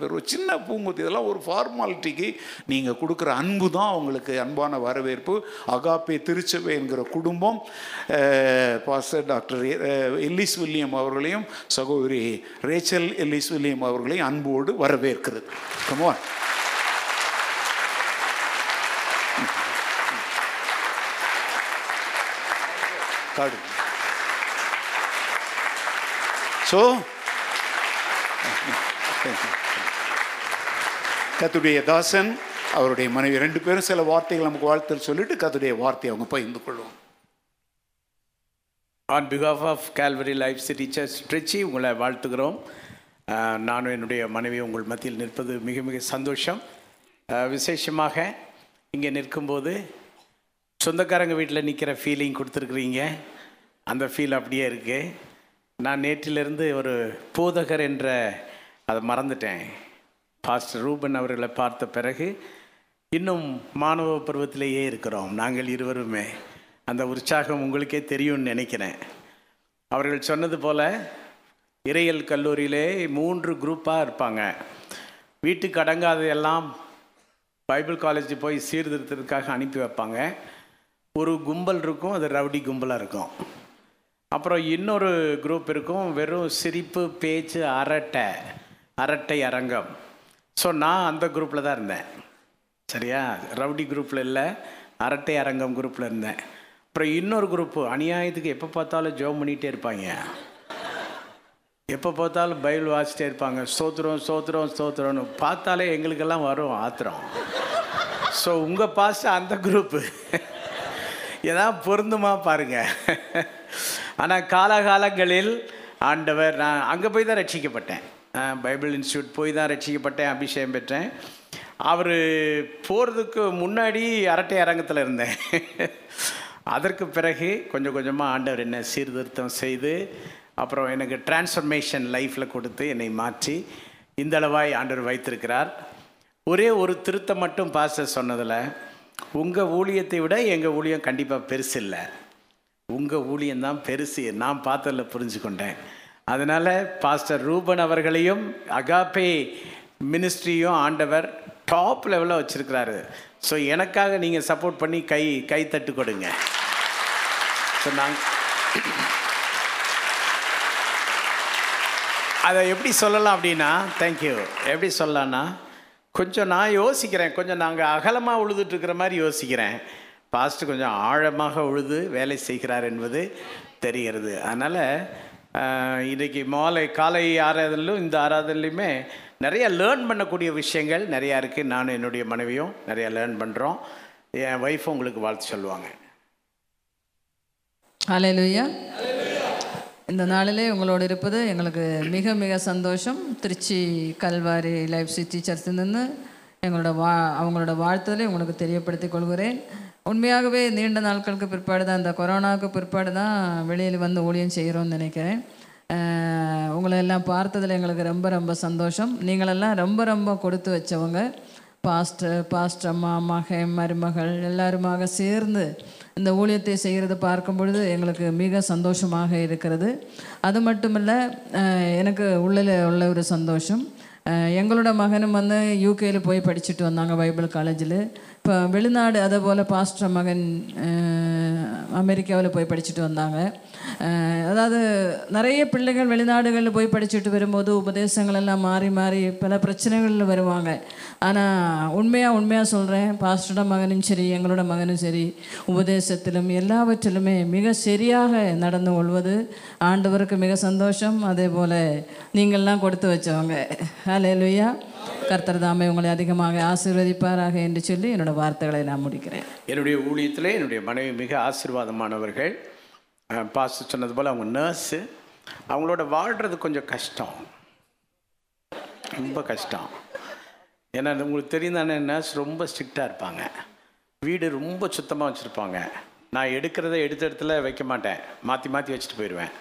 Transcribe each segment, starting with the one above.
பாஸ்டரையாவும் ஒரு சின்ன பூங்குத்தி இதெல்லாம் ஒரு ஃபார்மாலிட்டிக்கு நீங்கள் கொடுக்குற அன்பு தான் அவங்களுக்கு அன்பான வரவேற்பு. அகாப்பே திருச்சபை என்கிற குடும்பம் பாஸ்டர் டாக்டர் எல்லிஸ் வில்லியம் அவர்களையும் சகோதரி ரேச்சல் எல்லிஸ் வில்லியம் அவர்களையும் அன்போடு வரவேற்கிறது. கமான் காடு ஸோ கத்துடைய தாசன் அவருடைய மனைவி ரெண்டு பேரும் சில வார்த்தைகள் நமக்கு வாழ்த்து சொல்லிட்டு கத்துடைய வார்த்தையை அவங்க பகிர்ந்து கொள்வோம். On because of of Calvary life city church Trichy உங்களை வாழ்த்துக்கிறோம் நானும் என்னுடைய மனைவி உங்கள் மத்தியில் நிற்பது மிக மிக சந்தோஷம். விசேஷமாக இங்கே நிற்கும்போது சொந்தக்காரங்க வீட்டில் நிற்கிற ஃபீலிங் கொடுத்துருக்குறீங்க. அந்த ஃபீல் அப்படியே இருக்குது நான் நேற்றிலிருந்து ஒரு போதகர் என்ற அதை மறந்துட்டேன். பாஸ்டர் ரூபன் அவர்களை பார்த்த பிறகு இன்னும் மாணவ பருவத்திலேயே இருக்கிறோம். நாங்கள் இருவருமே. அந்த உற்சாகம் உங்களுக்கே தெரியும்னு நினைக்கிறேன். அவர்கள் சொன்னது போல் இறையல் கல்லூரியிலே மூன்று குரூப்பாக இருப்பாங்க. வீட்டுக்கு அடங்காததெல்லாம் பைபிள் காலேஜ் போய் சீர்திருத்தத்துக்காக அனுப்பி வைப்பாங்க. ஒரு கும்பல் இருக்கும் அது ரவுடி கும்பலாக இருக்கும். அப்புறம் இன்னொரு குரூப் இருக்கும் வெறும் சிரிப்பு பேச்சு அரட்டை. அரட்டை அரங்கம். ஸோ நான் அந்த குரூப்பில் தான் இருந்தேன். சரியா? ரவுடி குரூப்பில் இல்லை. அரட்டை அரங்கம் குரூப்பில் இருந்தேன். அப்புறம் இன்னொரு குரூப்பு அநியாயத்துக்கு எப்போ பார்த்தாலும் ஜோம் பண்ணிகிட்டே இருப்பாங்க. எப்போ பார்த்தாலும் பைபிள் வாசிட்டே இருப்பாங்க. சோத்துறோம் சோத்துறோம் சோத்துறோன்னு பார்த்தாலே எங்களுக்கெல்லாம் வரும் ஆத்திரம். ஸோ உங்கள் பாஸ்ட் அந்த குரூப்பு ஏதாவது பொருந்துமா பாருங்க. ஆனால் காலகாலங்களில் ஆண்டவர் நான் அங்கே போய் தான் ரட்சிக்கப்பட்டேன். பைபிள் இன்ஸ்டியூட் போய் தான் ரட்சிக்கப்பட்டேன் அபிஷேகம் பெற்றேன். அவர் போகிறதுக்கு முன்னாடி அரட்டை அரங்கத்தில் இருந்தேன். அதற்கு பிறகு கொஞ்சம் கொஞ்சமாக ஆண்டவர் என்னை சீர்திருத்தம் செய்து அப்புறம் எனக்கு டிரான்ஸ்ஃபர்மேஷன் லைஃப்பில் கொடுத்து என்னை மாற்றி இந்த அளவாய் ஆண்டவர் வைத்திருக்கிறார். ஒரே ஒரு திருத்தம் மட்டும் பாஸ்டர் சொன்னதில் உங்கள் ஊழியத்தை விட எங்கள் ஊழியம் கண்டிப்பாக பெருசு இல்லை. உங்கள் ஊழியம்தான் பெருசு. நான் பார்த்ததில் புரிஞ்சு கொண்டேன் அதனால் பாஸ்டர் ரூபன் அவர்களையும் அகாப்பே மினிஸ்ட்ரியும் ஆண்டவர் டாப் லெவலில் வச்சுருக்கிறாரு. ஸோ எனக்காக நீங்கள் சப்போர்ட் பண்ணி கை கை தட்டு கொடுங்க. ஸோ நாங்கள் அதை எப்படி சொல்லலாம் அப்படின்னா தேங்க்யூ எப்படி சொல்லலான்னா கொஞ்சம் நான் யோசிக்கிறேன். கொஞ்சம் நாங்கள் அகலமாக உழுதுட்டுருக்கிற மாதிரி யோசிக்கிறேன். பாஸ்ட் கொஞ்சம் ஆழமாக உழுது வேலை செய்கிறார் என்பது தெரிகிறது. அதனால் இன்றைக்கி மாலை காலை ஆராதனிலும் இந்த ஆராதனையிலுமே நிறைய லேர்ன் பண்ணக்கூடிய விஷயங்கள் நிறையா இருக்குது நானும் என்னுடைய மனைவியும் நிறையா லேர்ன் பண்ணுறோம் என் ஒய்ஃபும் உங்களுக்கு வாழ்த்து சொல்லுவாங்க. ஹலோ இந்த நாளிலே உங்களோடு இருப்பது எங்களுக்கு மிக மிக சந்தோஷம். திருச்சி கல்வாரி லைஃப் சிட்டி சர்ச்சில் நின்று எங்களோட வா அவங்களோட வாழ்த்துதலை உங்களுக்கு தெரியப்படுத்திக் கொள்கிறேன். உண்மையாகவே நீண்ட நாட்களுக்கு பிற்பாடு தான் இந்த கொரோனாவுக்கு பிற்பாடு தான் வெளியில் வந்து ஊழியம் செய்கிறோம்னு நினைக்கிறேன். உங்களை எல்லாம் பார்த்ததில் எங்களுக்கு ரொம்ப ரொம்ப சந்தோஷம். நீங்களெல்லாம் ரொம்ப ரொம்ப கொடுத்து வச்சவங்க. பாஸ்டர் பாஸ்டர் அம்மா மகன் மருமகள் எல்லாருமாக சேர்ந்து இந்த ஊழியத்தை செய்கிறத பார்க்கும் பொழுது எங்களுக்கு மிக சந்தோஷமாக இருக்கிறது. அது மட்டுமல்ல எனக்கு உள்ளில் உள்ள ஒரு சந்தோஷம். எங்களோட மகனும் வந்து யூகேயில் போய் படிச்சுட்டு வந்தாங்க பைபிள் காலேஜில். இப்போ வெளிநாடு அதே போல் பாஸ்டர் மகன் அமெரிக்காவில் போய் படிச்சுட்டு வந்தாங்க. அதாவது நிறைய பிள்ளைகள் வெளிநாடுகளில் போய் படிச்சுட்டு வரும்போது உபதேசங்கள் எல்லாம் மாறி மாறி பல பிரச்சனைகளில் வருவாங்க. ஆனால் உண்மையாக உண்மையாக சொல்கிறேன் பாஸ்டரோட மகனும் சரி எங்களோட மகனும் சரி உபதேசத்திலும் எல்லாவற்றிலுமே மிக சரியாக நடந்து கொள்வது ஆண்டவருக்கு மிக சந்தோஷம். அதே போல் நீங்கள்லாம் கொடுத்து வச்சவங்க. ஹலோ லுய்யா கர்த்தர் தாமே உங்களை அதிகமாக ஆசீர்வதிப்பாராக என்று சொல்லி என்னோட வார்த்தைகளை நான் முடிக்கிறேன். என்னுடைய ஊழியத்தில் என்னுடைய மனைவி மிக ஆசீர்வாதமானவர்கள். பாஸ்டர் சொன்னது போல் அவங்க நர்ஸு அவங்களோட வாழ்கிறது கொஞ்சம் கஷ்டம். ரொம்ப கஷ்டம். ஏன்னா உங்களுக்கு தெரியும் தானே நர்ஸ் ரொம்ப ஸ்ட்ரிக்டாக இருப்பாங்க. வீடு ரொம்ப சுத்தமாக வச்சுருப்பாங்க. நான் எடுக்கிறத எடுத்த இடத்துல வைக்க மாட்டேன். மாற்றி மாற்றி வச்சுட்டு போயிடுவேன்.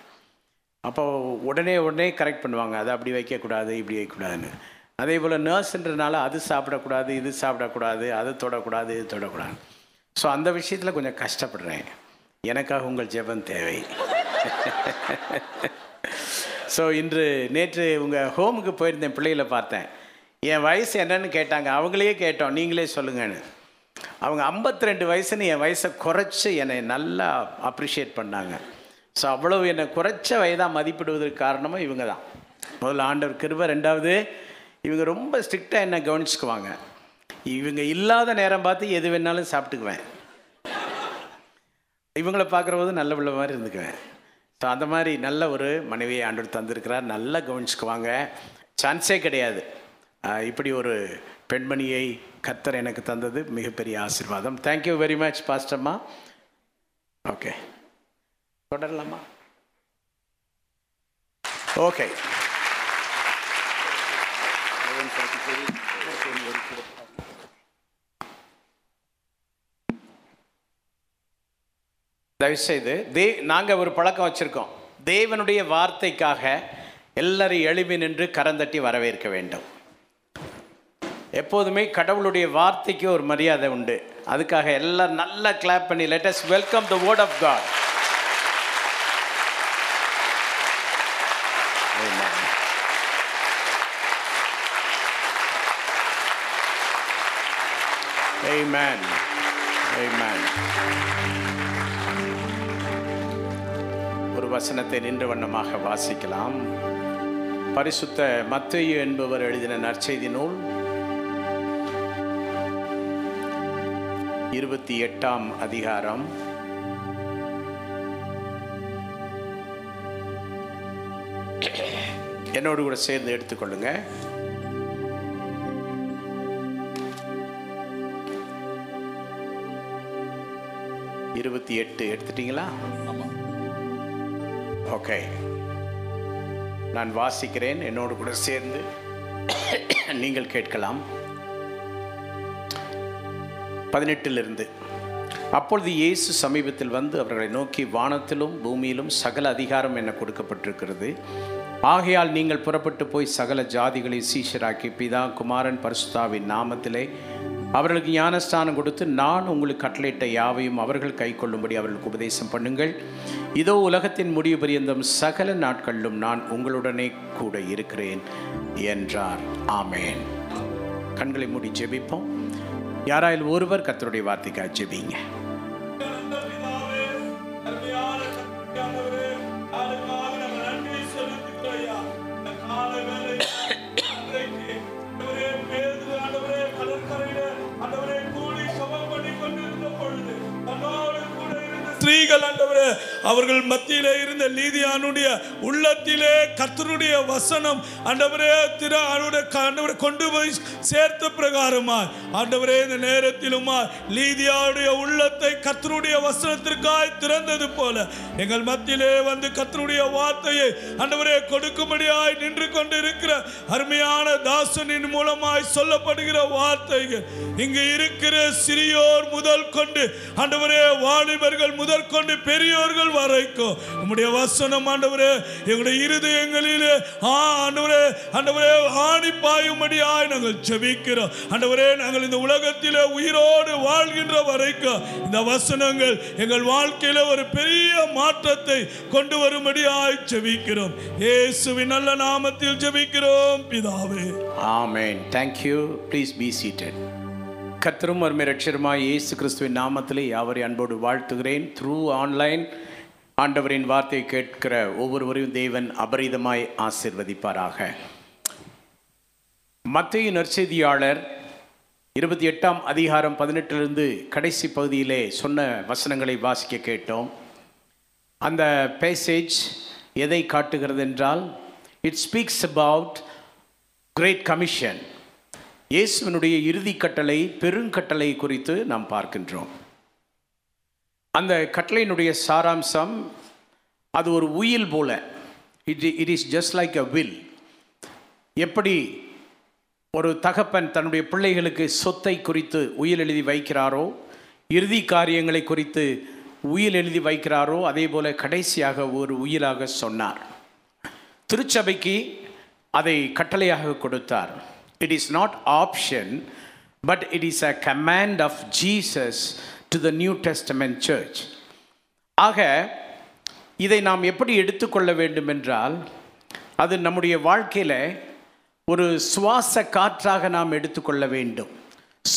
அப்போ உடனே உடனே கரெக்ட் பண்ணுவாங்க. அதை அப்படி வைக்கக்கூடாது இப்படி வைக்கக்கூடாதுன்னு. அதே போல் நர்ஸ்ன்றனால அது சாப்பிடக்கூடாது இது சாப்பிடக்கூடாது அது தொடக்கூடாது இது தொடக்கூடாது. ஸோ அந்த விஷயத்தில் கொஞ்சம் கஷ்டப்படுறேன். எனக்காக உங்கள் ஜெபம் தேவை. ஸோ இன்று நேற்று உங்கள் ஹோமுக்கு போயிருந்தேன் பிள்ளைகளை பார்த்தேன். என் வயசு என்னன்னு கேட்டாங்க. அவங்களையே கேட்டோம். நீங்களே சொல்லுங்கன்னு. அவங்க 52 ரெண்டு வயசுன்னு என் வயசை குறைச்சி என்னை நல்லா அப்ரிஷியேட் பண்ணாங்க. ஸோ அவ்வளவு என்னை குறைச்ச வயதாக மதிப்பிடுவதற்கு காரணமும் இவங்க தான். முதல்ல ஆண்டவர் கிருப. ரெண்டாவது இவங்க ரொம்ப ஸ்ட்ரிக்டாக என்னை கவனிச்சுக்குவாங்க? இவங்க இல்லாத நேரம் பார்த்து எது வேணாலும் சாப்பிட்டுக்குவேன். இவங்கள பார்க்குற போது நல்ல பிள்ளை மாதிரி இருந்துக்குவேன். ஸோ அந்த மாதிரி நல்ல ஒரு மனைவியை ஆண்டவர் தந்திருக்கிறார். நல்லா கவனிச்சுக்குவாங்க. சான்ஸே கிடையாது. இப்படி ஒரு பெண்மணியை கத்தர் எனக்கு தந்தது மிகப்பெரிய ஆசீர்வாதம். தேங்க்யூ வெரி மச் பாஸ்டம்மா ஓகே தொடரலாமா? ஓகே தயவுசெய்து தே நாங்கள் ஒரு பழக்கம் வச்சுருக்கோம். தேவனுடைய வார்த்தைக்காக எல்லாரும் எழுப்பி நின்று கரந்தட்டி வரவேற்க வேண்டும். எப்போதுமே கடவுளுடைய வார்த்தைக்கு ஒரு மரியாதை உண்டு. அதுக்காக எல்லாம் நல்லா கிளாப் பண்ணி let us welcome the word of God Amen. Amen. ஒரு வசனத்தை நின்ற வண்ணமாக வாசிக்கலாம். பரிசுத்த மத்தையு என்பவர் எழுதின நற்செய்தி நூல். இருபத்தி எட்டாம் அதிகாரம். என்னோடு கூட சேர்ந்து எடுத்துக்கொள்ளுங்க. இருபத்தி எட்டு எடுத்துட்டீங்களா? ஓகே. நான் வாசிக்கிறேன் என்னோடு கூட சேர்ந்து நீங்கள் கேட்கலாம். பதினெட்டிலிருந்து அப்பொழுது இயேசு சமீபத்தில் வந்து அவர்களை நோக்கி வானத்திலும் பூமியிலும் சகல அதிகாரம் என கொடுக்கப்பட்டிருக்கிறது? ஆகையால் நீங்கள் புறப்பட்டு போய் சகல ஜாதிகளை சீஷராக்கி பிதா குமாரன் பரிசுத்தாவின் நாமத்திலே அவர்களுக்கு ஞானஸ்தானம் கொடுத்து நான் உங்களுக்கு கட்டளையிட்ட யாவையும் அவர்கள் கைக்கொள்ளும்படி அவர்களுக்கு உபதேசம் பண்ணுங்கள். இதோ உலகத்தின் முடிவு பரியந்தம் சகல நாட்களிலும் நான் உங்களுடனே கூட இருக்கிறேன் என்றார். ஆமேன். கண்களை மூடி ஜெபிப்போம். யாராயில் ஒருவர் கர்த்தருடைய வார்த்தைக்காக ஜெபிங்க. ගලන්ටවර அவர்கள் மத்தியிலே இருந்த லீதியானுடைய உள்ளத்திலே கர்த்தருடைய வசனம் ஆண்டவரே திரு அவருடைய ஆண்டவரே கொண்டு போய் சேர்த்த பிரகாரமாய். ஆண்டவரே இந்த நேரத்திலுமா லீதியாவுடைய உள்ளத்தை கர்த்தருடைய வசனத்திற்காய் திறந்தது போல எங்கள் மத்தியிலே வந்து கர்த்தருடைய வார்த்தையை ஆண்டவரே கொடுக்கும்படியாய் நின்று கொண்டு இருக்கிற அருமையான தாசனின் மூலமாய் சொல்லப்படுகிற வார்த்தைகள் இங்கு இருக்கிற சிறியோர் முதல் கொண்டு ஆண்டவரே வாலிபர்கள் முதற்கொண்டு பெரியோர்கள் நாள் வரைக்கும். உம்முடைய வசனம் ஆண்டவரே எங்களுடைய இருதயங்களிலே ஆ ஆண்டவரே ஆண்டவரே ஆணி பாயும்படியாய் நாங்கள் ஜெபிக்கிறோம். ஆண்டவரே நாங்கள் இந்த உலகத்திலே உயிரோடு வாழ்கின்ற வரைக்கும் இந்த வசனங்கள் எங்கள் வாழ்க்கையில ஒரு பெரிய மாற்றத்தை கொண்டு வரும்படியாய் ஜெபிக்கிறோம். இயேசுவின் நல்ல நாமத்தில் ஜெபிக்கிறோம் பிதாவே. Amen thank you please be seated கர்த்தரும் அருமை ரட்சருமாய் இயேசு கிறிஸ்துவின் நாமத்திலே யாவரை அன்போடு வாழ்த்துகிறேன். த்ரூ ஆன்லைன் ஆண்டவரின் வார்த்தையை கேட்கிற ஒவ்வொருவரையும் தேவன் அபரிதமாய் ஆசிர்வதிப்பாராக. மத்திய நற்செய்தியாளர் இருபத்தி எட்டாம் அதிகாரம் பதினெட்டிலிருந்து கடைசி பகுதியிலே சொன்ன வசனங்களை வாசிக்க கேட்டோம். அந்த பேசேஜ் எதை காட்டுகிறது என்றால் it speaks about great commission இயேசுவனுடைய இறுதி கட்டளை பெருங்கட்டளை குறித்து நாம் பார்க்கின்றோம். அந்த கட்டளையினுடைய சாராம்சம் அது ஒரு உயில் போல. It it is just like a will எப்படி ஒரு தகப்பன் தன்னுடைய பிள்ளைகளுக்கு சொத்தை குறித்து உயில் எழுதி வைக்கிறாரோ இறுதி காரியங்களை குறித்து உயில் எழுதி வைக்கிறாரோ அதே போல கடைசியாக ஒரு உயிலாக சொன்னார். திருச்சபைக்கு அதை கட்டளையாக கொடுத்தார். It is not option but it is a command of Jesus to the New Testament church ஆக இதை நாம் எப்படி எடுத்துக்கொள்ள வேண்டும் என்றால் அது நம்முடைய வாழ்க்கையில் ஒரு சுவாச காற்றாக நாம் எடுத்துக்கொள்ள வேண்டும்.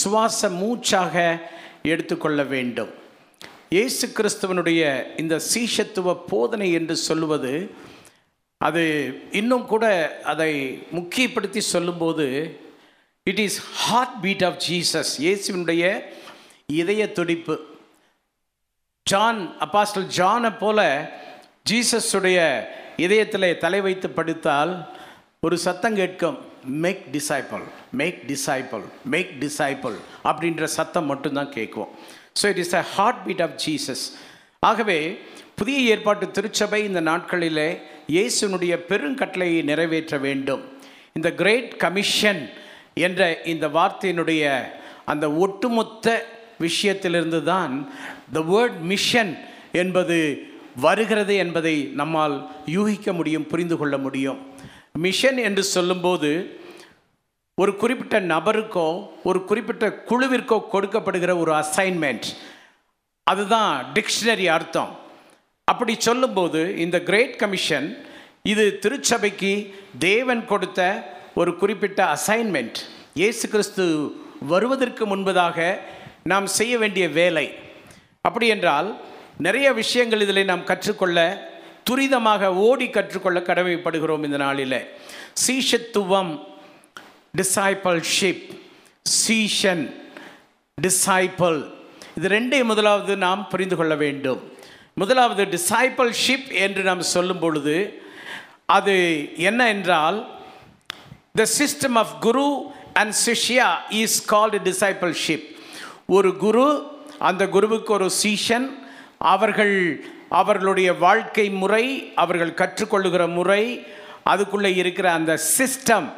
சுவாச மூச்சாக எடுத்துக்கொள்ள வேண்டும். இயேசு கிறிஸ்துவனுடைய இந்த சீஷத்துவ போதனை என்று சொல்லுவது அது இன்னும் கூட அதை முக்கியப்படுத்தி சொல்லும்போது it is heart beat of Jesus இயேசுவினுடைய இதய துடிப்பு. ஜான் அப்பாஸ்டல் ஜானை போல ஜீசஸுடைய இதயத்தில் தலை வைத்து படுத்தால் ஒரு சத்தம் கேட்கும் make disciple make disciple make disciple அப்படின்ற சத்தம் மட்டும்தான் கேட்கும். So it is a heart beat of Jesus ஆகவே புதிய ஏற்பாட்டு திருச்சபை இந்த நாட்களிலே இயேசுனுடைய பெருங்கட்டளையை நிறைவேற்ற வேண்டும். இந்த கிரேட் கமிஷன் என்ற இந்த வார்த்தையினுடைய அந்த ஒட்டுமொத்த விஷயத்திலிருந்து தான் த வேர்ட் மிஷன் என்பது வருகிறது என்பதை நம்மால் யூகிக்க முடியும் புரிந்து கொள்ள முடியும். மிஷன் என்று சொல்லும்போது ஒரு குறிப்பிட்ட நபருக்கோ ஒரு குறிப்பிட்ட குழுவிற்கோ கொடுக்கப்படுகிற ஒரு அசைன்மெண்ட் அதுதான் டிக்ஷனரி அர்த்தம். அப்படி சொல்லும்போது இந்த கிரேட் கமிஷன் இது திருச்சபைக்கு தேவன் கொடுத்த ஒரு குறிப்பிட்ட அசைன்மெண்ட் இயேசு கிறிஸ்து வருவதற்கு முன்பதாக நாம் செய்ய வேண்டிய வேலை. அப்படி என்றால் நிறைய விஷயங்கள் இதில் நாம் கற்றுக்கொள்ள துரிதமாக ஓடி கற்றுக்கொள்ள கடமைப்படுகிறோம் இந்த நாளில். சீஷத்துவம் டிசைபிள்ஷிப் சீஷன் டிசைபிள் இது ரெண்டையும் முதலாவது நாம் புரிந்து கொள்ள வேண்டும். முதலாவது டிசைபிள்ஷிப் என்று நாம் சொல்லும் பொழுது அது என்ன என்றால் the system of guru and shishya is called discipleship ஒரு குரு அந்த குருவுக்கு ஒரு சீஷன் அவர்கள் அவர்களுடைய வாழ்க்கை முறை அவர்கள் கற்றுக்கொள்ளுகிற முறை அதுக்குள்ளே இருக்கிற அந்த சிஸ்டம்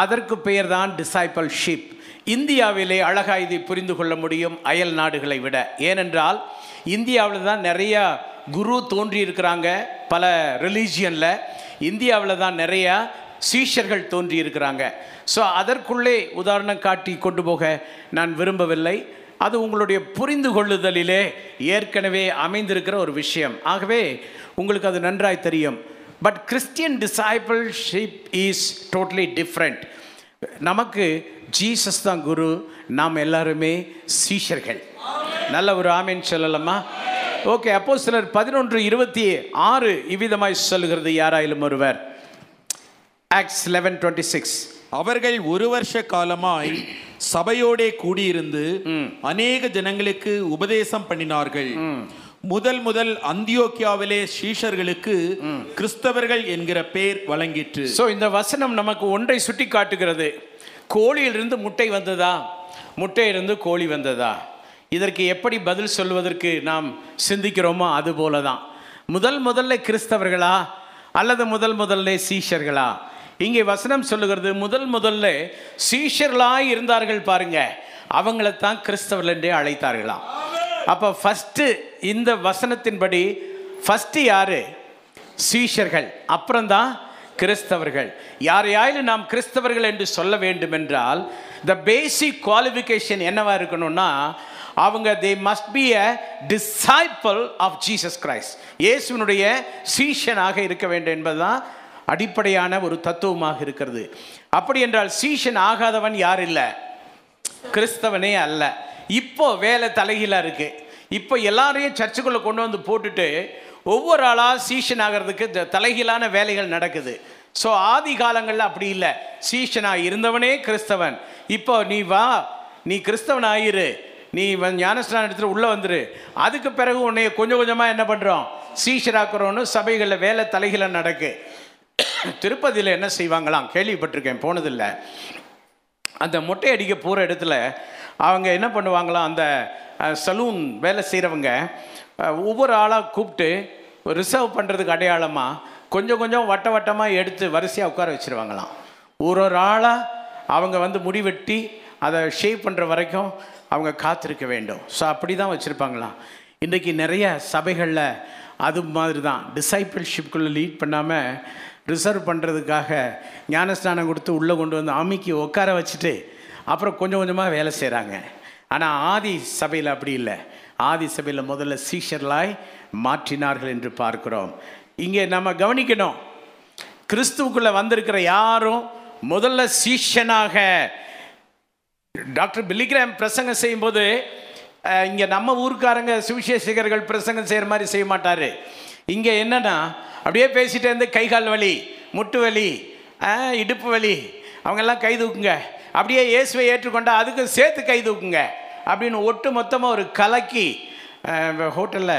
அதற்கு பெயர் தான் டிசைபிள்ஷிப் இந்தியாவிலே அழகாக இதை புரிந்து கொள்ள முடியும் அயல் நாடுகளை விட. ஏனென்றால் இந்தியாவில் தான் நிறையா குரு தோன்றியிருக்கிறாங்க பல ரிலீஜியனில் இந்தியாவில் தான் நிறையா சீஷர்கள் தோன்றியிருக்கிறாங்க. ஸோ அதற்குள்ளே உதாரணம் காட்டி கொண்டு போக நான் விரும்பவில்லை. அது உங்களுடைய புரிந்து கொள்ளுதலிலே ஏற்கனவே அமைந்திருக்கிற ஒரு விஷயம். ஆகவே உங்களுக்கு அது நன்றாய் தெரியும். But Christian discipleship is totally different நமக்கு ஜீசஸ் தான் குரு நாம் எல்லாருமே சீஷர்கள். நல்ல ஒரு ஆமீன் சொல்லலாமா ஓகே அப்போ சிலர் பதினொன்று இருபத்தி ஆறு இவ்விதமாய் சொல்லுகிறது யாராயிலும் ஒருவர். ஆக்ஸ் லெவன் டுவெண்ட்டி சிக்ஸ் அவர்கள் ஒரு வருஷ காலமாய் சபையோடே கூடியிருந்து அநேக ஜனங்களுக்கு உபதேசம் பண்ணினார்கள். முதல் முதல் அந்தியோக்கியாவிலே சீஷர்களுக்கு கிறிஸ்தவர்கள் என்கிற பெயர் வழங்கிற்று. ஸோ இந்த வசனம் நமக்கு ஒன்றை சுட்டி காட்டுகிறது கோழியிலிருந்து முட்டை வந்ததா? முட்டையிலிருந்து கோழி வந்ததா? இதற்கு எப்படி பதில் சொல்வதற்கு நாம் சிந்திக்கிறோமோ அது போல தான் முதல் முதல்ல கிறிஸ்தவர்களா? அல்லது முதல் முதல்ல சீஷர்களா? இங்கே வசனம் சொல்லுகிறது முதல் முதல்ல சீஷர்களாக இருந்தார்கள் பாருங்க தான் கிறிஸ்தவர்கள் என்றே அழைத்தார்களாம். அப்போ ஃபஸ்ட்டு இந்த வசனத்தின்படி ஃபஸ்ட்டு யார்? சீஷர்கள் அப்புறம்தான் கிறிஸ்தவர்கள். யாரையாயிலும் நாம் கிறிஸ்தவர்கள் என்று சொல்ல வேண்டும் என்றால் த பேசிக் குவாலிஃபிகேஷன் என்னவா இருக்கணும்னா அவங்க they must be a disciple of Jesus Christ இயேசுனுடைய சீஷனாக இருக்க வேண்டும் என்பதுதான் அடிப்படையான ஒரு தத்துவமாக இருக்கிறது. அப்படி என்றால் சீஷன் ஆகாதவன் யார் இல்லை? கிறிஸ்தவனே அல்ல. இப்போ வேலை தலைகீழாக இருக்குது இப்போ எல்லாரையும் சர்ச்சுக்குள்ளே கொண்டு வந்து போட்டுட்டு ஒவ்வொரு ஆளாக சீஷன் ஆகிறதுக்கு இந்த தலைகீழான வேலைகள் நடக்குது. ஸோ ஆதி காலங்களில் அப்படி இல்லை. சீஷனாக இருந்தவனே கிறிஸ்தவன். இப்போ நீ வா நீ கிறிஸ்தவன் ஆயிரு. நீ வ- ஞானஸ்நானம் எடுத்துகிட்டு உள்ளே வந்துரு. அதுக்கு பிறகு உன்னைய கொஞ்சம் கொஞ்சமாக என்ன பண்ணுறோம் சீஷராக்குறோன்னு சபைகளில் வேலை தலைகீழாக நடக்கு. திருப்பதியில் என்ன செய்வாங்களாம்? கேள்விப்பட்டிருக்கேன் போனதில்லை. அந்த மொட்டை அடிக்க போகிற இடத்துல அவங்க என்ன பண்ணுவாங்களாம்? அந்த சலூன் வேலை செய்கிறவங்க ஒவ்வொரு ஆளாக கூப்பிட்டு ரிசர்வ் பண்ணுறதுக்கு அடையாளமாக கொஞ்சம் கொஞ்சம் வட்ட வட்டமாக எடுத்து வரிசையாக உட்கார வச்சுருவாங்களாம். ஒரு ஒரு ஆளாக அவங்க வந்து முடிவெட்டி அதை ஷேவ் பண்ணுற வரைக்கும் அவங்க காத்திருக்க வேண்டும். ஸோ அப்படி தான் வச்சுருப்பாங்களாம். இன்றைக்கி நிறைய சபைகளில் அது மாதிரி தான் டிசைப்பிள்ஷிப்குள்ளே லீட் பண்ணாமல் ரிசர்வ் பண்ணுறதுக்காக ஞானஸ்நானம் கொடுத்து உள்ளே கொண்டு வந்து அமிக்கி உட்கார வச்சுட்டு அப்புறம் கொஞ்சம் கொஞ்சமாக வேலை செய்கிறாங்க. ஆனால் ஆதி சபையில் அப்படி இல்லை. ஆதி சபையில் முதல்ல சீஷர்களாய் மாற்றினார்கள் என்று பார்க்கிறோம். இங்கே நம்ம கவனிக்கணும். கிறிஸ்துவுக்குள்ளே வந்திருக்கிற யாரும் முதல்ல சீஷனாக டாக்டர் பில்லிகிராம் பிரசங்கம் செய்யும்போது இங்கே நம்ம ஊருக்காரங்க சுவிசேஷகர்கள் பிரசங்கம் செய்கிற மாதிரி செய்ய மாட்டார். இங்கே என்னன்னா அப்படியே பேசிகிட்டே இருந்து கை கால் வலி முட்டு வலி இடுப்பு வலி அவங்கெல்லாம் கை தூக்குங்க. அப்படியே இயேசுவை ஏற்றுக்கொண்டா அதுக்கு சேர்த்து கை தூக்குங்க. அப்படின்னு ஒட்டு மொத்தமாக ஒரு கலக்கி ஹோட்டலில்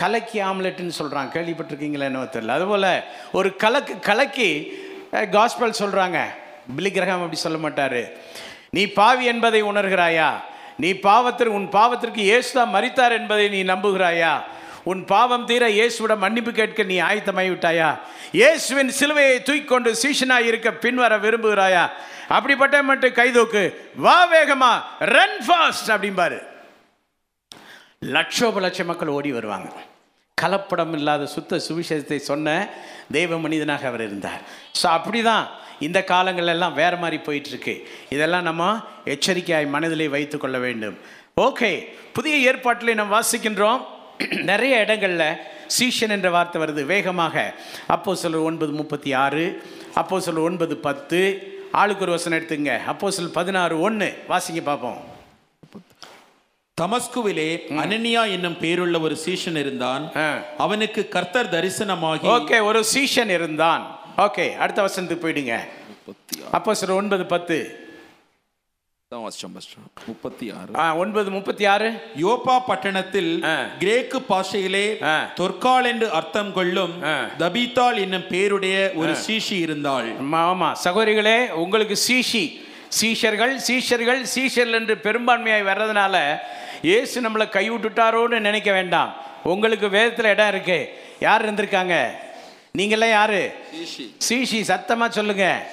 கலக்கி ஆம்லெட்டுன்னு சொல்கிறாங்க கேள்விப்பட்டிருக்கீங்களா என்ன தெரியல. அதுபோல் ஒரு கலக்கு கலக்கி காஸ்பல் சொல்கிறாங்க பிலிகிரகம் அப்படி சொல்ல மாட்டார். நீ பாவி என்பதை உணர்கிறாயா? நீ பாவத்திற்கு உன் பாவத்திற்கு இயேசுதான் மறித்தார் என்பதை நீ நம்புகிறாயா? உன் பாவம் தீர இயேசுவிட மன்னிப்பு கேட்க நீ ஆயத்தமாய் விட்டாயா? இயேசுவின் சிலுவையை தூக்கிக்கொண்டு சீஷனாக இருக்க பின்வர விரும்புகிறாயா? அப்படிப்பட்ட மட்டும் கைதூக்கு வா வேகமா ரன் ஃபாஸ்ட் அப்படிம்பாரு. லட்சோப லட்ச மக்கள் ஓடி வருவாங்க. கலப்படம் இல்லாத சுத்த சுவிசேஷத்தை சொன்ன தெய்வ மனிதனாக அவர் இருந்தார். ஸோ அப்படி தான் இந்த காலங்கள் எல்லாம் வேற மாதிரி போயிட்டு இருக்கு இதெல்லாம் நம்ம எச்சரிக்கையாய் மனதிலே வைத்துக்கொள்ள வேண்டும். ஓகே புதிய ஏற்பாட்டிலே நாம் வாசிக்கின்றோம். நிறைய இடங்கள்ல சீஷன் என்ற வார்த்தை வருது. வேகமாக. அப்போ சொல்ல ஒன்பது முப்பத்தி ஆறு அப்போ சொல்ல ஒன்பது பத்து. ஆளுக்கு ஒரு வசனம் எடுத்துங்க. அப்போ சொல் பதினாறு ஒன்று வாசிங்க பார்ப்போம். தமஸ்குவிலே அனனியா என்னும் பேருள்ள ஒரு சீஷன் இருந்தான். அவனுக்கு கர்த்தர் தரிசனமாகி ஓகே ஒரு சீஷன் இருந்தான். ஓகே அடுத்த வசனத்துக்கு போயிடுங்க. அப்போ சார் ஒன்பது பத்து. முப்பத்தி ஆறு ஆ ஒன்பது முப்பத்தி ஆறு யோப்பா பட்டணத்தில் ஆ. கிரேக்கு பாஷையிலே ஆ. தொற்கால் என்று அர்த்தம் கொள்ளும் ஆ. தபித்தாள் என்னும் பேருடைய ஒரு சீஷி இருந்தாள். ஆமா சகோதரிகளே உங்களுக்கு சீஷி. சீஷர்கள் சீஷர்கள் சீஷர்கள் என்று பெரும்பான்மையாய் வர்றதுனால இயேசு நம்மளை கைவிட்டுட்டாரோன்னு நினைக்க வேண்டாம். உங்களுக்கு வேதத்தில் இடம் இருக்கு. யார் இருந்திருக்காங்க? நீங்களாம் யாரு? சீஷி. சத்தமா சொல்லுங்க.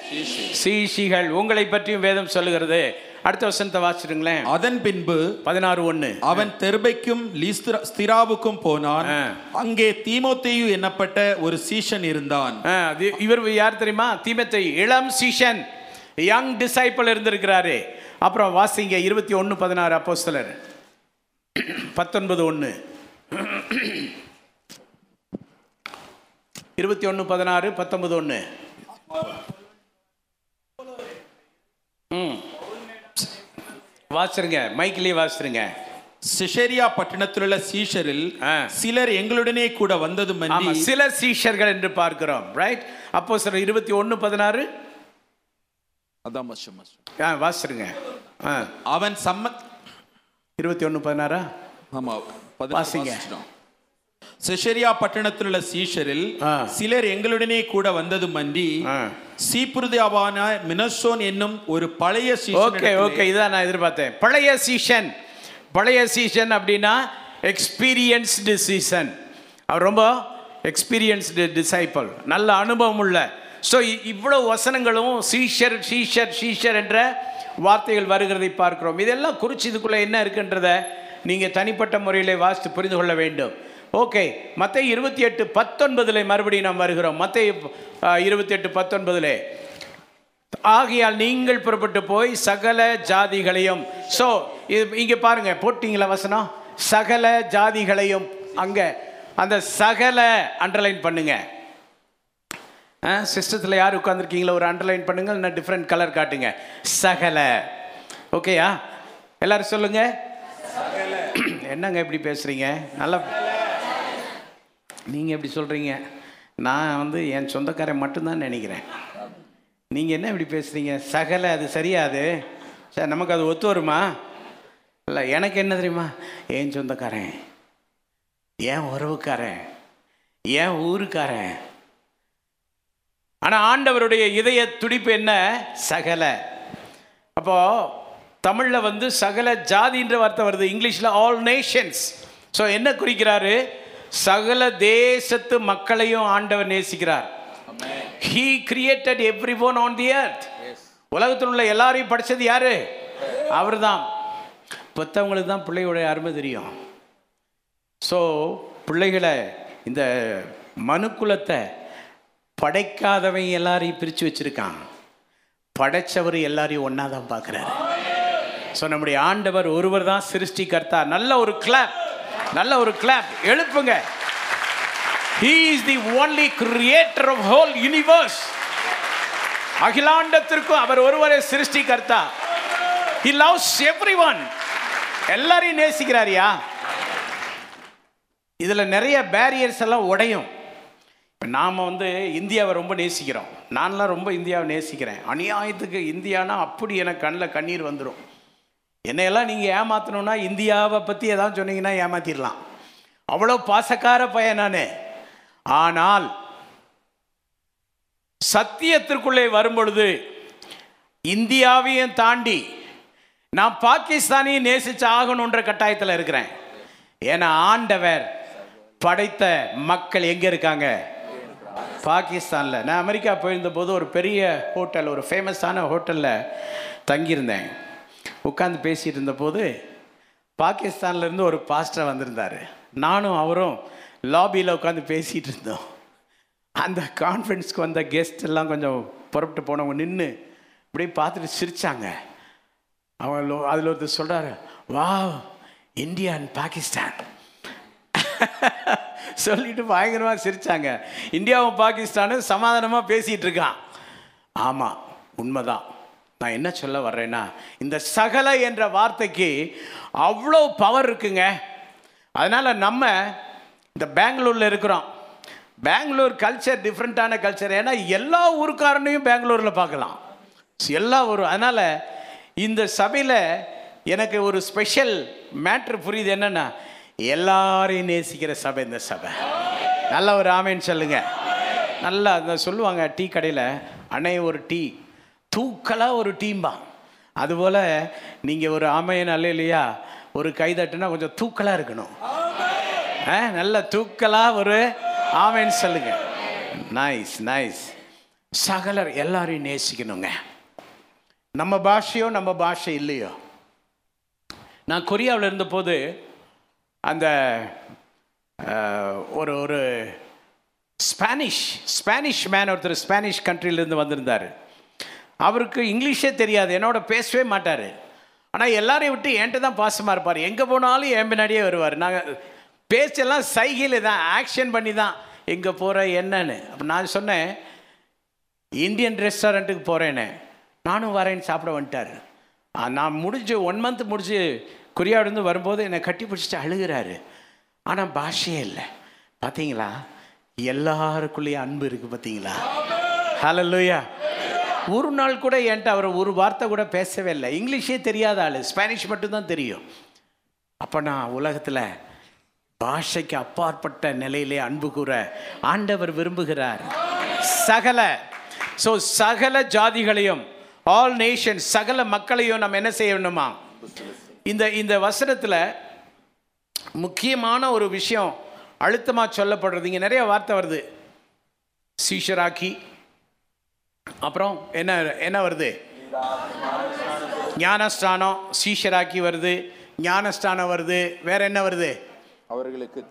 சீஷிகள் உங்களை பற்றியும் வேதம் சொல்லுகிறது. அடுத்த வசனத்தை வாசிடுங்களேன் அதன் பின்பு பதினாறு ஒன்று அவன் தெர்பைக்கும் ஸ்திராவுக்கும் போனான். அங்கே தீமோத்தேயு என்னப்பட்ட ஒரு சீஷன் இருந்தான். இவர் யார் தெரியுமா? தீமத்தை இளம் சீஷன். யங் டிசைபிள் இருந்திருக்கிறாரு. அப்புறம் வாசிங்க இருபத்தி ஒன்று பதினாறு அப்போஸ்தலர். பத்தொன்பது ஒன்று இருபத்தி ஒன்று பதினாறு பத்தொன்பது ஒன்று ம் வாசிருங்க மைக்கிலேயே வாசிருங்க சிஷேரியா பட்டணத்திலுள்ள சீஷரில். சிலர் எங்களுடனே கூட வந்ததும் சில சீஷர்கள் என்று பார்க்கிறோம் ரைட் அப்போ சார் இருபத்தி ஒன்று பதினாறு? ஆ வாசிருங்க அவன் சம்ம இருபத்தி ஒன்று பதினாறா? ஆமா வாசிங்க. சிஷேரியா பட்டணத்திலுள்ள சீஷரில் ஆ. சிலர் எங்களுடனே கூட வந்ததும் அன்றி ஆ. சீப்புருதியாவான மினசோன் என்னும் ஒரு பழைய ஓகே சீஷனிடத்திலே ஓகே இதான் நான் எதிர்பார்த்தேன். பழைய சீசன் பழைய சீசன் அப்படின்னா எக்ஸ்பீரியன்ஸ்டு சீசன் அவர் ரொம்ப எக்ஸ்பீரியன்ஸ்டு டிசைபிள் நல்ல அனுபவம் உள்ள. ஸோ இவ்வளவு வசனங்களும் சீஷர் சீஷர் சீஷர் என்ற வார்த்தைகள் வருகிறதை பார்க்கிறோம். இதெல்லாம் குறிச்சு இதுக்குள்ளே என்ன இருக்குன்றத நீங்கள் தனிப்பட்ட முறையிலே வாசித்து புரிந்து கொள்ள வேண்டும். ஓகே மற்ற இருபத்தி எட்டு பத்தொன்பதில் மறுபடியும் நாம் வருகிறோம். மற்ற இருபத்தி எட்டு பத்தொன்பதிலே. ஆகையால் நீங்கள் புறப்பட்டு போய் சகல ஜாதிகளையும் ஸோ இது இங்கே பாருங்க போட்டிங்களா வசனம்? சகல ஜாதிகளையும் அங்கே அந்த சகல அண்டர்லைன் பண்ணுங்க. சிஸ்டத்தில் யார் உட்காந்துருக்கீங்களோ ஒரு அண்டர்லைன் பண்ணுங்க இல்லைன்னா டிஃப்ரெண்ட் கலர் காட்டுங்க. சகல. ஓகேயா எல்லாரும் சொல்லுங்க. என்னங்க இப்படி பேசுறீங்க? நல்லா நீங்கள் எப்படி சொல்கிறீங்க நான் வந்து என் சொந்தக்காரன் மட்டும்தான் நினைக்கிறேன். நீங்கள் என்ன இப்படி பேசுகிறீங்க சகல அது சரியாது. சார் நமக்கு அது ஒத்து வருமா? இல்லை எனக்கு என்ன தெரியுமா? என் சொந்தக்காரன் என் உறவுக்காரன் என் ஊருக்காரன். ஆனால் ஆண்டவருடைய இதய துடிப்பு என்ன? சகல. அப்போது தமிழில் வந்து சகல ஜாதின்ற வார்த்தை வருது. இங்கிலீஷில் ஆல் நேஷன்ஸ் ஸோ என்ன குறிக்கிறாரு? சகல தேசத்து மக்களையும் ஆண்டவர் நேசிக்கிறார். He created every one on the earth உலகத்தில் உள்ள எல்லாரையும் படித்தது யாரு? அவர்தான். பெற்றவங்களுக்கு தான் பிள்ளையோட அருமை தெரியும். ஸோ பிள்ளைகளை இந்த மனுக்குலத்தை படைக்காதவன் எல்லாரையும் பிரித்து வச்சிருக்கான் படைச்சவர் எல்லாரையும் ஒன்றா தான் பார்க்குறாரு. ஸோ நம்முடைய ஆண்டவர் ஒருவர் தான் சிருஷ்டிகர்த்தா. நல்ல ஒரு கிளாப் நல்ல ஒரு clap எழுப்புங்க. He is the only creator of whole universe அகிலாண்டத்திற்கும் அவர் ஒருவரே சிருஷ்டிகர்த்தா. லவ்ஸ் எவ்ரி ஒன் எல்லாரையும் நேசிக்கிறாரியா? இதில் நிறைய பேரியர்ஸ் எல்லாம் உடையும். இப்போ நாம் வந்து இந்தியாவை ரொம்ப நேசிக்கிறோம். நான்லாம் ரொம்ப இந்தியாவை நேசிக்கிறேன். அநியாயத்துக்கு இந்தியானா அப்படி எனக்கு கண்ணில் கண்ணீர் வந்துடும் என்னையெல்லாம் நீங்கள் ஏமாற்றணும்னா இந்தியாவை பற்றி எதாவது சொன்னீங்கன்னா ஏமாத்திடலாம். அவ்வளோ பாசக்கார பையன் நான். ஆனால் சத்தியத்திற்குள்ளே வரும்பொழுது இந்தியாவையும் தாண்டி நான் பாகிஸ்தானையும் நேசிச்சு ஆகணுன்ற கட்டாயத்தில் இருக்கிறேன். ஏன்னா ஆண்டவர் படைத்த மக்கள் எங்கே இருக்காங்க? பாகிஸ்தானில். நான் அமெரிக்கா போயிருந்த போது ஒரு பெரிய ஹோட்டல் ஒரு ஃபேமஸான ஹோட்டலில் தங்கியிருந்தேன். உட்காந்து பேசிகிட்டு இருந்தபோது பாகிஸ்தான்லேருந்து ஒரு பாஸ்டர் வந்திருந்தார். நானும் அவரும் லாபியில் உட்காந்து பேசிகிட்டு இருந்தோம் அந்த கான்ஃபரன்ஸ்க்கு வந்த கெஸ்ட் எல்லாம் கொஞ்சம் புறப்பட்டு போனவங்க நின்று இப்படியே பார்த்துட்டு சிரிச்சாங்க. அவங்க அதில் ஒருத்தர் சொல்கிறாரு வா இந்தியா அண்ட் பாகிஸ்தான். சொல்லிட்டு பயங்கரமாக சிரிச்சாங்க. இந்தியாவும் பாகிஸ்தானும் சமாதானமாக பேசிகிட்டு இருக்கான். ஆமாம் உண்மைதான். நான் என்ன சொல்ல வர்றேன்னா இந்த சகல என்ற வார்த்தைக்கு அவ்வளோ பவர் இருக்குங்க. அதனால் நம்ம இந்த பெங்களூரில் இருக்கிறோம். பெங்களூர் கல்ச்சர் டிஃப்ரெண்ட்டான கல்ச்சர் ஏன்னா எல்லா ஊருக்காரனையும் பெங்களூரில் பார்க்கலாம். எல்லா ஊரும் அதனால் இந்த சபையில் எனக்கு ஒரு ஸ்பெஷல் மேட்ரு புரியுது என்னென்னா எல்லாரையும் நேசிக்கிற சபை இந்த சபை. நல்ல ஒரு ஆமைன்னு சொல்லுங்கள் நல்லா அந்த சொல்லுவாங்க டீ கடையில் அன்னை ஒரு டீ. தூக்கலாக ஒரு டீம்பா அதுபோல் நீங்கள் ஒரு ஆமையன் அல்ல இல்லையா ஒரு கைதட்டுனா கொஞ்சம் தூக்கலாக இருக்கணும். ஆ நல்ல தூக்கலாக ஒரு ஆமைன்னு சொல்லுங்க. நைஸ் நைஸ் சகலர் எல்லாரையும் நேசிக்கணுங்க. நம்ம பாஷையோ நம்ம பாஷை இல்லையோ? நான் கொரியாவில் இருந்தபோது அந்த ஒரு ஒரு ஸ்பானிஷ் ஸ்பானிஷ் மேன் ஒருத்தர் ஸ்பானிஷ் கண்ட்ரிலேருந்து வந்திருந்தார். அவருக்கு இங்கிலீஷே தெரியாது. என்னோட பேசவே மாட்டார். ஆனால் எல்லாரையும் விட்டு என்கிட்ட தான் பாசமாக இருப்பார். எங்கே போனாலும் என் பின்னாடியே வருவார். நாங்கள் பேச்செல்லாம் சைகையில் தான் ஆக்ஷன் பண்ணி தான் எங்கே போகிற என்னன்னு. அப்போ நான் சொன்னேன் இந்தியன் ரெஸ்டாரண்ட்டுக்கு போகிறேன்னு நானும் வரேன்னு சாப்பிட வந்துட்டார். நான் முடிஞ்சு ஒன் மந்த் முடிஞ்சு கொரியாவிலேருந்து வரும்போது என்னை கட்டி பிடிச்சிட்டு அழுகிறாரு. ஆனால் பாஷையே இல்லை. பார்த்தீங்களா எல்லாருக்குள்ளேயும் அன்பு இருக்குது பார்த்தீங்களா ஹalleluya ஒரு நாள் கூட என்கிட்ட அவர் ஒரு வார்த்தை கூட பேசவே இல்லை. இங்கிலீஷே தெரியாத ஆள். ஸ்பானிஷ் மட்டும்தான் தெரியும். அப்போ நான் உலகத்தில் பாஷைக்கு அப்பாற்பட்ட நிலையிலே அன்பு கூற ஆண்டவர் விரும்புகிறார். சகல ஸோ சகல ஜாதிகளையும் ஆல் நேஷன் சகல மக்களையும் நம்ம என்ன செய்யணுமா இந்த இந்த வசனத்தில் முக்கியமான ஒரு விஷயம் அழுத்தமாக சொல்லப்படுறது. இங்கே நிறைய வார்த்தை வருது. சீஷராக்கி அப்புறம் என்ன என்ன வருது? ஞானஸ்தானம் சீஷராக்கி வருது. ஞானஸ்தானம் வருது. வேற என்ன வருது? அவர்களுக்கு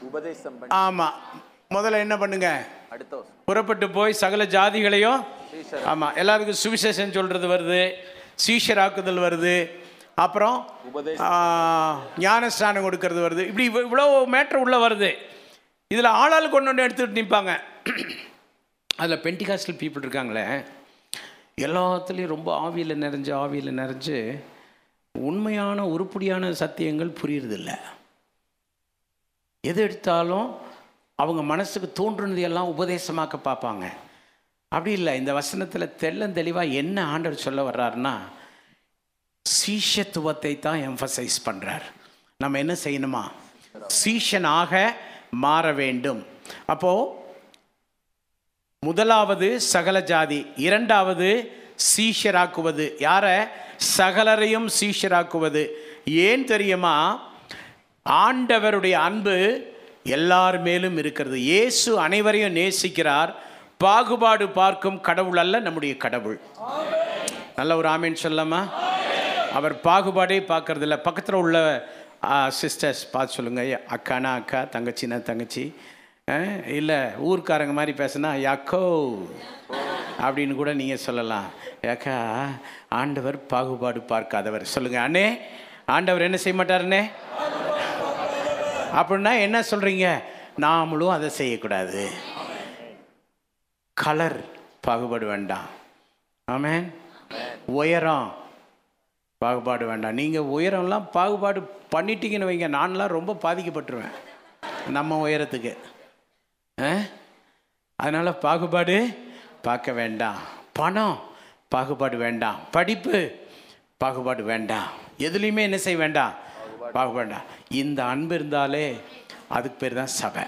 உபதேசம் ஆமாம் முதல்ல என்ன பண்ணுங்க. புறப்பட்டு போய் சகல ஜாதிகளையும் ஆமாம் எல்லாருக்கும் சுவிசேஷன் சொல்கிறது வருது. சீஷராக்குதல் வருது. அப்புறம் ஞானஸ்தானம் கொடுக்கறது வருது. இப்படி இவ்வ- இவ்வளோ மேட்ரு உள்ளே வருது. இதில் ஆளாள் கொண்டு வந்து எடுத்துகிட்டு நிற்பாங்க அதில் பென்டிகாஸ்டல் பீப்புள் இருக்காங்களே எல்லாத்துலேயும் ரொம்ப ஆவியில் நிறைஞ்சு ஆவியில் நிறைஞ்சு உண்மையான உருப்படியான சத்தியங்கள் புரியறதில்ல. எது எடுத்தாலும் அவங்க மனசுக்கு தோன்றுனது எல்லாம் உபதேசமாக்க பார்ப்பாங்க. அப்படி இல்லை இந்த வசனத்தில் தெள்ளந்தெளிவாக என்ன ஆண்டவர் சொல்ல வர்றாருன்னா சீஷத்துவத்தை தான் எம்ஃபசைஸ் பண்ணுறார் நம்ம என்ன செய்யணுமா? சீஷனாக மாற வேண்டும். அப்போது முதலாவது சகல ஜாதி இரண்டாவது சீஷராக்குவது. யாரை? சகலரையும் சீஷராக்குவது. ஏன் தெரியுமா? ஆண்டவருடைய அன்பு எல்லார் மேலும் இருக்கிறது. இயேசு அனைவரையும் நேசிக்கிறார். பாகுபாடு பார்க்கும் கடவுள் அல்ல நம்முடைய கடவுள். நல்ல ஒரு ஆமேன் சொல்லாமா அவர் பாகுபாடே பார்க்கறதில்ல. பக்கத்தில் உள்ள சிஸ்டர்ஸ் பார்த்து சொல்லுங்க. அக்கானா அக்கா தங்கச்சினா தங்கச்சி. இல்லை ஊர்க்காரங்க மாதிரி பேசுனா யாக்கோ அப்படின்னு கூட நீங்கள் சொல்லலாம். ஏக்கா ஆண்டவர் பாகுபாடு பார்க்காதவர். சொல்லுங்கள் அண்ணே ஆண்டவர் என்ன செய்ய மாட்டாருண்ணே? அப்படின்னா என்ன சொல்கிறீங்க நாமளும் அதை செய்யக்கூடாது. கலர் பாகுபாடு வேண்டாம். ஆமேன். உயரம் பாகுபாடு வேண்டாம். நீங்கள் உயரம்லாம் பாகுபாடு பண்ணிட்டீங்கன்னு வைங்க. நான்லாம் ரொம்ப பாதிக்கப்பட்டுருவேன் நம்ம உயரத்துக்கு. அதனால் பாகுபாடு பார்க்க வேண்டாம். பணம் பாகுபாடு வேண்டாம். படிப்பு பாகுபாடு வேண்டாம். எதுலேயுமே என்ன செய்ய வேண்டாம்? பாகுபாடு வேண்டாம். இந்த அன்பு இருந்தாலே அதுக்கு பேர் தான் சபை.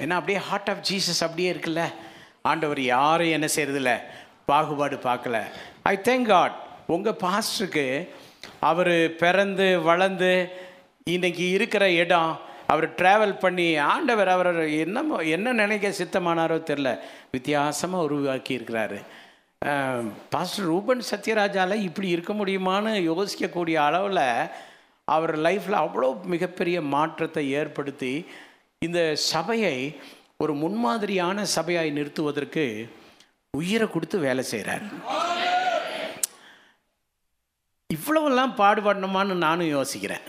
ஏன்னா அப்படியே ஹார்ட் ஆஃப் ஜீசஸ் அப்படியே இருக்குல்ல. ஆண்டவர் யாரும் என்ன செய்கிறதில்ல பாகுபாடு பார்க்கல. ஐ தேங்க் காட் உங்கள் பாஸ்டருக்கு அவர் பிறந்து வளர்ந்து இன்னைக்கு இருக்கிற இடம் அவர் ட்ராவல் பண்ணி ஆண்டவர் அவர் என்னமோ என்ன நினைக்க சித்தமானாரோ தெரில வித்தியாசமாக உருவாக்கி இருக்கிறாரு பாஸ்டர் ரூபன் சத்யராஜால இப்படி இருக்க முடியுமான்னு யோசிக்கக்கூடிய அளவில் அவர் லைஃப்பில் அவ்வளோ மிகப்பெரிய மாற்றத்தை ஏற்படுத்தி இந்த சபையை ஒரு முன்மாதிரியான சபையாய் நிறுத்துவதற்கு உயிரை கொடுத்து வேலை செய்கிறார் இவ்வளவெல்லாம் பாடுபடணுமான்னு நானும் யோசிக்கிறேன்.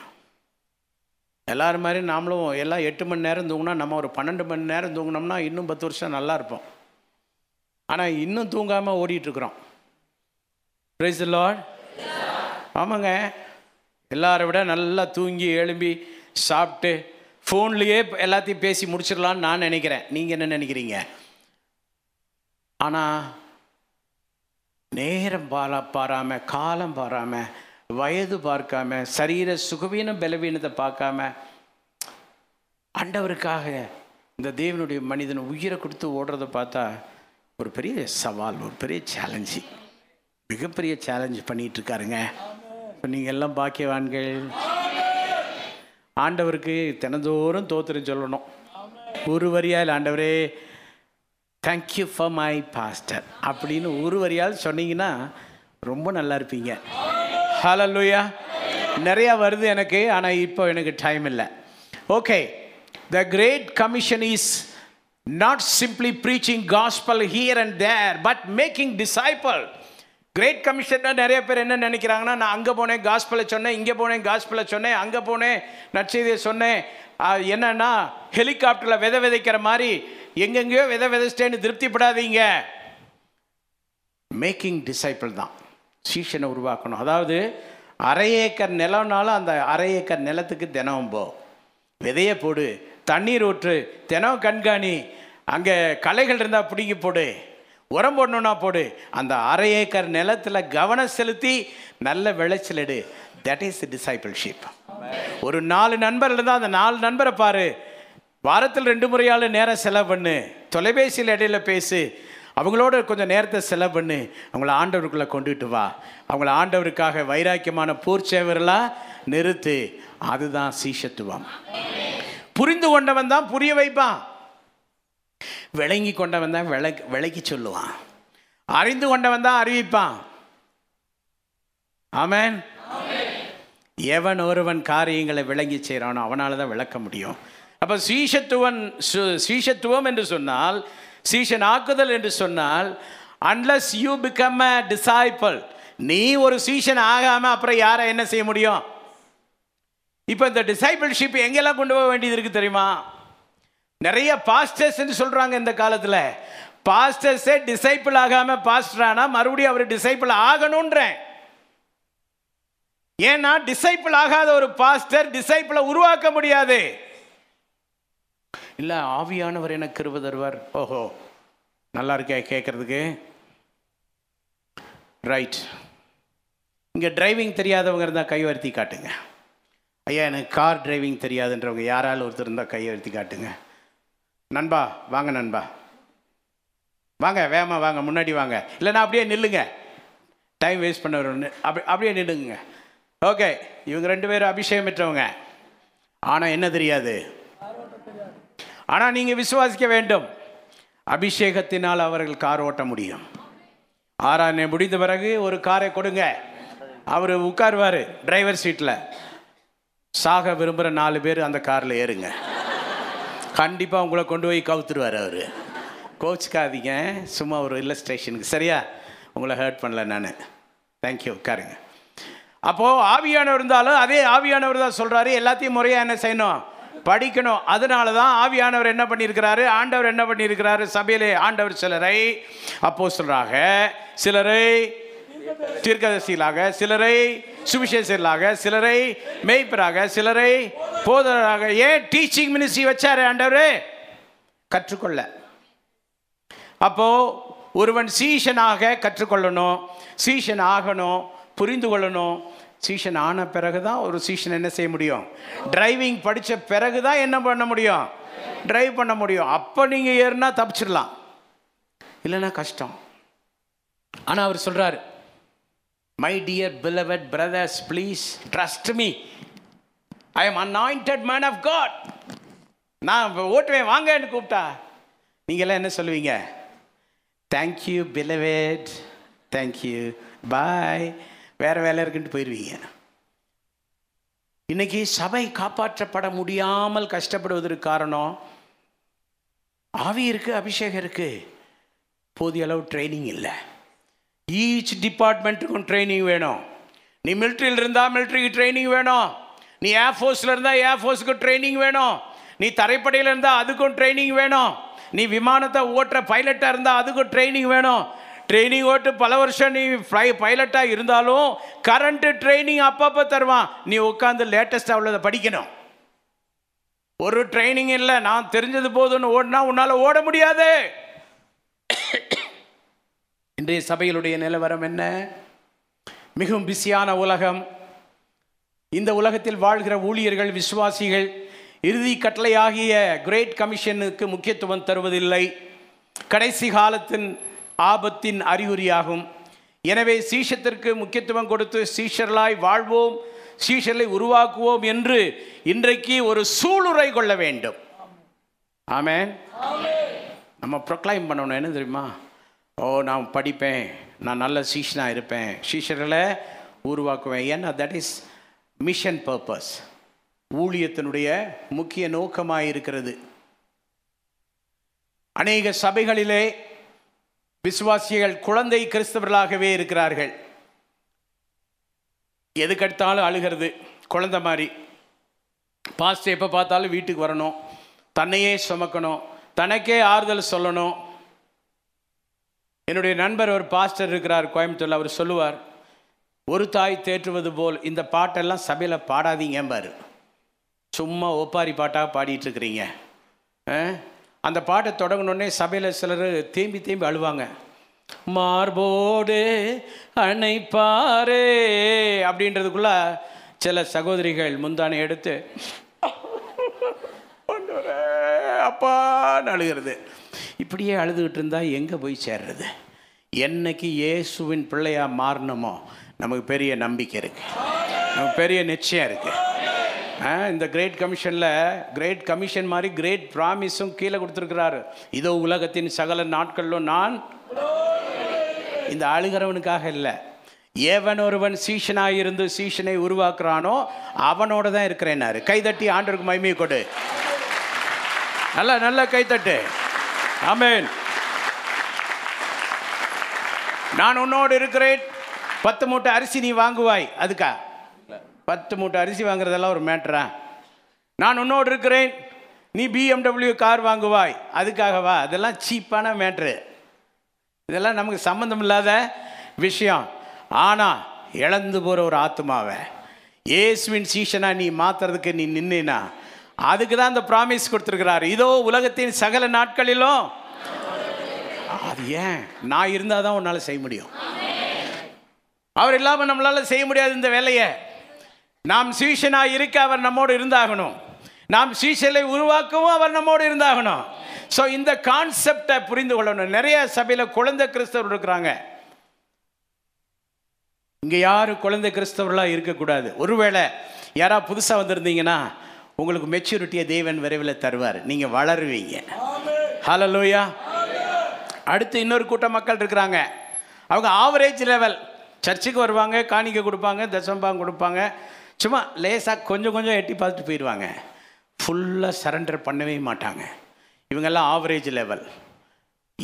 எல்லோரும் மாதிரி நாமளும் எல்லாம் எட்டு மணி நேரம் தூங்கினா நம்ம ஒரு பன்னெண்டு மணி நேரம் தூங்கினோம்னா இன்னும் பத்து வருஷம் நல்லா இருப்போம். ஆனால் இன்னும் தூங்காமல் ஓடிட்டுருக்குறோம் ப்ரைஸ் லார்ட் ஆமாங்க. எல்லாரை விட நல்லா தூங்கி எழும்பி சாப்பிட்டு ஃபோன்லேயே எல்லாத்தையும் பேசி முடிச்சிடலான்னு நான் நினைக்கிறேன். நீங்கள் என்ன நினைக்கிறீங்க? ஆனால் நேரம் பாலா பாராம காலம் பாராம வயது பார்க்காம சரீர சுகவீனம் பலவீனத்தை பார்க்காம ஆண்டவருக்காக இந்த தேவனுடைய மனிதன் உயிரை கொடுத்து ஓடுறத பார்த்தா ஒரு பெரிய சவால் ஒரு பெரிய சேலஞ்சு மிகப்பெரிய சேலஞ்ச் பண்ணிட்டு இருக்காருங்க இப்போ நீங்கள் எல்லாம் பாக்கியவான்கள். ஆண்டவருக்கு தினந்தோறும் தோத்திரம் சொல்லணும். ஒரு வரியால் ஆண்டவரே தேங்க்யூ ஃபார் மை பாஸ்டர் அப்படின்னு ஒரு வரியால் சொன்னீங்கன்னா ரொம்ப நல்லா இருப்பீங்க. ஹalleluya நிறையா வருது எனக்கு ஆனால் இப்போ எனக்கு டைம் இல்லை. Okay the great commission is not simply preaching gospel here and there but making disciple great கமிஷன்னா நிறைய பேர் என்ன நினைக்கிறாங்கன்னா நான் அங்கே போனேன் காஸ்பலை சொன்னேன் இங்கே போனேன் காஸ்பலை சொன்னேன் அங்கே போனேன் நற்செய்தியை சொன்னேன். என்னன்னா ஹெலிகாப்டரில் விதை விதைக்கிற மாதிரி எங்கெங்கேயோ விதை விதைச்சிட்டேன்னு திருப்திப்படாதீங்க. மேக்கிங் டிசைபிள் தான். சீஷனை உருவாக்கணும். அதாவது அரை ஏக்கர் நிலம்னாலும் அந்த அரை ஏக்கர் நிலத்துக்கு தினம் போ. விதைய போடு. தண்ணீர் ஊற்று. தினம் கண்காணி. அங்கே களைகள் இருந்தால் பிடிங்கி போடு. உரம் போடணுன்னா போடு. அந்த அரை ஏக்கர் நிலத்தில் கவனம் செலுத்தி நல்ல விளைச்சல் எடு. தட் இஸ் டிசைபிள்ஷிப் ஒரு நாலு நண்பர் இருந்தால் அந்த நாலு நண்பரை பாரு. வாரத்தில் ரெண்டு முறையாவது நேரம் செலவு பண்ணு. தொலைபேசியில் இடையில் பேசு. அவங்களோட கொஞ்சம் நேரத்தை செலவு பண்ணு. அவங்கள ஆண்டவருக்குள்ளே கொண்டுட்டு வா. அவங்கள ஆண்டவருக்காக வைராக்கியமான பூர்ச்சேவர்களாக நிறுத்து. அதுதான் சீஷத்துவம். புரிந்து கொண்டவன் தான் புரிய வைப்பான். விளங்கி கொண்டவன் தான் விளக் விளக்கி சொல்லுவான். அறிந்து கொண்டவன் தான் அறிவிப்பான். ஆமென். எவன் ஒருவன் காரியங்களை விளங்கி செய்கிறானோ அவனால் தான் விளக்க முடியும். அப்போ சீஷத்துவன் சு- சீஷத்துவம் என்று சொன்னால் சீஷன் ஆக்குதல் என்று சொன்னால் unless you become a disciple நீ ஒரு சீஷன் ஆகாமல் அப்புறம் யாரை என்ன செய்ய முடியும்? இப்போ இந்த டிசைபிள்ஷிப் எங்கெல்லாம் கொண்டு போக வேண்டியது இருக்குது தெரியுமா? நிறைய பாஸ்டர்ஸ்ன்னு சொல்கிறாங்க இந்த காலத்தில். பாஸ்டர்ஸே டிசைபிள் ஆகாமல் பாஸ்டரானால் மறுபடியும் அவர் டிசைபிள் ஆகணுன்றேன் ஏன்னா டிசைபிள் ஆகாத ஒரு பாஸ்டர் டிசைப்பிளை உருவாக்க முடியாது. இல்லை ஆவியானவர் எனக்கு கிருப தருவார். ஓஹோ. நல்லா இருக்கே கேட்குறதுக்கு ரைட் இங்கே டிரைவிங் தெரியாதவங்க இருந்தால் கைவர்த்தி காட்டுங்க. ஐயா எனக்கு கார் டிரைவிங் தெரியாதுன்றவங்க யாராலும் ஒருத்தர் இருந்தால் கையெழுத்தி காட்டுங்க. நண்பா வாங்க நண்பா. வாங்க வேகமாக வாங்க முன்னாடி வாங்க. இல்லைன்னா அப்படியே நில்லுங்க. டைம் வேஸ்ட் பண்ண வரும் அப்படி அப்படியே நில்லுங்க. ஓகே இவங்க ரெண்டு பேரும் அபிஷேகம் பெற்றவங்க ஆனால் என்ன தெரியாது? ஆனால் நீங்கள் விசுவாசிக்க வேண்டும். அபிஷேகத்தினால் அவர்கள் கார் ஓட்ட முடியும். ஆறாம் முடிந்த பிறகு ஒரு காரை கொடுங்க. அவர் உட்காருவார் டிரைவர் சீட்டில் சாக விரும்புகிற நாலு பேர் அந்த காரில் ஏறுங்க. கண்டிப்பாக உங்களை கொண்டு போய் கவுத்துருவார் அவர். கோச்சுக்காதீங்க. சும்மா ஒரு இல்லஸ்ட்ரேஷனுக்கு சரியா? உங்களை ஹர்ட் பண்ணல நான். தேங்க்யூ உட்காருங்க. அப்போது ஆவியானவர் இருந்தாலும் அதே ஆவியானவர் தான் சொல்கிறாரு எல்லாத்தையும் முறையாக என்ன செய்யணும்? படிக்கணும். அதனால தான் ஆவியானவர் என்ன பண்ணியிருக்கிறாரு? ஆண்டவர் என்ன பண்ணியிருக்கிறாரு? சபையிலே ஆண்டவர் சிலரை அப்போஸ்தலராக சிலரை தீர்க்கதரிசிகளாக சிலரை சுவிசேஷர்களாக சிலரை மெய்ப்பராக சிலரை போதராக ஏன் டீச்சிங் மினிஸ்ட்ரி வச்சாரு ஆண்டவர்? கற்றுக்கொள்ள. அப்போ ஒருவன் சீஷனாக கற்றுக்கொள்ளணும் சீஷன் ஆகணும் புரிந்து கொள்ளணும் சீஷன் ஆன பிறகு தான் ஒரு சீஷன் என்ன செய்ய முடியும்? டிரைவிங் படித்த பிறகு தான் என்ன பண்ண முடியும்? டிரைவ் பண்ண முடியும். அப்போ நீங்கள் ஏறுனா தப்பிச்சிடலாம். இல்லைன்னா கஷ்டம். ஆனால் அவர் சொல்கிறார் my dear beloved brothers please trust me I am anointed man of God நான் ஓட்டுவேன் ஓட்டுவேன் வாங்கன்னு கூப்பிட்டா. நீங்களாம் என்ன சொல்லுவீங்க? தேங்க்யூ பிலவேட் தேங்க்யூ பாய் வேறு வேலை இருக்குன்ட்டு போயிடுவீங்க இன்னைக்கு சபை காப்பாற்றப்பட முடியாமல் கஷ்டப்படுவதற்கு காரணம் ஆவி இருக்குது அபிஷேகம் இருக்குது போதிய அளவு ட்ரைனிங் இல்லை. ஈச் டிபார்ட்மெண்ட்டுக்கும் ட்ரைனிங் வேணும். நீ மிலிட்ரியில் இருந்தால் மிலிட்ரிக்கு ட்ரைனிங் வேணும். நீ ஏர்ஃபோர்ஸில் இருந்தால் ஏர்ஃபோர்ஸுக்கு ட்ரைனிங் வேணும். நீ தரைப்படையில் இருந்தால் அதுக்கும் ட்ரைனிங் வேணும். நீ விமானத்தை ஓட்டுற பைலட்டாக இருந்தால் அதுக்கும் ட்ரைனிங் வேணும். ட்ரைனிங் ஓட்டு பல வருஷம் நீ ஃப்ளை பைலட்டாக இருந்தாலும் கரண்ட்டு ட்ரைனிங் அப்பப்போ தருவான். நீ உட்காந்து லேட்டஸ்ட்டாக உள்ளதை படிக்கணும். ஒரு ட்ரைனிங் இல்லை நான் தெரிஞ்சது போதும்னு ஓடினா உன்னால் ஓட முடியாது. இன்றைய சபைகளுடைய நிலவரம் என்ன? மிகவும் பிஸியான உலகம். இந்த உலகத்தில் வாழ்கிற ஊழியர்கள் விசுவாசிகள் இறுதி கட்டளையாகிய கிரேட் கமிஷனுக்கு முக்கியத்துவம் தருவதில்லை. கடைசி காலத்தின் ஆபத்தின் அறிகுறியாகும். எனவே சீஷத்திற்கு முக்கியத்துவம் கொடுத்து சீஷர்களாய் வாழ்வோம் சீஷர்களை உருவாக்குவோம் என்று இன்றைக்கு ஒரு சூளுரை கொள்ள வேண்டும். ஆமென். நம்ம ப்ரொக்ளைம் பண்ணணும் என்ன தெரியுமா? ஓ நான் படிப்பேன் நான் நல்ல சீஷனாக இருப்பேன். சீஷர்களை உருவாக்குவேன். ஏன்னா தட் இஸ் மிஷன் பர்பஸ் ஊழியத்தினுடைய முக்கிய நோக்கமாக இருக்கிறது. அநேக சபைகளிலே விசுவாசிகள் குழந்தை கிறிஸ்தவர்களாகவே இருக்கிறார்கள். எதுக்கெடுத்தாலும் அழுகிறது குழந்தை மாதிரி. பாஸ்ட் எப்போ பார்த்தாலும் வீட்டுக்கு வரணும். தன்னையே சுமக்கணும். தனக்கே ஆறுதல் சொல்லணும். என்னுடைய நண்பர் ஒரு பாஸ்டர் இருக்கிறார் கோயம்புத்தூரில் அவர் சொல்லுவார் ஒரு தாய் தேற்றுவது போல் இந்த பாட்டெல்லாம் சபையில் பாடாதீங்கம்பாரு. சும்மா ஒப்பாரி பாட்டாக பாடிட்டு இருக்கிறீங்க. ஆ? அந்த பாட்டை தொடங்கினோடனே சபையில் சிலர் தேம்பி தேம்பி அழுவாங்க. மார்போடு அணைப்பாரே அப்படின்றதுக்குள்ள சில சகோதரிகள் முந்தானை எடுத்து அப்பான்னு அழுகிறது. இப்படியே அழுதுகிட்டு இருந்தால் எங்கே போய் சேர்றது? என்னைக்கு இயேசுவின் பிள்ளையாக மாறணுமோ? நமக்கு பெரிய நம்பிக்கை இருக்குது நமக்கு பெரிய நிச்சயம் இருக்குது இந்த கிரேட் கமிஷனில் கிரேட் கமிஷன் மாதிரி கிரேட் ப்ராமிஸும் கீழே கொடுத்துருக்கிறாரு. இதோ உலகத்தின் சகல நாட்களிலும் நான் இந்த அழுகிறவனுக்காக இல்லை. ஏவன் ஒருவன் சீஷனாக இருந்து சீஷனை உருவாக்குறானோ அவனோட தான் இருக்கிறேன்னாரு. கைதட்டி ஆண்டருக்கு மகிமை கொடு. நல்ல நல்ல கைத்தட்டு ஆமேன். நான் உன்னோடு இருக்கிறேன். பத்து மூட்டை அரிசி நீ வாங்குவாய். அதுக்கா? பத்து மூட்டை அரிசி வாங்குறதெல்லாம் ஒரு மேட்டரா நான் உன்னோடு இருக்கிறேன். நீ பிஎம்டபிள்யூ கார் வாங்குவாய். அதுக்காகவா அதெல்லாம் சீப்பான மேட்ரு இதெல்லாம் நமக்கு சம்மந்தம் இல்லாத விஷயம். ஆனால் இழந்து போகிற ஒரு ஆத்மாவை இயேசுவின் சீஷனா நீ மாத்துறதுக்கு நீ நின்னா அதுக்கு தான் அந்த ப்ராமிஸ் கொடுத்துருக்கிறாரு. இதோ உலகத்தின் சகல நாட்களிலும். அது ஏன்? நான் இருந்தால் தான் உன்னால் செய்ய முடியும். அவர் இல்லாமல் நம்மளால் செய்ய முடியாது இந்த வேலையை. நாம் சீஷனாக இருக்க அவர் நம்மோடு இருந்தாகணும். நாம் சீஷலை உருவாக்கவும் அவர் நம்மோடு இருந்தாகணும். ஸோ இந்த கான்செப்டை புரிந்து கொள்ளணும். நிறைய சபையில் குழந்தை கிறிஸ்தவர் இருக்கிறாங்க. இங்கே யாரும் குழந்தை கிறிஸ்தவர்களாக இருக்கக்கூடாது. ஒருவேளை யாராவது புதுசாக வந்திருந்தீங்கன்னா உங்களுக்கு மெச்சூரிட்டியை தேவன் விரைவில் தருவார். நீங்கள் வளருவீங்க. ஹலலூயா அடுத்து இன்னொரு கூட்டம் மக்கள் இருக்கிறாங்க. அவங்க ஆவரேஜ் லெவல் சர்ச்சுக்கு வருவாங்க காணிக்கை கொடுப்பாங்க தசம்பாங்க கொடுப்பாங்க. சும்மா லேசாக கொஞ்சம் கொஞ்சம் எட்டி பார்த்துட்டு போயிடுவாங்க. ஃபுல்லாக சரண்டர் பண்ணவே மாட்டாங்க. இவங்கெல்லாம் ஆவரேஜ் லெவல்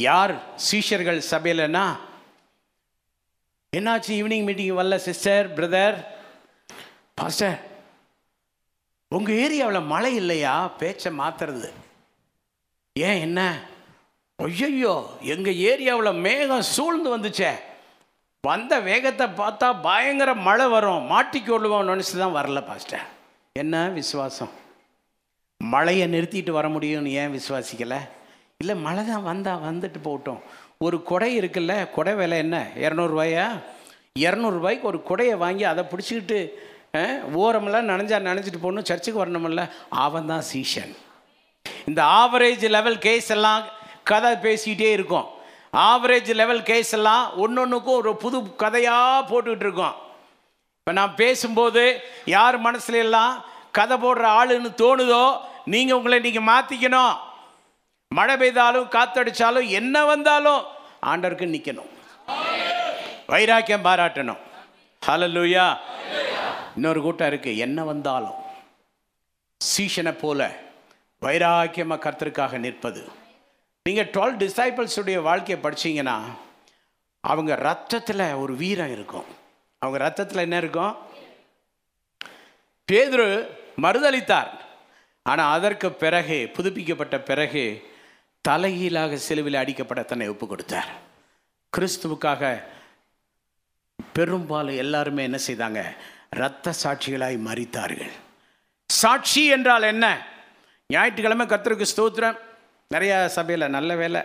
யார் சீஷர்கள் சபையிலன்னா என்னாச்சு ஈவினிங் மீட்டிங் வரல சிஸ்டர் பிரதர் பாஸ்டர் உங்கள் ஏரியாவில் மழை இல்லையா? பேச்சை மாற்றுறது ஏன் என்ன? ஐயையோ எங்கள் ஏரியாவில் மேகம் சூழ்ந்து வந்துச்சே. வந்த வேகத்தை பார்த்தா பயங்கர மழை வரும். மாட்டிக்கொள்ளுவோம் நினச்சி தான் வரல பாஸ்டர் என்ன விசுவாசம்? மழையை நிறுத்திட்டு வர முடியும்னு ஏன் விசுவாசிக்கலை? இல்லை மழை தான் வந்தால் வந்துட்டு போகட்டும். ஒரு குடை இருக்குல்ல குடை விலை என்ன? இரநூறுவாயா இரநூறுபாய்க்கு ஒரு குடையை வாங்கி அதை பிடிச்சிக்கிட்டு ஓரமெல்லாம் நனைஞ்சா நனைஞ்சிட்டு போகணும் சர்ச்சுக்கு வரணுமில்ல. அவன் தான் சீஷன். இந்த ஆவரேஜ் லெவல் கேஸ் எல்லாம் கதை பேசிக்கிட்டே இருக்கும். ஆவரேஜ் லெவல் கேஸ் எல்லாம் ஒன்று ஒன்றுக்கும் ஒரு புது கதையாக போட்டுக்கிட்டு இருக்கோம். இப்போ நான் பேசும்போது யார் மனசுல எல்லாம் கதை போடுற ஆளுன்னு தோணுதோ நீங்கள் உங்களை நீங்கள் மாற்றிக்கணும் மழை பெய்தாலும் காத்தடிச்சாலும் என்ன வந்தாலும் ஆண்டருக்கு நிற்கணும் வைராக்கியம் பாராட்டணும். ஹalleluya இன்னொரு கூட்டம் இருக்குது என்ன வந்தாலும் சீஷனை போல வைராக்கியமாக கர்த்தருக்காக நிற்பது. நீங்கள் டுவெல் டிசைபிள்ஸுடைய வாழ்க்கையை படிச்சீங்கன்னா அவங்க ரத்தத்தில் ஒரு வீரம் இருக்கும். அவங்க ரத்தத்தில் என்ன இருக்கும்? பேதுரு மறுதளித்தார். ஆனால் அதற்கு பிறகு புதுப்பிக்கப்பட்ட பிறகு தலைகீழாக சிலுவில் அடிக்கப்பட தன்னை ஒப்பு கொடுத்தார். கிறிஸ்துவுக்காக பெரும்பாலும் எல்லாருமே என்ன செய்தாங்க? இரத்த சாட்சிகளாய் மறித்தார்கள் சாட்சி என்றால் என்ன? ஞாயிற்றுக்கிழமை கத்திரிக்கு ஸ்தோத்திரம். நிறையா சபையில் நல்ல வேலை.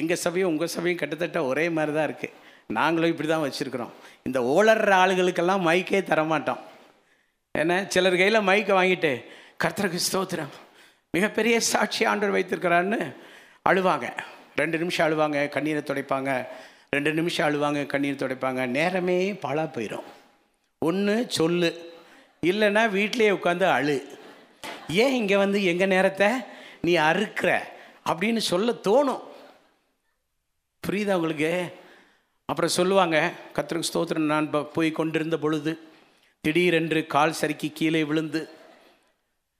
எங்கள் சபையும் உங்கள் சபையும் கிட்டத்தட்ட ஒரே மாதிரி தான் இருக்குது நாங்களும் இப்படி தான் வச்சுருக்குறோம். இந்த ஓளர்ற ஆளுகளுக்கெல்லாம் மைக்கே தரமாட்டோம். ஏன்னா சிலர் கையில் மைக்கை வாங்கிட்டு கர்த்தருக்கு ஸ்தோத்திரம். மிகப்பெரிய சாட்சி ஆண்டவர் வைத்திருக்கிறான்னு அழுவாங்க. ரெண்டு நிமிஷம் அழுவாங்க கண்ணீரை துடைப்பாங்க. ரெண்டு நிமிஷம் அழுவாங்க கண்ணீர் துடைப்பாங்க. நேரமே பாழாக போயிடும் ஒன்று சொல்லு. இல்லைன்னா வீட்டிலேயே உட்காந்து அழு. ஏன் இங்கே வந்து எங்கள் நேரத்தை? நீ அறுக்கிற. அப்படின்னு சொல்ல தோணும். புரியுதா உங்களுக்கு? அப்புறம் சொல்லுவாங்க கத்திரிக்கு ஸ்தோத்திரம். நான் போய் கொண்டிருந்த பொழுது திடீரென்று கால் சறுக்கி கீழே விழுந்து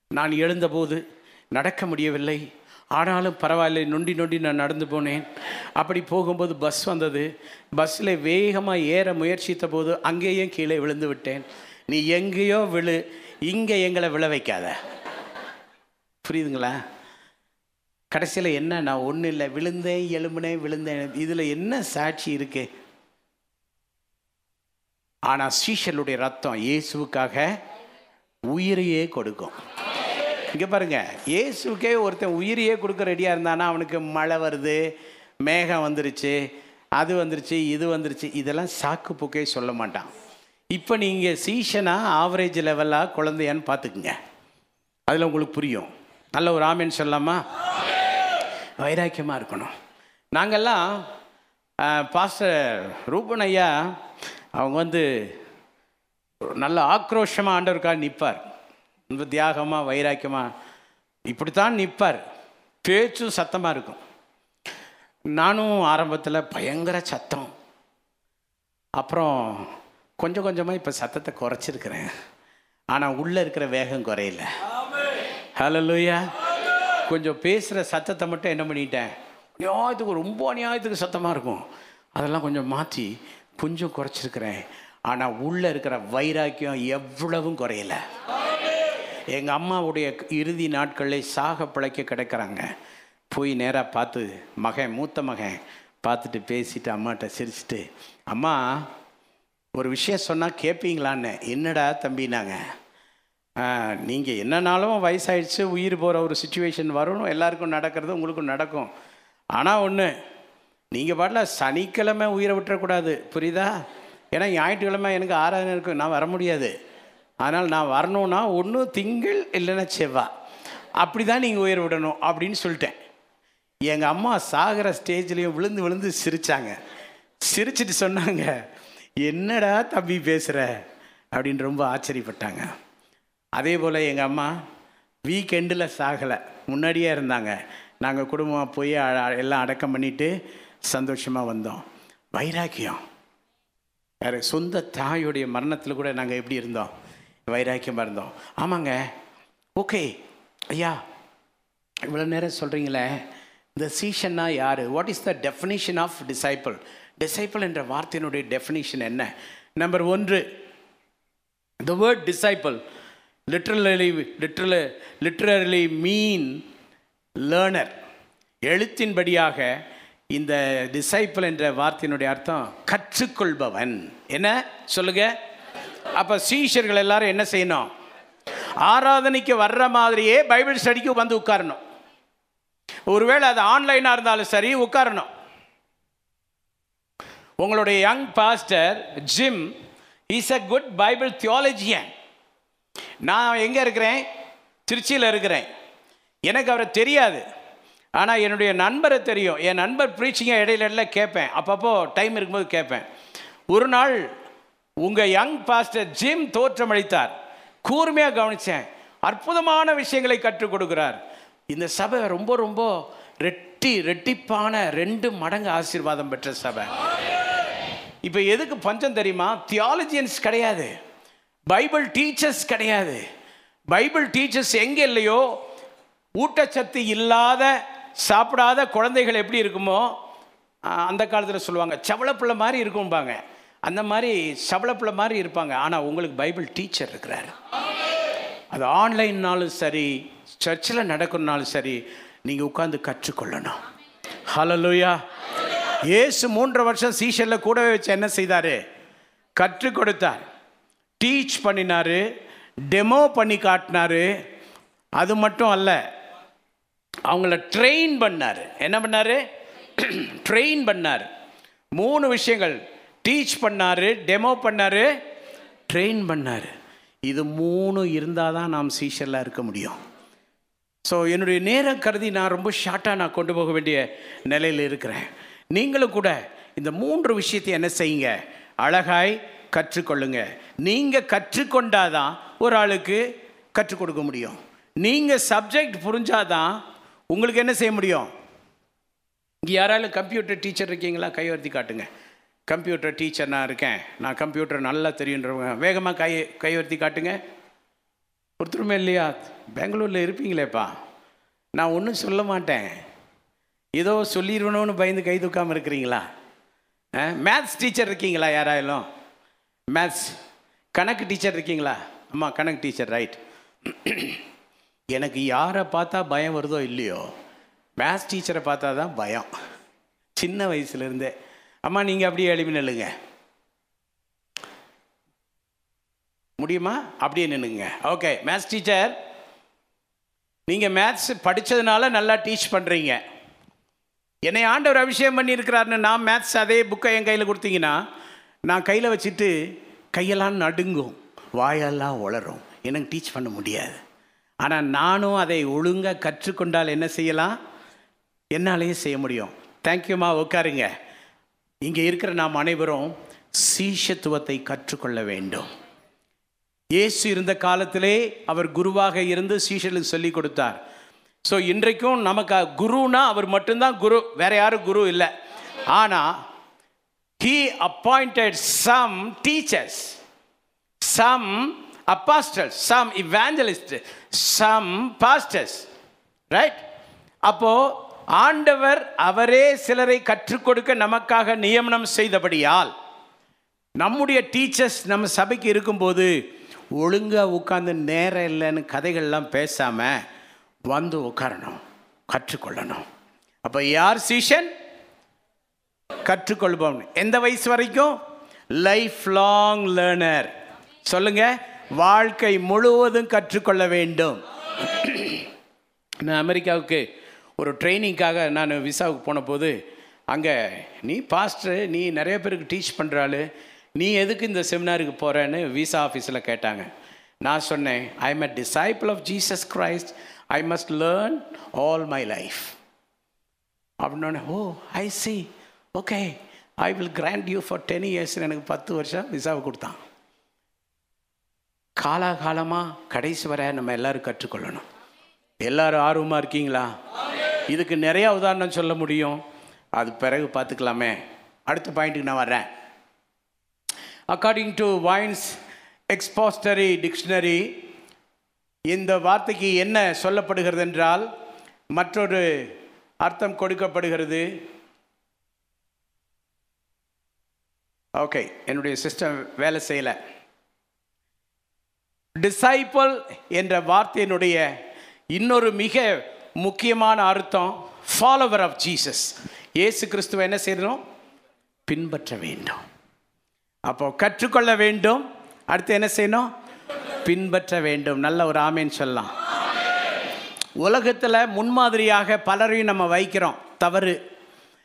நான் எழுந்தபோது நடக்க முடியவில்லை. ஆனாலும் பரவாயில்லை நொண்டி நொண்டி நான் நடந்து போனேன். அப்படி போகும்போது பஸ் வந்தது. பஸ்ஸில் வேகமாக ஏற முயற்சித்த போது அங்கேயும் கீழே விழுந்து விட்டேன். நீ எங்கேயோ விழு இங்கே எங்களை விழ வைக்காத. புரியுதுங்களா? கடைசியில் என்ன நான் ஒன்றும் இல்லை விழுந்தேன் எலும்புனேன் விழுந்தேன். இதில் என்ன சாட்சி இருக்கு? ஆனால் சீஷலுடைய ரத்தம் இயேசுவுக்காக உயிரையே கொடுக்கும். இங்கே பாருங்க இயேசுக்கே ஒருத்தன் உயிரையே கொடுக்க ரெடியாக இருந்தானா அவனுக்கு மழை வருது மேகம் வந்துருச்சு அது வந்துருச்சு இது வந்துருச்சு இதெல்லாம் சாக்கு போக்கே சொல்ல மாட்டான். இப்போ நீங்கள் சீஷனாக ஆவரேஜ் லெவலாக குழந்தையான்னு பார்த்துக்குங்க. அதில் உங்களுக்கு புரியும். நல்ல ஒரு ஆமின்னு சொல்லலாமா? வைராக்கியமாக இருக்கணும். நாங்கள்லாம் பாஸ்டர் ரூபன் ஐயா அவங்க வந்து நல்ல ஆக்ரோஷமாக ஆண்டவருக்காக நிற்பார் ரொம்ப தியாகமாக வைராக்கியமாக இப்படித்தான் நிற்பார் பேச்சும் சத்தமாக இருக்கும். நானும் ஆரம்பத்தில் பயங்கர சத்தம். அப்புறம் கொஞ்சம் கொஞ்சமாக இப்போ சத்தத்தை குறைச்சிருக்கிறேன். ஆனால் உள்ளே இருக்கிற வேகம் குறையல. ஹலோயா கொஞ்சம் பேசுகிற சத்தத்தை மட்டும் என்ன பண்ணிட்டேன்? அநியாயத்துக்கு ரொம்ப அநியாயத்துக்கு சத்தமாக இருக்கும். அதெல்லாம் கொஞ்சம் மாற்றி கொஞ்சம் குறைச்சிருக்கிறேன். ஆனால் உள்ளே இருக்கிற வைராக்கியம் எவ்வளவும் குறையலை. எங்கள் அம்மாவுடைய இறுதி நாட்களில் சாக பிழைக்க கிடக்கிறாங்க. போய் நேராக பார்த்து மகன் மூத்த மகன் பார்த்துட்டு பேசிட்டு அம்மாட்ட சிரிச்சிட்டு அம்மா ஒரு விஷயம் சொன்னால் கேட்பீங்களான்னு என்னடா தம்பினாங்க? நீங்கள் என்னன்னாலும் வயசாகிடுச்சு உயிர் போகிற ஒரு சுச்சுவேஷன் வரும் எல்லாருக்கும் நடக்கிறது உங்களுக்கும் நடக்கும். ஆனால் ஒன்று நீங்கள் பாட்டில் சனிக்கிழமை உயிரை விட்டுறக்கூடாது புரியுதா? ஏன்னா ஞாயிற்றுக்கிழமை எனக்கு ஆராதனை இருக்கும் நான் வர முடியாது. அதனால் நான் வரணும்னா ஒன்று திங்கள் இல்லைன்னா செவ்வாய் அப்படி தான் நீங்கள் உயிர் விடணும் அப்படின்னு சொல்லிட்டேன். எங்கள் அம்மா சாகிற ஸ்டேஜ்லேயும் விழுந்து விழுந்து சிரித்தாங்க சிரிச்சிட்டு சொன்னாங்க என்னடா தம்பி பேசுகிற அப்படின்னு ரொம்ப ஆச்சரியப்பட்டாங்க. அதே போல் எங்கள் அம்மா வீக்கெண்டில் சாகலை. முன்னாடியே இருந்தாங்க. நாங்கள் குடும்பமாக போய் எல்லாம் அடக்கம் பண்ணிட்டு சந்தோஷமாக வந்தோம். வைராக்கியம். வேறு சொந்த தாயுடைய மரணத்தில் கூட நாங்கள் எப்படி இருந்தோம்? வைராக்கியமாக இருந்தோம். ஆமாங்க. ஓகே. ஐயா இவ்வளோ நேரம் சொல்கிறீங்களே இந்த சீஷன்னா யார்? What is the definition of disciple disciple என்ற வார்த்தையினுடைய டெஃபினேஷன் என்ன? நம்பர் ஒன்று the word disciple literally literal literally mean learner எழுத்தின்படியாக இந்த டிசைப்பிள் என்ற வார்த்தையினுடைய அர்த்தம் கற்றுக்கொள்பவன். என்ன? சொல்லுங்க. அப்போ சீஷர்கள் எல்லாரும் என்ன செய்யணும்? ஆராதனைக்கு வர்ற மாதிரியே பைபிள் ஸ்டடிக்கு வந்து உட்காரணும். ஒருவேளை அது ஆன்லைனாக இருந்தாலும் சரி உட்காரணும். உங்களுடைய young pastor Jim is a good Bible theologian. நான் எங்கே இருக்கிறேன்? திருச்சியில் இருக்கிறேன். எனக்கு அவரை தெரியாது. ஆனால் என்னுடைய நண்பரை தெரியும். என் நண்பர் ப்ரீச்சிங்கை இடையில இடையில கேட்பேன். அப்பப்போ டைம் இருக்கும்போது கேட்பேன். ஒரு நாள் உங்கள் யங் பாஸ்டர் ஜிம் தோற்றமளித்தார். கூர்மையாக கவனித்தேன் அற்புதமான விஷயங்களை கற்றுக் கொடுக்குறார். இந்த சபை ரொம்ப ரொம்ப ரெட்டி ரெட்டிப்பான ரெண்டு மடங்கு ஆசீர்வாதம் பெற்ற சபை. இப்போ எதுக்கு பஞ்சம் தெரியுமா? தியாலஜியன்ஸ் கிடையாது. பைபிள் டீச்சர்ஸ் கிடையாது. பைபிள் டீச்சர்ஸ் எங்கே இல்லையோ? ஊட்டச்சத்து இல்லாத சாப்பிடாத குழந்தைகள் எப்படி இருக்குமோ? அந்த காலத்தில் சொல்லுவாங்க சவளப்பிள்ளை மாதிரி இருக்கும்பாங்க. அந்த மாதிரி சவளப்பிள்ளை மாதிரி இருப்பாங்க. ஆனால் உங்களுக்கு பைபிள் டீச்சர் இருக்கிறார். அது ஆன்லைன்னாலும் சரி சர்ச்சில் நடக்கணும்னாலும் சரி நீங்கள் உட்காந்து கற்றுக்கொள்ளணும். ஹலலுயா ஏசு மூன்று வருஷம் சீஷரில் கூடவே வச்சு என்ன செய்தார்? கற்றுக் கொடுத்தார். டீச் பண்ணினார் டெமோ பண்ணி காட்டினாரு. அது மட்டும் அல்ல அவங்கள ட்ரெயின் பண்ணார். என்ன பண்ணார்? ட்ரெயின் பண்ணார். மூணு விஷயங்கள் டீச் பண்ணார் டெமோ பண்ணார் ட்ரெயின் பண்ணார். இது மூணு இருந்தால் தான் நாம் சீஷலாக இருக்க முடியும். ஸோ என்னுடைய நேரம் கருதி நான் ரொம்ப ஷார்ட்டாக நான் கொண்டு போக வேண்டிய நிலையில் இருக்கிறேன். நீங்களும் கூட இந்த மூன்று விஷயத்தை என்ன செய்யுங்க? அழகாய் கற்றுக்கொள்ளுங்க. நீங்கள் கற்றுக்கொண்டாதான் ஒரு ஆளுக்கு கற்றுக் கொடுக்க முடியும். நீங்கள் சப்ஜெக்ட் புரிஞ்சாதான் உங்களுக்கு என்ன செய்ய முடியும்? இங்கே யாராலும் கம்ப்யூட்டர் டீச்சர் இருக்கீங்களா? கையெழுத்தி காட்டுங்க. கம்ப்யூட்டர் டீச்சர் நான் இருக்கேன். நான் கம்ப்யூட்டர் நல்லா தெரியுன்றவங்க வேகமாக கை கையெழுத்தி காட்டுங்க. ஒருத்தருமே இல்லையா? பெங்களூரில் இருப்பீங்களேப்பா. நான் ஒன்றும் சொல்ல மாட்டேன். ஏதோ சொல்லிடுவணும்னு பயந்து கை தூக்காமல் இருக்கிறீங்களா? மேத்ஸ் டீச்சர் இருக்கீங்களா யாராயிலும்? மேத்ஸ் கணக்கு டீச்சர் இருக்கீங்களா? அம்மா கணக்கு டீச்சர் ரைட் எனக்கு யாரை பார்த்தா பயம் வருதோ இல்லையோ மேத்ஸ் டீச்சரை பார்த்தா தான் பயம். சின்ன வயசுலேருந்தே அம்மா நீங்கள் அப்படியே எழுப்பி நில்லுங்க. முடியுமா? அப்படியே நின்னுங்க ஓகே மேத்ஸ் டீச்சர் நீங்கள் மேத்ஸ் படித்ததுனால நல்லா டீச் பண்ணுறீங்க என்னை ஆண்டவர் அபிஷேகம் பண்ணியிருக்கிறாருன்னு நான் மேத்ஸ் அதே புக்கை என் கையில் கொடுத்தீங்கன்னா நான் கையில் வச்சுட்டு கையெல்லாம் நடுங்கும். வாயெல்லாம் வளரும் எனக்கு டீச் பண்ண முடியாது. ஆனால் நானும் அதை ஒழுங்காக கற்றுக்கொண்டால் என்ன செய்யலாம்? என்னாலேயே செய்ய முடியும். தேங்க்யூம்மா உட்காருங்க. இங்கே இருக்கிற நாம் அனைவரும் சீஷத்துவத்தை கற்றுக்கொள்ள வேண்டும். இயேசு இருந்த காலத்திலே அவர் குருவாக இருந்து சீஷர்களுக்கு சொல்லி கொடுத்தார். ஸோ இன்றைக்கும் நமக்கு குருனா அவர் மட்டும்தான் குரு. வேற யாரும் குரு இல்லை. ஆனால் he appointed some teachers some apostles some evangelists some pastors right அப்போ ஆண்டவர் அவரே சிலரை கற்றுக் கொடுக்க நமக்காக நியமனம் செய்தபடியால் நம்முடைய டீச்சர்ஸ் நம்ம சபைக்கு இருக்கும்போது ஒழுங்காக உட்காந்து நேரம் இல்லைன்னு கதைகள்லாம் பேசாமல் வந்து உட்காரணும் கற்றுக்கொள்ளணும். அப்போ யார் சீஷன்? கற்றுக்கொள்பவன். எந்த வயசு வரைக்கும்? லைஃப் லாங் லேர்னர் சொல்லுங்க. வாழ்க்கை முழுவதும் கற்றுக்கொள்ள வேண்டும். நான் அமெரிக்காவுக்கு ஒரு ட்ரைனிங்காக நான் விசாவுக்கு போன போது அங்கே நீ பாஸ்டர் நீ நிறைய பேருக்கு டீச் பண்ணுறாள் நீ எதுக்கு இந்த செமினாருக்கு போகிறேன்னு விசா ஆஃபீஸில் கேட்டாங்க. நான் சொன்னேன் I am a disciple of Jesus Christ I must learn all my life அப்படின்னோடனே ஓ I see okay I will grant you for ten years எனக்கு பத்து வருஷம் விசாவை கொடுத்தான். காலாகாலமாக கடைசி வரை நம்ம எல்லாரும் கற்றுக்கொள்ளணும். எல்லோரும் ஆர்வமாக இருக்கீங்களா? இதுக்கு நிறையா உதாரணம் சொல்ல முடியும். அது பிறகு பார்த்துக்கலாமே. அடுத்த பாயிண்ட்டுக்கு நான் வர்றேன். According to Vine's expository dictionary இந்த வார்த்தைக்கு என்ன சொல்லப்படுகிறது என்றால் மற்றொரு அர்த்தம் கொடுக்கப்படுகிறது. ஓகே என்னுடைய சிஸ்டம் வேலை செய்யலை. டிசைபிள் என்ற வார்த்தையினுடைய இன்னொரு மிக முக்கியமான அர்த்தம் ஃபாலோவர் ஆஃப் ஜீசஸ் இயேசு கிறிஸ்துவை என்ன செய்யணும்? பின்பற்ற வேண்டும். அப்போ கற்றுக்கொள்ள வேண்டும். அடுத்து என்ன செய்யணும்? பின்பற்ற வேண்டும். நல்ல ஒரு ஆமேன்னு சொல்லலாம். உலகத்தில் முன்மாதிரியாக பலரையும் நம்ம வைக்கிறோம். தவறு.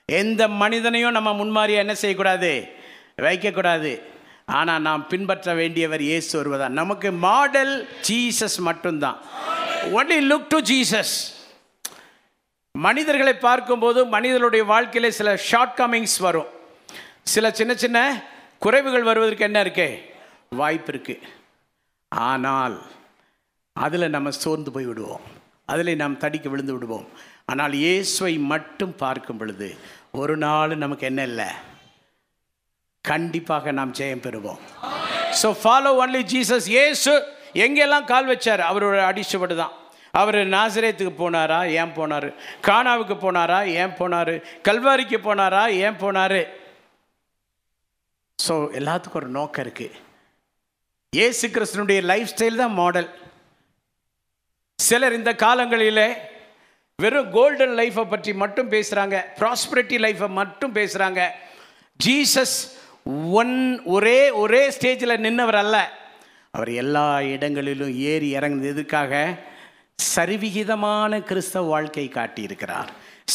எந்த மனிதனையும் நம்ம முன்மாதிரியாக என்ன செய்யக்கூடாது? வைக்கக்கூடாது. ஆனால் நாம் பின்பற்ற வேண்டியவர் இயேசு வருவதால் நமக்கு மாடல் ஜீசஸ் மட்டும்தான். ஒன்லி லுக் டு ஜீசஸ் மனிதர்களை பார்க்கும்போது மனிதனுடைய வாழ்க்கையில் சில ஷார்ட் கமிங்ஸ் வரும். சில சின்ன சின்ன குறைவுகள் வருவதற்கு என்ன இருக்கு? வாய்ப்பு இருக்கு. ஆனால் அதில் நம்ம சோர்ந்து போய் விடுவோம். அதில் நாம் தடிக்க விழுந்து விடுவோம். ஆனால் இயேசுவை மட்டும் பார்க்கும் பொழுது ஒரு நாள் நமக்கு என்ன இல்லை? கண்டிப்பாக நாம் ஜெயம் பெறுவோம். ஸோ ஃபாலோ ஒன்லி ஜீசஸ் ஏசு எங்கெல்லாம் கால் வச்சார்? அவரோட அடிச்சுபடு தான் அவர் நாசரேத்துக்கு போனாரா? ஏன் போனார்? கானாவுக்கு போனாரா? ஏன் போனார்? கல்வாரிக்கு போனாரா? ஏன் போனார்? ஸோ எல்லாத்துக்கும் ஒரு நோக்கம் இருக்குது ஏசு கிறிஸ்தனுடைய லைஃப் ஸ்டைல் தான் மாடல் சிலர் இந்த காலங்களிலே வெறும் கோல்டன் லைஃப்பை பற்றி மட்டும் பேசுகிறாங்க ப்ராஸ்பரிட்டி லைஃப்பை மட்டும் பேசுகிறாங்க ஜீசஸ் ஒன் ஒரே ஒரே ஸ்டேஜில் நின்றவர் அல்ல. அவர் எல்லா இடங்களிலும் ஏறி இறங்குனதுக்காக சரிவிகிதமான கிறிஸ்தவ வாழ்க்கை காட்டியிருக்கிறார்.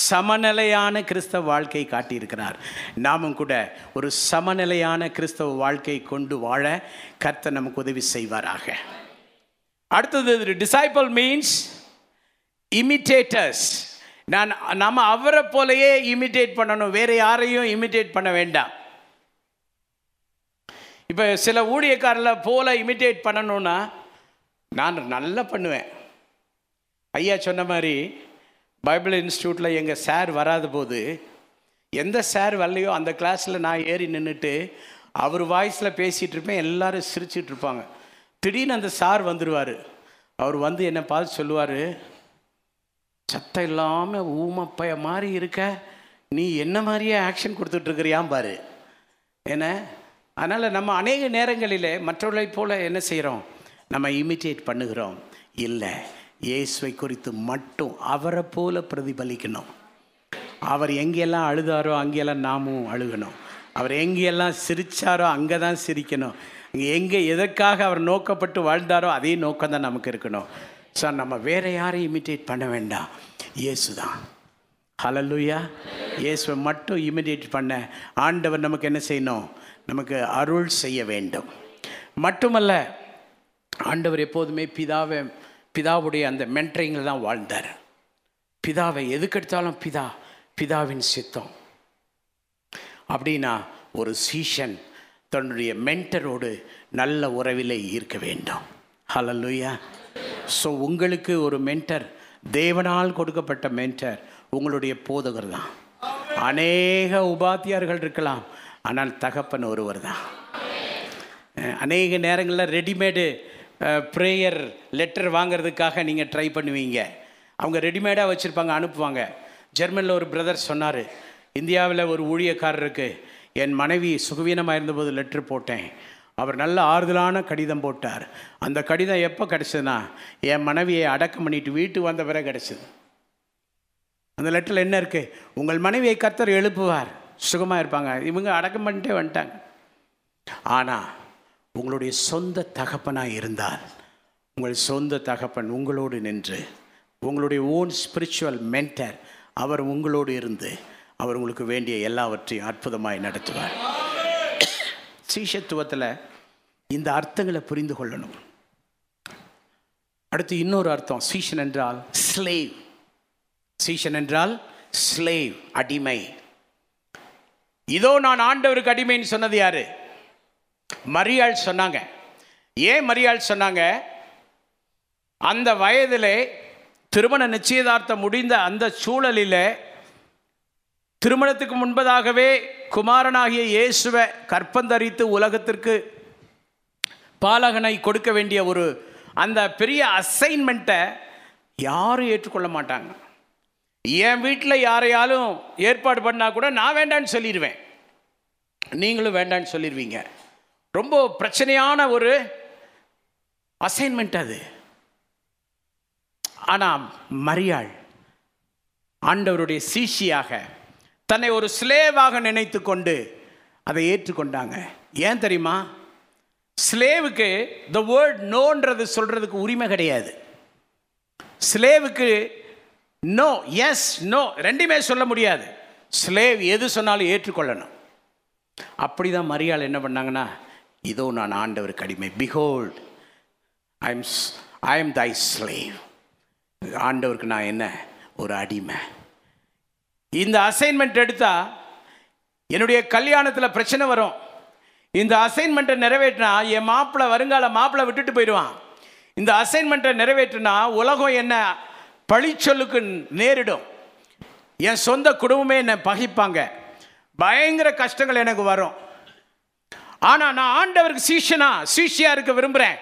சமநிலையான கிறிஸ்தவ வாழ்க்கை காட்டியிருக்கிறார். நாமும் கூட ஒரு சமநிலையான கிறிஸ்தவ வாழ்க்கை கொண்டு வாழ கர்த்தர் நமக்கு உதவி செய்வாராக. அடுத்தது டிசைபிள் மீன்ஸ் இமிட்டேட்டர்ஸ் நான் நம்ம அவரை போலயே இமிட்டேட் பண்ணணும். வேற யாரையும் இமிட்டேட் பண்ண வேண்டாம். இப்போ சில ஊழியக்காரில் போல இமிட்டேட் பண்ணணும்னா நான் நல்லா பண்ணுவேன். ஐயா சொன்ன மாதிரி பைபிள் இன்ஸ்டியூட்டில் எங்கள் சார் வராத போது எந்த சார் வரலையோ அந்த கிளாஸில் நான் ஏறி நின்றுட்டு அவர் வாய்ஸில் பேசிகிட்டு இருப்பேன் எல்லாரும் சிரிச்சிட்டு இருப்பாங்க. திடீர்னு அந்த சார் வந்துடுவார் அவர் வந்து என்னை பார்த்து சொல்லுவார் சத்தம் இல்லாமல் ஊமப்பைய மாதிரி இருக்க நீ என்ன மாதிரியே ஆக்ஷன் கொடுத்துட்ருக்கிறியாம் பாரு என்ன? அதனால் நம்ம அநேக நேரங்களில் மற்றவர்களைப் போல என்ன செய்கிறோம்? நம்ம இமிட்டேட் பண்ணுகிறோம். இல்லை இயேசுவை குறித்து மட்டும் அவரை போல பிரதிபலிக்கணும். அவர் எங்கெல்லாம் அழுதாரோ அங்கெல்லாம் நாமும் அழுகணும். அவர் எங்கெல்லாம் சிரித்தாரோ அங்கே தான் சிரிக்கணும். எங்கே எதற்காக அவர் நோக்கப்பட்டு வாழ்ந்தாரோ அதே நோக்கம் தான் நமக்கு இருக்கணும். ஸோ நம்ம வேறு யாரையும் இமிட்டேட் பண்ண வேண்டாம். இயேசு தான் ஹலலுயா இயேசுவை மட்டும் இமிட்டேட் பண்ண. ஆண்டவர் நமக்கு என்ன செய்யணும்? நமக்கு அருள் செய்ய வேண்டும். மட்டுமல்ல ஆண்டவர் எப்போதுமே பிதாவை பிதாவுடைய அந்த மென்ட்ரிங்கில் தான் வாழ்ந்தார். பிதாவை எதுக்கெடுத்தாலும் பிதா பிதாவின் சித்தம். அப்படின்னா ஒரு சீஷன் தன்னுடைய மென்டரோடு நல்ல உறவிலே இருக்க வேண்டும். ஹலல்லுயா ஸோ உங்களுக்கு ஒரு மென்டர் தேவனால் கொடுக்கப்பட்ட மென்டர் உங்களுடைய போதகர் தான். அநேக உபாத்தியார்கள் இருக்கலாம். ஆனால் தகப்பன் ஒருவர் தான் அநேக நேரங்களில் ரெடிமேடு ப்ரேயர் லெட்டர் வாங்குறதுக்காக நீங்கள் ட்ரை பண்ணுவீங்க. அவங்க ரெடிமேடாக வச்சுருப்பாங்க அனுப்புவாங்க. ஜெர்மனில் ஒரு பிரதர் சொன்னார் இந்தியாவில் ஒரு ஊழியக்காரருக்கு என் மனைவி சுகவீனமாக இருந்தபோது லெட்ரு போட்டேன். அவர் நல்ல ஆறுதலான கடிதம் போட்டார். அந்த கடிதம் எப்போ கிடச்சதுன்னா என் மனைவியை அடக்கம் பண்ணிட்டு வீட்டு வந்த பிறகு கிடச்சிது. அந்த லெட்டரில் என்ன இருக்குது உங்கள் மனைவியை கர்த்தர் எழுப்புவார். சுகமாக இருப்பாங்க இவங்க அடக்கம் பண்ணிட்டே வந்துட்டாங்க. ஆனால் உங்களுடைய சொந்த தகப்பனாக இருந்தால் உங்கள் சொந்த தகப்பன் உங்களோடு நின்று உங்களுடைய ஓன் ஸ்பிரிச்சுவல் மென்டர் அவர் உங்களோடு இருந்து அவர் உங்களுக்கு வேண்டிய எல்லாவற்றையும் அற்புதமாய் நடத்துவார். சீஷத்துவத்தில் இந்த அர்த்தங்களை புரிந்து கொள்ளணும். அடுத்து இன்னொரு அர்த்தம் சீஷன் என்றால் ஸ்லேவ் சீஷன் என்றால் ஸ்லேவ் அடிமை. இதோ நான் ஆண்டவருக்கு அடிமைன்னு சொன்னது யாரு? மரியாள் சொன்னாங்க. ஏன் மரியாள் சொன்னாங்க? அந்த வயதிலே திருமண நிச்சயதார்த்தம் முடிந்த அந்த சூழலில் திருமணத்துக்கு முன்பதாகவே குமாரனாகிய இயேசுவை கற்பந்தரித்து உலகத்திற்கு பாலகனை கொடுக்க வேண்டிய ஒரு அந்த பெரிய அசைன்மெண்ட்டை யாரும் ஏற்றுக்கொள்ள மாட்டாங்க. என் வீட்டில் யாரையாலும் ஏற்பாடு பண்ணால் கூட நான் வேண்டான்னு சொல்லிடுவேன். நீங்களும் வேண்டான்னு சொல்லிடுவீங்க. ரொம்ப பிரச்சனையான ஒரு அசைன்மெண்ட் அது. ஆனால் மரியாள் ஆண்டவருடைய சீஷியாக தன்னை ஒரு ஸ்லேவாக நினைத்து கொண்டு அதை ஏற்றுக்கொண்டாங்க. ஏன் தெரியுமா? ஸ்லேவுக்கு த வேர்ட் நோன்றது சொல்கிறதுக்கு உரிமை கிடையாது. ஸ்லேவுக்கு நோ எஸ் நோ ரெண்டுமே சொல்ல முடியாது. ஸ்லேவ் எது சொன்னாலும் ஏற்றுக்கொள்ளணும். அப்படி தான் மரியாள் என்ன பண்ணாங்கன்னா இதோ நான் ஆண்டவருக்கு அடிமை behold I am I am thy slave ஆண்டவருக்கு நான் என்ன? ஒரு அடிமை. இந்த அசைன்மெண்ட் எடுத்தால் என்னுடைய கல்யாணத்தில் பிரச்சனை வரும். இந்த அசைன்மெண்ட்டை நிறைவேற்றினா என் மாப்பிள்ளை வருங்கால மாப்பிள்ளை விட்டுட்டு போயிடுவான். இந்த அசைன்மெண்ட்டை நிறைவேற்றினா உலகம் என்ன? பழிச்சொல்லுக்கு நேரிடும். என் சொந்த குடும்பமே என்னை பகிப்பாங்க. பயங்கர கஷ்டங்கள் எனக்கு வரும். ஆனால் நான் ஆண்டவருக்கு சீஷனா சீஷியாக இருக்க விரும்புகிறேன்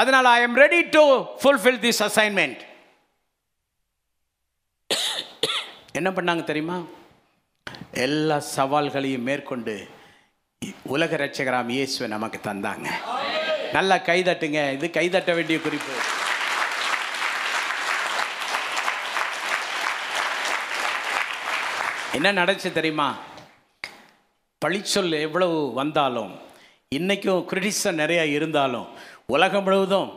அதனால் I am ready to fulfil this assignment என்ன பண்ணாங்க தெரியுமா? எல்லா சவால்களையும் மேற்கொண்டு உலக ரட்சகராம் இயேசுவை நமக்கு தந்தாங்க. நல்லா கைதட்டுங்க. இது கைதட்ட வேண்டிய குறிப்பு. என்ன நடந்துச்சு தெரியுமா? பழிச்சொல் எவ்வளவு வந்தாலும் இன்றைக்கும் கிரிட்டிசம் நிறையா இருந்தாலும் உலகம் முழுவதும்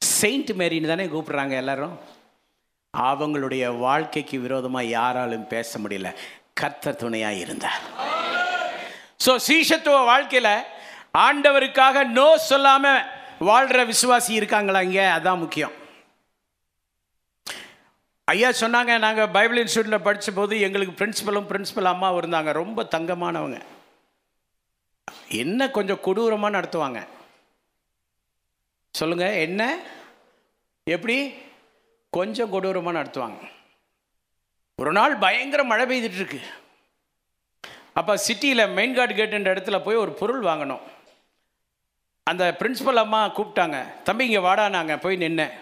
செயின்ட் மேரின்னு தானே கூப்பிட்றாங்க எல்லாரும்? அவங்களுடைய வாழ்க்கைக்கு விரோதமாக யாராலும் பேச முடியல. கர்த்தர் துணையாக இருந்தார். ஸோ சீஷத்துவ வாழ்க்கையில் ஆண்டவருக்காக நோ சொல்லாமல் வாழ்கிற விசுவாசி இருக்காங்களா இங்கே? அதான் முக்கியம். ஐயா சொன்னாங்க நாங்கள் பைபிள் இன்ஸ்டியூட்டில் படித்த போது எங்களுக்கு பிரின்ஸிபலும் பிரின்ஸிபல் அம்மாவும் இருந்தாங்க. ரொம்ப தங்கமானவங்க. என்ன கொஞ்சம் கொடூரமாக நடத்துவாங்க? சொல்லுங்கள் என்ன? எப்படி? கொஞ்சம் கொடூரமாக நடத்துவாங்க. ஒரு நாள் பயங்கர மழை பெய்துட்டுருக்கு. அப்போ சிட்டியில் மெயின் கார்டு கேட்டுன்ற இடத்துல போய் ஒரு பொருள் வாங்கணும். அந்த பிரின்சிபல் அம்மா கூப்பிட்டாங்க தம்பி இங்கே வாடா நாங்கள் போய் நின்னேன்.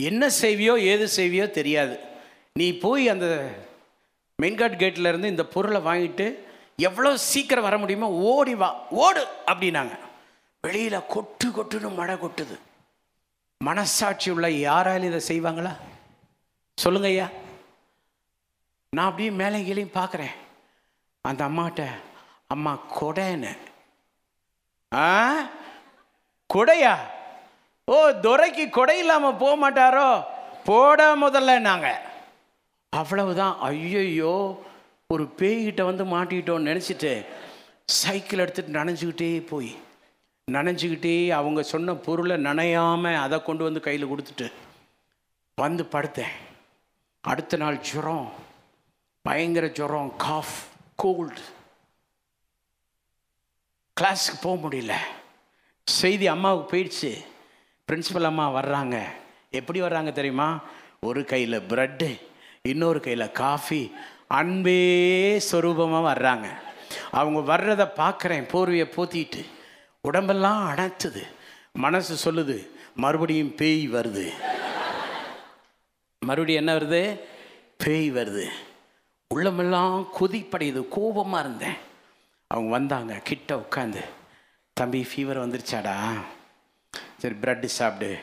என்ன செய்வியோ ஏது செய்வியோ தெரியாது. நீ போய் அந்த மெயின்கார்ட் கேட்டில் இருந்து இந்த பொருளை வாங்கிட்டு எவ்வளோ சீக்கிரம் வர முடியுமோ ஓடி வா ஓடு அப்படின்னாங்க. வெளியில் கொட்டு கொட்டுன்னு மழை கொட்டுது. மனசாட்சி உள்ள யாராலும் இதை செய்வாங்களா? சொல்லுங்க ஐயா. நான் அப்படியே மேலே கீழையும் பார்க்குறேன். அந்த அம்மாட்ட அம்மா கொடைன்னு. ஆ? கொடையா? ஓ துரைக்கு கொடை இல்லாமல் போக மாட்டாரோ? போட முதல்ல நாங்கள் அவ்வளவுதான். ஐயையோ ஒரு பேய்கிட்ட வந்து மாட்டிக்கிட்டோன்னு நினச்சிட்டு சைக்கிள் எடுத்துகிட்டு நனைஞ்சுக்கிட்டே போய் நனைஞ்சுக்கிட்டே அவங்க சொன்ன பொருளை நனையாமல் அதை கொண்டு வந்து கையில் கொடுத்துட்டு வந்து படுத்தேன். அடுத்த நாள் ஜுரம் பயங்கர ஜுரம் காஃப் கோல்டு கிளாஸுக்கு போக முடியல. செய்தி அம்மாவுக்கு போயிடுச்சு. பிரின்ஸிபல் அம்மா வர்றாங்க. எப்படி வர்றாங்க தெரியுமா? ஒரு கையில் ப்ரெட்டு இன்னொரு கையில் காஃபி அன்பே சொரூபமாக வர்றாங்க. அவங்க வர்றதை பார்க்குறேன். போர்வையை போத்திட்டு உடம்பெல்லாம் அடைச்சது மனசு சொல்லுது மறுபடியும் பேய் வருது. மறுபடியும் என்ன வருது? பேய் வருது. உள்ளமெல்லாம் கொதிப்படையுது. கோபமாக இருந்தேன். அவங்க வந்தாங்க. கிட்ட உட்காந்து தம்பி ஃபீவர் வந்துருச்சாடா? சரி ப்ரெட்டு சாப்பிடு.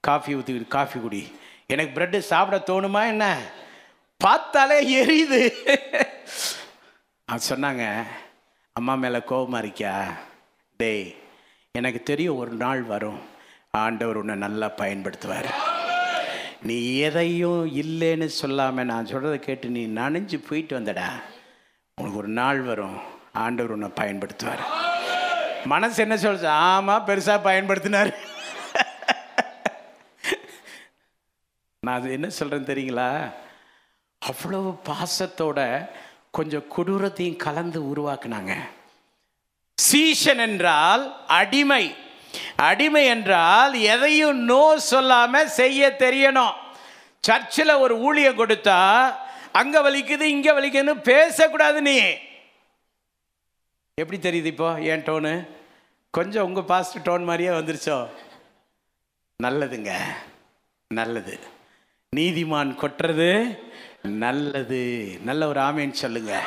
காஃபி ஊற்றிக்கிட்டு காஃபி குடி. எனக்கு ப்ரெட்டு சாப்பிட தோணுமா என்ன? பார்த்தாலே எரியுது. அது சொன்னாங்க அம்மா மேலே கோபமாக இருக்கியா? டேய் எனக்கு தெரியும் ஒரு நாள் வரும் ஆண்டவர் உன்னை நல்லா பயன்படுத்துவார். நீ எதையும் இல்லைன்னு சொல்லாமல் நான் சொல்கிறத கேட்டு நீ நனைஞ்சு போயிட்டு வந்தடா. உனக்கு ஒரு நாள் வரும் ஆண்டவர் உன்னை பயன்படுத்துவார். மனசு என்ன சொல்லுச்சு? ஆமாம் பெருசாக பயன்படுத்தினார். நான் அது என்ன சொல்கிறேன்னு தெரியுங்களா? அவ்வளவு பாசத்தோட கொஞ்சம் கொடூரத்தையும் கலந்து உருவாக்குனாங்க. சீஷன் என்றால் அடிமை. அடிமை என்றால் எதையும் நோ சொல்லாமல் செய்ய தெரியணும். சர்ச்சில் ஒரு ஊழியம் கொடுத்தா அங்கே வலிக்குது இங்கே வலிக்குதுன்னு பேசக்கூடாது நீ. எப்படி தெரியுது இப்போ? ஏன் டோனு கொஞ்சம் உங்கள் பாஸ்ட் டோன் மாதிரியே வந்துருச்சோ? நல்லதுங்க. நல்லது. நீதிமான் கொட்டுறது நல்லது. நல்ல ஒரு ஆமேன்னு சொல்லுங்க.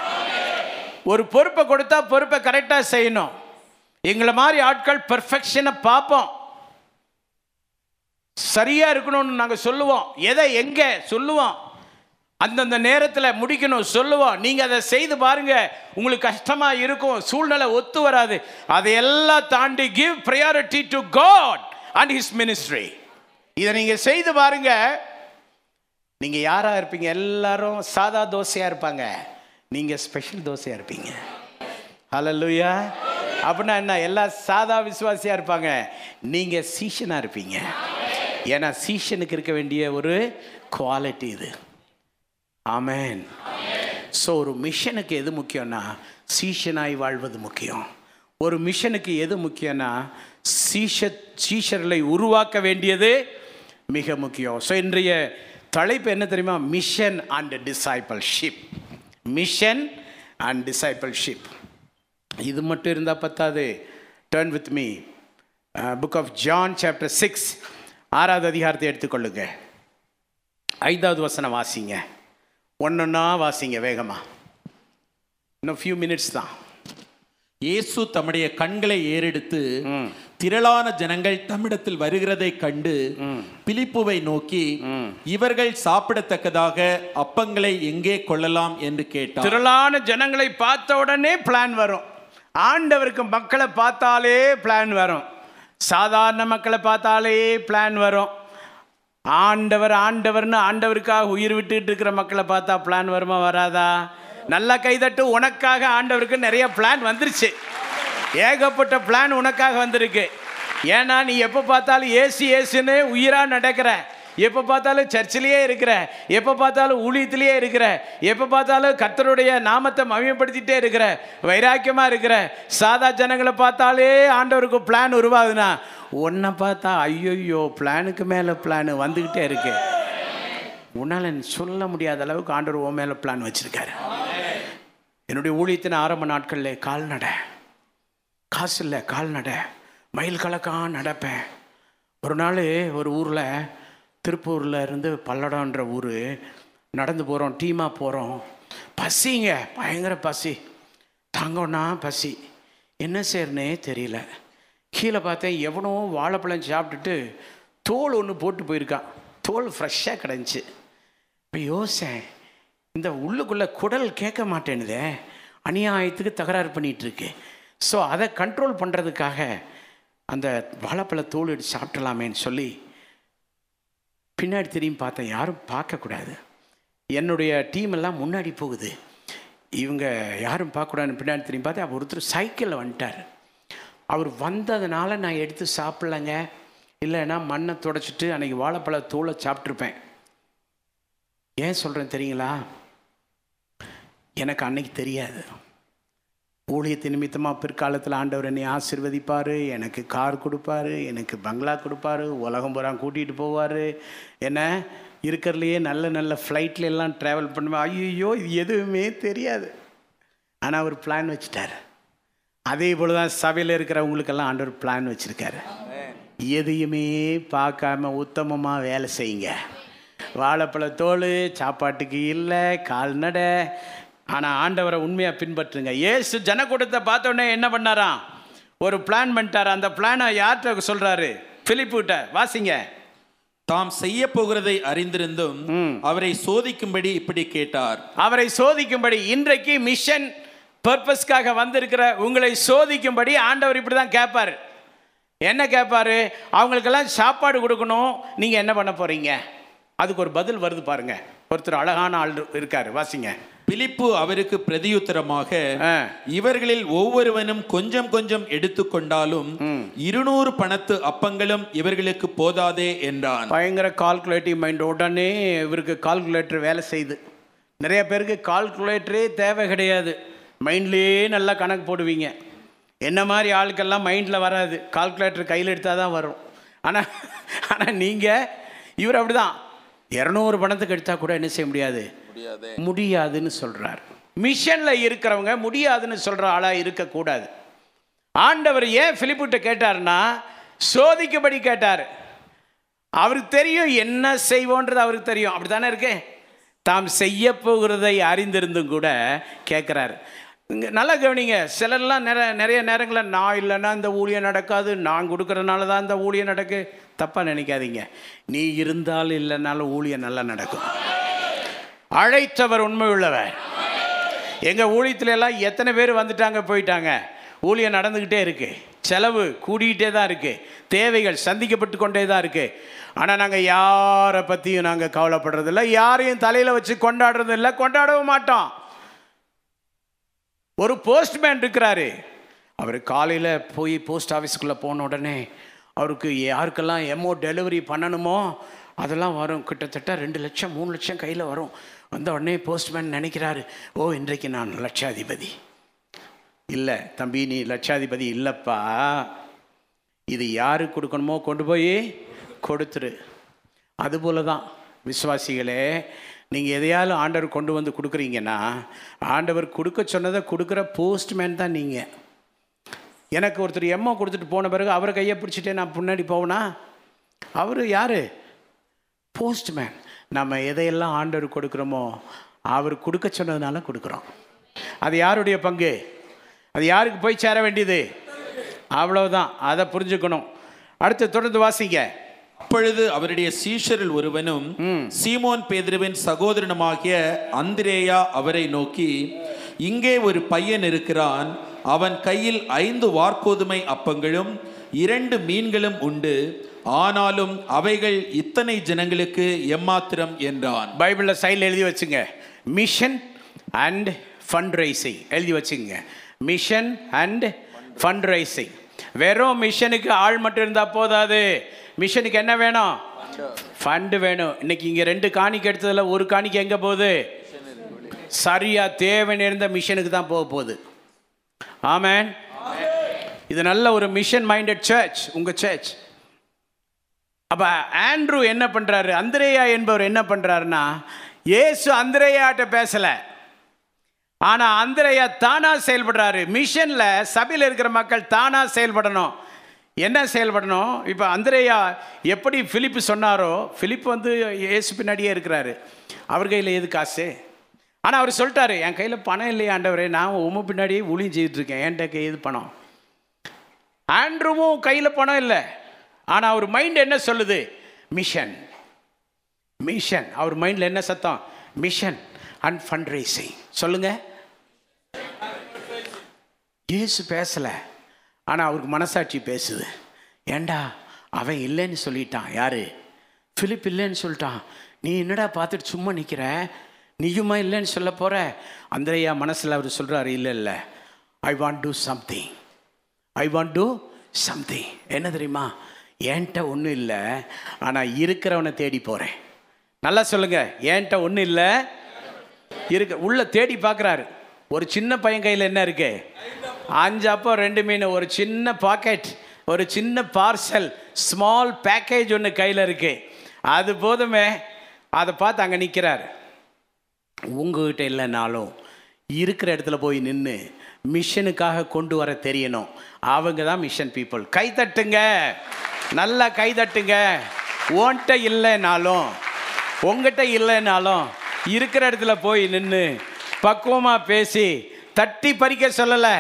ஒரு பொறுப்பை கொடுத்தா பொறுப்பை கரெக்டாக செய்யணும். எங்களை மாதிரி ஆட்கள் பெர்ஃபெக்ஷனை பார்ப்போம். சரியாக இருக்கணும்னு நாங்கள் சொல்லுவோம். எதை எங்கே சொல்லுவோம்? அந்தந்த நேரத்தில் முடிக்கணும் சொல்லுவோம். நீங்கள் அதை செய்து பாருங்கள் உங்களுக்கு கஷ்டமாக இருக்கும் சூழ்நிலை ஒத்து வராது. அதையெல்லாம் தாண்டி give priority to God and his ministry இதை நீங்கள் செய்து பாருங்கள் நீங்கள் யாராக இருப்பீங்க? எல்லாரும் சாதா தோசையாக இருப்பாங்க. நீங்கள் ஸ்பெஷல் தோசையாக இருப்பீங்க. ஹalleluya அப்படின்னா என்ன? எல்லாம் சாதா விசுவாசியாக இருப்பாங்க. நீங்கள் சீஷனாக இருப்பீங்க. ஏன்னா சீஷனுக்கு இருக்க வேண்டிய ஒரு குவாலிட்டி இது. ஆமேன். ஸோ ஒரு மிஷனுக்கு எது முக்கியம்னா சீஷனாய் வாழ்வது முக்கியம். ஒரு மிஷனுக்கு எது முக்கியம்னா சீஷ சீஷர்களை உருவாக்க வேண்டியது மிக முக்கியம். ஸோ இன்றைய தலைப்பு என்ன தெரியுமா? Mission and discipleship mission and discipleship இது மட்டும் இருந்தால் பத்தாது. Turn with me book of John chapter six ஆறாவது அதிகாரத்தை எடுத்துக்கொள்ளுங்க. ஐந்தாவது வசனம் வாசிங்க. ஒன்றொன்னா வாசிங்க வேகமா. இன்னும் ஃபியூ மினிட்ஸ் தான். இயேசு தம்முடைய கண்களை ஏறெடுத்து திரளான ஜனங்கள் தம்மிடத்தில் வருகிறதை கண்டு பிலிப்புவை நோக்கி இவர்கள் சாப்பிடத்தக்கதாக அப்பங்களை எங்கே கொள்ளலாம் என்று கேட்டார் திரளான ஜனங்களை பார்த்த உடனே பிளான் வரும். ஆண்டவருக்கு மக்களை பார்த்தாலே பிளான் வரும். சாதாரண மக்களை பார்த்தாலே பிளான் வரும். ஆண்டவர் ஆண்டவர்னு ஆண்டவருக்காக உயிர் விட்டுட்டு இருக்கிற மக்களை பார்த்தா பிளான் வருமா வராதா? நல்லா கைதட்டு உனக்காக ஆண்டவருக்கு நிறைய பிளான் வந்துருச்சு. ஏகப்பட்ட பிளான் உனக்காக வந்திருக்கு. ஏன்னா நீ எப்போ பார்த்தாலும் ஏசி ஏசுன்னு உயிராக நடக்கிற. எப்போ பார்த்தாலும் சர்ச்சிலேயே இருக்கிற எப்போ பார்த்தாலும் ஊழியத்திலேயே இருக்கிற எப்போ பார்த்தாலும் கர்த்தருடைய நாமத்தை மகிமைப்படுத்திட்டே இருக்கிற வைராக்கியமாக இருக்கிற சாதா ஜனங்களை பார்த்தாலே ஆண்டவருக்கு பிளான் உருவாகுதுன்னா உன்னை பார்த்தா ஐயோயோ பிளானுக்கு மேலே பிளான் வந்துக்கிட்டே இருக்கு. உன்னால் சொல்ல முடியாத அளவுக்கு ஆண்டவர் உன் மேலே பிளான் வச்சுருக்காரு. என்னுடைய ஊழியத்தின் ஆரம்ப நாட்களில் கால்நடை காசு இல்லை கால்நடை மயில் கலக்கான் நடப்பேன். ஒரு நாள் ஒரு ஊரில் திருப்பூரில் இருந்து பல்லடம்ன்ற ஊர் நடந்து போகிறோம் டீமாக போகிறோம் பசிங்க பயங்கர பசி. தாங்கண்ணா பசி. என்ன செய்யறனே தெரியல. கீழே பார்த்தேன் எவனோ வாழைப்பழம் சாப்பிட்டுட்டு தோல் ஒன்று போட்டு போயிருக்கான் தோல் ஃப்ரெஷ்ஷாக கிடந்துச்சு இப்போ யோசேன் இந்த உள்ளுக்குள்ளே குடல் கேட்க மாட்டேனுதே அநியாயத்துக்கு தகராறு பண்ணிகிட்ருக்கு ஸோ அதை கண்ட்ரோல் பண்ணுறதுக்காக அந்த வாழைப்பழ தோல் எடுத்து சாப்பிடலாமேன்னு சொல்லி பின்னாடி திரும்பி பார்த்தேன் யாரும் பார்க்கக்கூடாது. என்னுடைய டீம் எல்லாம் முன்னாடி போகுது. இவங்க யாரும் பார்க்கக்கூடாதுன்னு பின்னாடி திரும்பி பார்த்தேன் அவர் ஒருத்தர் சைக்கிளில் வந்துட்டார். அவர் வந்ததுனால நான் எடுத்து சாப்பிட்லங்க. இல்லைன்னா மண்ணை துடைச்சிட்டு அன்றைக்கி வாழைப்பழ தூளை சாப்பிட்ருப்பேன் ஏன் சொல்கிறேன் தெரியுங்களா? எனக்கு அன்னைக்கு தெரியாது. ஊழியத்தை நிமித்தமாக பிற்காலத்தில் ஆண்டவர் என்னை ஆசிர்வதிப்பார் எனக்கு கார் கொடுப்பாரு எனக்கு பங்களா கொடுப்பாரு உலகம் பூரா கூட்டிகிட்டு போவார். என்ன? இருக்கிறதுலையே நல்ல நல்ல ஃப்ளைட்ல எல்லாம் ட்ராவல் பண்ணுவேன். ஐயோ இது எதுவுமே தெரியாது. ஆனால் அவர் பிளான் வச்சுட்டார். அதே போல் தான் சபையில் இருக்கிறவங்களுக்கெல்லாம் ஆண்டவர் பிளான் வச்சுருக்காரு. எதையுமே பார்க்காம உத்தமமாக வேலை செய்யுங்க. வாழைப்பழ தோல் சாப்பாட்டுக்கு இல்லை கால்நடை ஆனால் ஆண்டவரை உண்மையாக பின்பற்றுங்க. ஏசு ஜனக்கூட்டத்தை பார்த்த உடனே என்ன பண்ணாராம்? ஒரு பிளான் பண்ணிட்டார்? அந்த பிளானை யார்கிட்ட சொல்கிறாரு பிலிப்புகிட்ட வாசிங்க. தாம் செய்ய போகிறதை அறிந்திருந்தும் அவரை சோதிக்கும்படி இப்படி கேட்டார். அவரை சோதிக்கும்படி இன்றைக்கு மிஷன் பர்பஸ்க்காக வந்திருக்கிற உங்களை சோதிக்கும்படி ஆண்டவர் இப்படி தான் கேட்பார். என்ன கேட்பாரு? அவங்களுக்கெல்லாம் சாப்பாடு கொடுக்கணும். நீங்கள் என்ன பண்ண போகிறீங்க அதுக்கு ஒரு பதில் வருது பாருங்க. ஒருத்தர் அழகான ஆள் இருக்காரு. வாசிங்க. பிலிப்பு அவருக்கு பிரதியுத்தரமாக. இவர்களில் ஒவ்வொருவனும் கொஞ்சம் கொஞ்சம் எடுத்துக்கொண்டாலும் இருநூறு பணத்து அப்பங்களும் இவர்களுக்கு போதாதே என்றான். பயங்கர கால்குலேட்டிவ் மைண்ட் உடனே இவருக்கு கால்குலேட்டர் வேலை செய்யுது நிறைய பேருக்கு கால்குலேட்டரே தேவை கிடையாது. மைண்ட்லேயே நல்லா கணக்கு போடுவீங்க. என்ன மாதிரி ஆளுக்கெல்லாம் மைண்டில் வராது. கால்குலேட்டர் கையில் எடுத்தால் தான் வரும். ஆனால் ஆனால் நீங்கள் இவர் அப்படிதான். இரநூறு பணத்துக்கு எடுத்தால் கூட என்ன செய்ய முடியாது? முடியாது. முடியாதுன்னு சொல்கிறார் மிஷனில் இருக்கிறவங்க முடியாதுன்னு சொல்கிற ஆளாக இருக்கக்கூடாது. ஆண்டவர் ஏன் பிலிப்புட்ட கேட்டார்னா சோதிக்கும்படி கேட்டார். அவருக்கு தெரியும் என்ன செய்வோன்றது அவருக்கு தெரியும். அப்படி தானே இருக்கு? தாம் செய்ய போகிறதை அறிந்திருந்தும் கூட கேட்குறாரு இங்கே நல்லா கவனிங்க சிலர்லாம் நிறைய நிறைய நேரங்களில் நான் இல்லைன்னா இந்த ஊழியம் நடக்காது நான் கொடுக்குறதுனால தான் இந்த ஊழியம் நடக்கு. தப்பாக நினைக்காதீங்க. நீ இருந்தாலும் இல்லைனாலும் ஊழியம் நல்லா நடக்கும். அழைத்தவர் உண்மை உள்ளவர் எங்கள் ஊழியத்துல எல்லாம் எத்தனை பேர் வந்துட்டாங்க போயிட்டாங்க? ஊழியம் நடந்துக்கிட்டே இருக்கு. செலவு கூடிக்கிட்டே தான் இருக்கு. தேவைகள் சந்திக்கப்பட்டு கொண்டே தான் இருக்கு. ஆனால் நாங்கள் யாரை பற்றியும் நாங்கள் கவலைப்படுறதில்ல. யாரையும் தலையில் வச்சு கொண்டாடுறது இல்லை கொண்டாடவும் மாட்டோம். ஒரு போஸ்ட்மேன் இருக்கிறாரு. அவர் காலையில் போய் போஸ்ட் ஆஃபீஸுக்குள்ளே போன உடனே அவருக்கு யாருக்கெல்லாம் எமோ டெலிவரி பண்ணணுமோ அதெல்லாம் வரும். கிட்டத்தட்ட ரெண்டு லட்சம் மூணு லட்சம் கையில் வரும். வந்த உடனே போஸ்ட்மேன் நினைக்கிறாரு ஓ இன்றைக்கு நான் லட்சாதிபதி. இல்லை தம்பி நீ லட்சாதிபதி இல்லைப்பா. இது யாருக்கு கொடுக்கணுமோ கொண்டு போய் கொடுத்துரு. அதுபோல தான் விசுவாசிகளே நீங்கள் எதையாலும் ஆண்டவர் கொண்டு வந்து கொடுக்குறீங்கன்னா ஆண்டவர் கொடுக்க சொன்னதை கொடுக்குற போஸ்ட்மேன் தான் நீங்கள் எனக்கு ஒருத்தர் எம்ஓ கொடுத்துட்டு போன பிறகு அவரை கையை பிடிச்சிட்டே நான் முன்னாடி போவேனா? அவர் யார்? போஸ்ட்மேன் நம்ம எதையெல்லாம் ஆண்டவர் கொடுக்குறோமோ அவர் கொடுக்க சொன்னதுனால கொடுக்குறோம். அது யாருடைய பங்கு? அது யாருக்கு போய் சேர வேண்டியது? அவ்வளவுதான். அதை புரிஞ்சுக்கணும். அடுத்து தொடர்ந்து வாசிங்க. அப்பொழுது அவருடைய சீஷரில் ஒருவனும் சீமோன் பேதுருவின் சகோதரனுமாகிய அந்திரேயா அவரை நோக்கி இங்கே ஒரு பையன் இருக்கிறான். அவன் கையில் ஐந்து வார்கோதுமை அப்பங்களும் இரண்டு மீன்களும் உண்டு. ஆனாலும் அவைகள் இத்தனை ஜனங்களுக்கு எம்மாத்திரம் என்றான். பைபிளில் சைடில் எழுதி வச்சுங்க. மிஷன் அண்ட் ஃபண்ட் ரைசிங் எழுதி வச்சுங்க. மிஷன் அண்ட் ஃபண்ட் ரைசிங் வெறும் மிஷனுக்கு ஆள் மட்டும் இருந்தால் போதாது. மிஷனுக்கு என்ன வேணும்? ஃபண்டு வேணும். இன்னைக்கு இங்கே ரெண்டு காணிக்கு எடுத்ததில் ஒரு காணிக்கு எங்கே போகுது? சரியாக தேவை நேர்ந்த மிஷனுக்கு தான் போக போகுது. ஆமேன். இது நல்ல ஒரு மிஷன் மைண்டட் சர்ச் உங்கள் சர்ச் அப்போ ஆண்ட்ரூ என்ன பண்ணுறாரு அந்திரேயா என்பவர் என்ன பண்ணுறாருன்னா ஏசு அந்திரேயாட்ட பேசலை. ஆனால் அந்திரேயா தானாக செயல்படுறாரு. மிஷனில் சபையில் இருக்கிற மக்கள் தானாக செயல்படணும். என்ன செயல்படணும்? இப்போ அந்திரேயா எப்படி ஃபிலிப்பு சொன்னாரோ ஃபிலிப் வந்து ஏசு பின்னாடியே இருக்கிறாரு. அவர் கையில் எது காசு? ஆனால் அவர் சொல்லிட்டாரு என் கையில் பணம் இல்லையா ஆண்டவரே நான் உம பின்னாடியே ஊழியம் செய்துட்ருக்கேன் என்கிட்ட கை எது பணம்? ஆண்ட்ரூவும் கையில் பணம் இல்லை. ஆனால் அவர் மைண்ட் என்ன சொல்லுது? மிஷன் மிஷன் அவர் மைண்டில் என்ன சத்தம்? மிஷன் அண்ட் ஃபண்ட் ரைசிங் சொல்லுங்க. இயேசு பேசலை. ஆனால் அவருக்கு மனசாட்சி பேசுது. ஏண்டா? அவன் இல்லைன்னு சொல்லிட்டான். யாரு? ஃபிலிப் இல்லைன்னு சொல்லிட்டான். நீ என்னடா பார்த்துட்டு சும்மா நிற்கிற நீயுமா இல்லைன்னு சொல்ல போகிற அந்தரையா மனசில் அவர் சொல்கிறாரு இல்லை இல்லை. I want do something I want do something என்ன தெரியுமா? என்கிட்ட ஒன்றும் இல்லை ஆனால் இருக்கிறவனை தேடி போகிறேன் நல்லா சொல்லுங்க என்கிட்ட ஒன்றும் இல்லை இருக்க உள்ள தேடி பார்க்குறாரு ஒரு சின்ன பையன் கையில் என்ன இருக்கு? அஞ்சு அப்போ ரெண்டு மீன் ஒரு சின்ன பாக்கெட் ஒரு சின்ன பார்சல் ஸ்மால் பேக்கேஜ் ஒன்று கையில் இருக்கு. அது போதுமே அதை பார்த்து அங்கே நிற்கிறார் உங்ககிட்ட இல்லைனாலும் இருக்கிற இடத்துல போய் நின்று மிஷனுக்காக கொண்டு வர தெரியணும். அவங்க தான் மிஷன் பீப்புள் கை தட்டுங்க. நல்லா கைதட்டுங்க ஓன்ட்ட இல்லைனாலும் உங்ககிட்ட இல்லைனாலும் இருக்கிற இடத்துல போய் நின்று பக்குவமாக பேசி தட்டி பறிக்க சொல்லலை.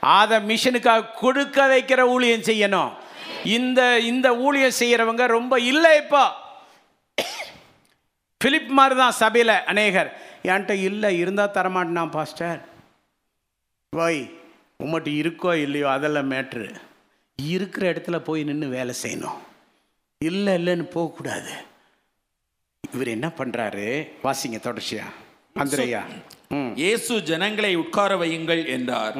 அதை மிஷினுக்காக கொடுக்க வைக்கிற ஊழியம் செய்யணும். இந்த இந்த ஊழியம் செய்கிறவங்க ரொம்ப இல்லை இப்போ. பிலிப் மாதிரி தான் சபையில் அநேகர். என்கிட்ட இல்லை இருந்தால் தரமாட்டேனான் பாஸ்டர். போய் உங்கள்கிட்ட இருக்கோ இல்லையோ அதெல்லாம் மேட்ரு இருக்கிற இடத்துல போய் நின்று வேலை செய்யணும். இல்லை இல்லைன்னு போகக்கூடாது. இவர் என்ன பண்ணுறாரு வாசிங்க தொடர்ச்சியா. அந்திரையா. இயேசு ஜனங்களை உட்கார வையுங்கள் என்றார்.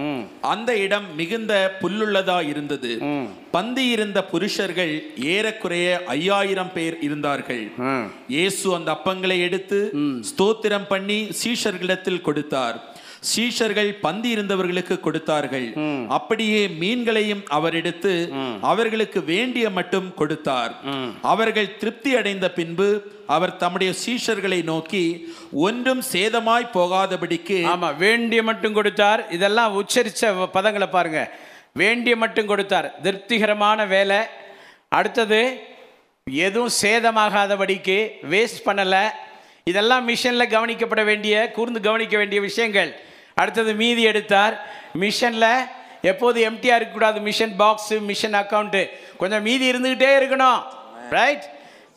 அந்த இடம் மிகுந்த புல்லுள்ளதா இருந்தது. பந்தி இருந்த புருஷர்கள் ஏறக்குறைய ஐயாயிரம் பேர் இருந்தார்கள். இயேசு அந்த அப்பங்களை எடுத்து ஸ்தோத்திரம் பண்ணி சீஷர்களிடத்தில் கொடுத்தார். சீஷர்கள் பந்தி இருந்தவர்களுக்கு கொடுத்தார்கள். அப்படியே மீன்களையும் அவர் எடுத்து அவர்களுக்கு வேண்டிய மட்டும் கொடுத்தார். அவர்கள் திருப்தி அடைந்த பின்பு அவர் தம்முடைய சீஷர்களை நோக்கி ஒன்றும் சேதமாய் போகாதபடிக்கு ஆமாம் வேண்டிய மட்டும் கொடுத்தார். இதெல்லாம் உச்சரித்த பதங்களை பாருங்க. வேண்டிய மட்டும் கொடுத்தார். திருப்திகரமான வேலை. அடுத்தது எதுவும் சேதமாகாதபடிக்கு வேஸ்ட் பண்ணலை. இதெல்லாம் மிஷனில் கவனிக்கப்பட வேண்டிய கூர்ந்து கவனிக்க வேண்டிய விஷயங்கள். அடுத்தது மீதி எடுத்தார். மிஷனில் எப்போது எம்டியாக இருக்கக்கூடாது? மிஷன் பாக்ஸு மிஷன் அக்கௌண்ட்டு கொஞ்சம் மீதி இருந்துக்கிட்டே இருக்கணும். ரைட்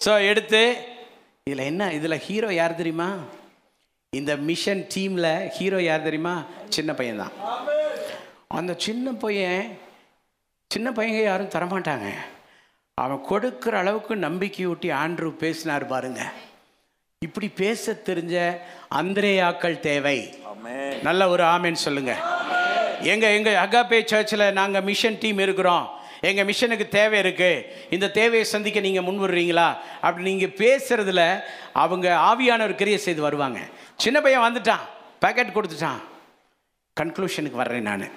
ஸோ எடுத்து இதில் என்ன இதில் ஹீரோ யார் தெரியுமா? இந்த மிஷன் டீமில் ஹீரோ யார் தெரியுமா? சின்ன பையன்தான். அந்த சின்ன பையன் சின்ன பையங்க யாரும் தரமாட்டாங்க. அவன் கொடுக்குற அளவுக்கு நம்பிக்கை ஊட்டி ஆண்ட்ரூ பேசினார் பாருங்க. இப்படி பேச தெரிஞ்ச அந்திரேயாக்கள் தேவை. நல்ல ஒரு ஆமேன்னு சொல்லுங்க. எங்க எங்க அகாபே சர்ச்சில் நாங்கள் மிஷன் டீம் இருக்கிறோம். எங்கள் மிஷனுக்கு தேவை இருக்கு. இந்த தேவையை சந்திக்க நீங்கள் முன் வர்றீங்களா அப்படி நீங்கள் பேசுறதுல அவங்க ஆவியானவர் கிரியை செய்து வருவாங்க. சின்ன பையன் வந்துட்டான். பேக்கெட் கொடுத்துட்டான். கன்க்ளூஷனுக்கு வர்றேன் நான்.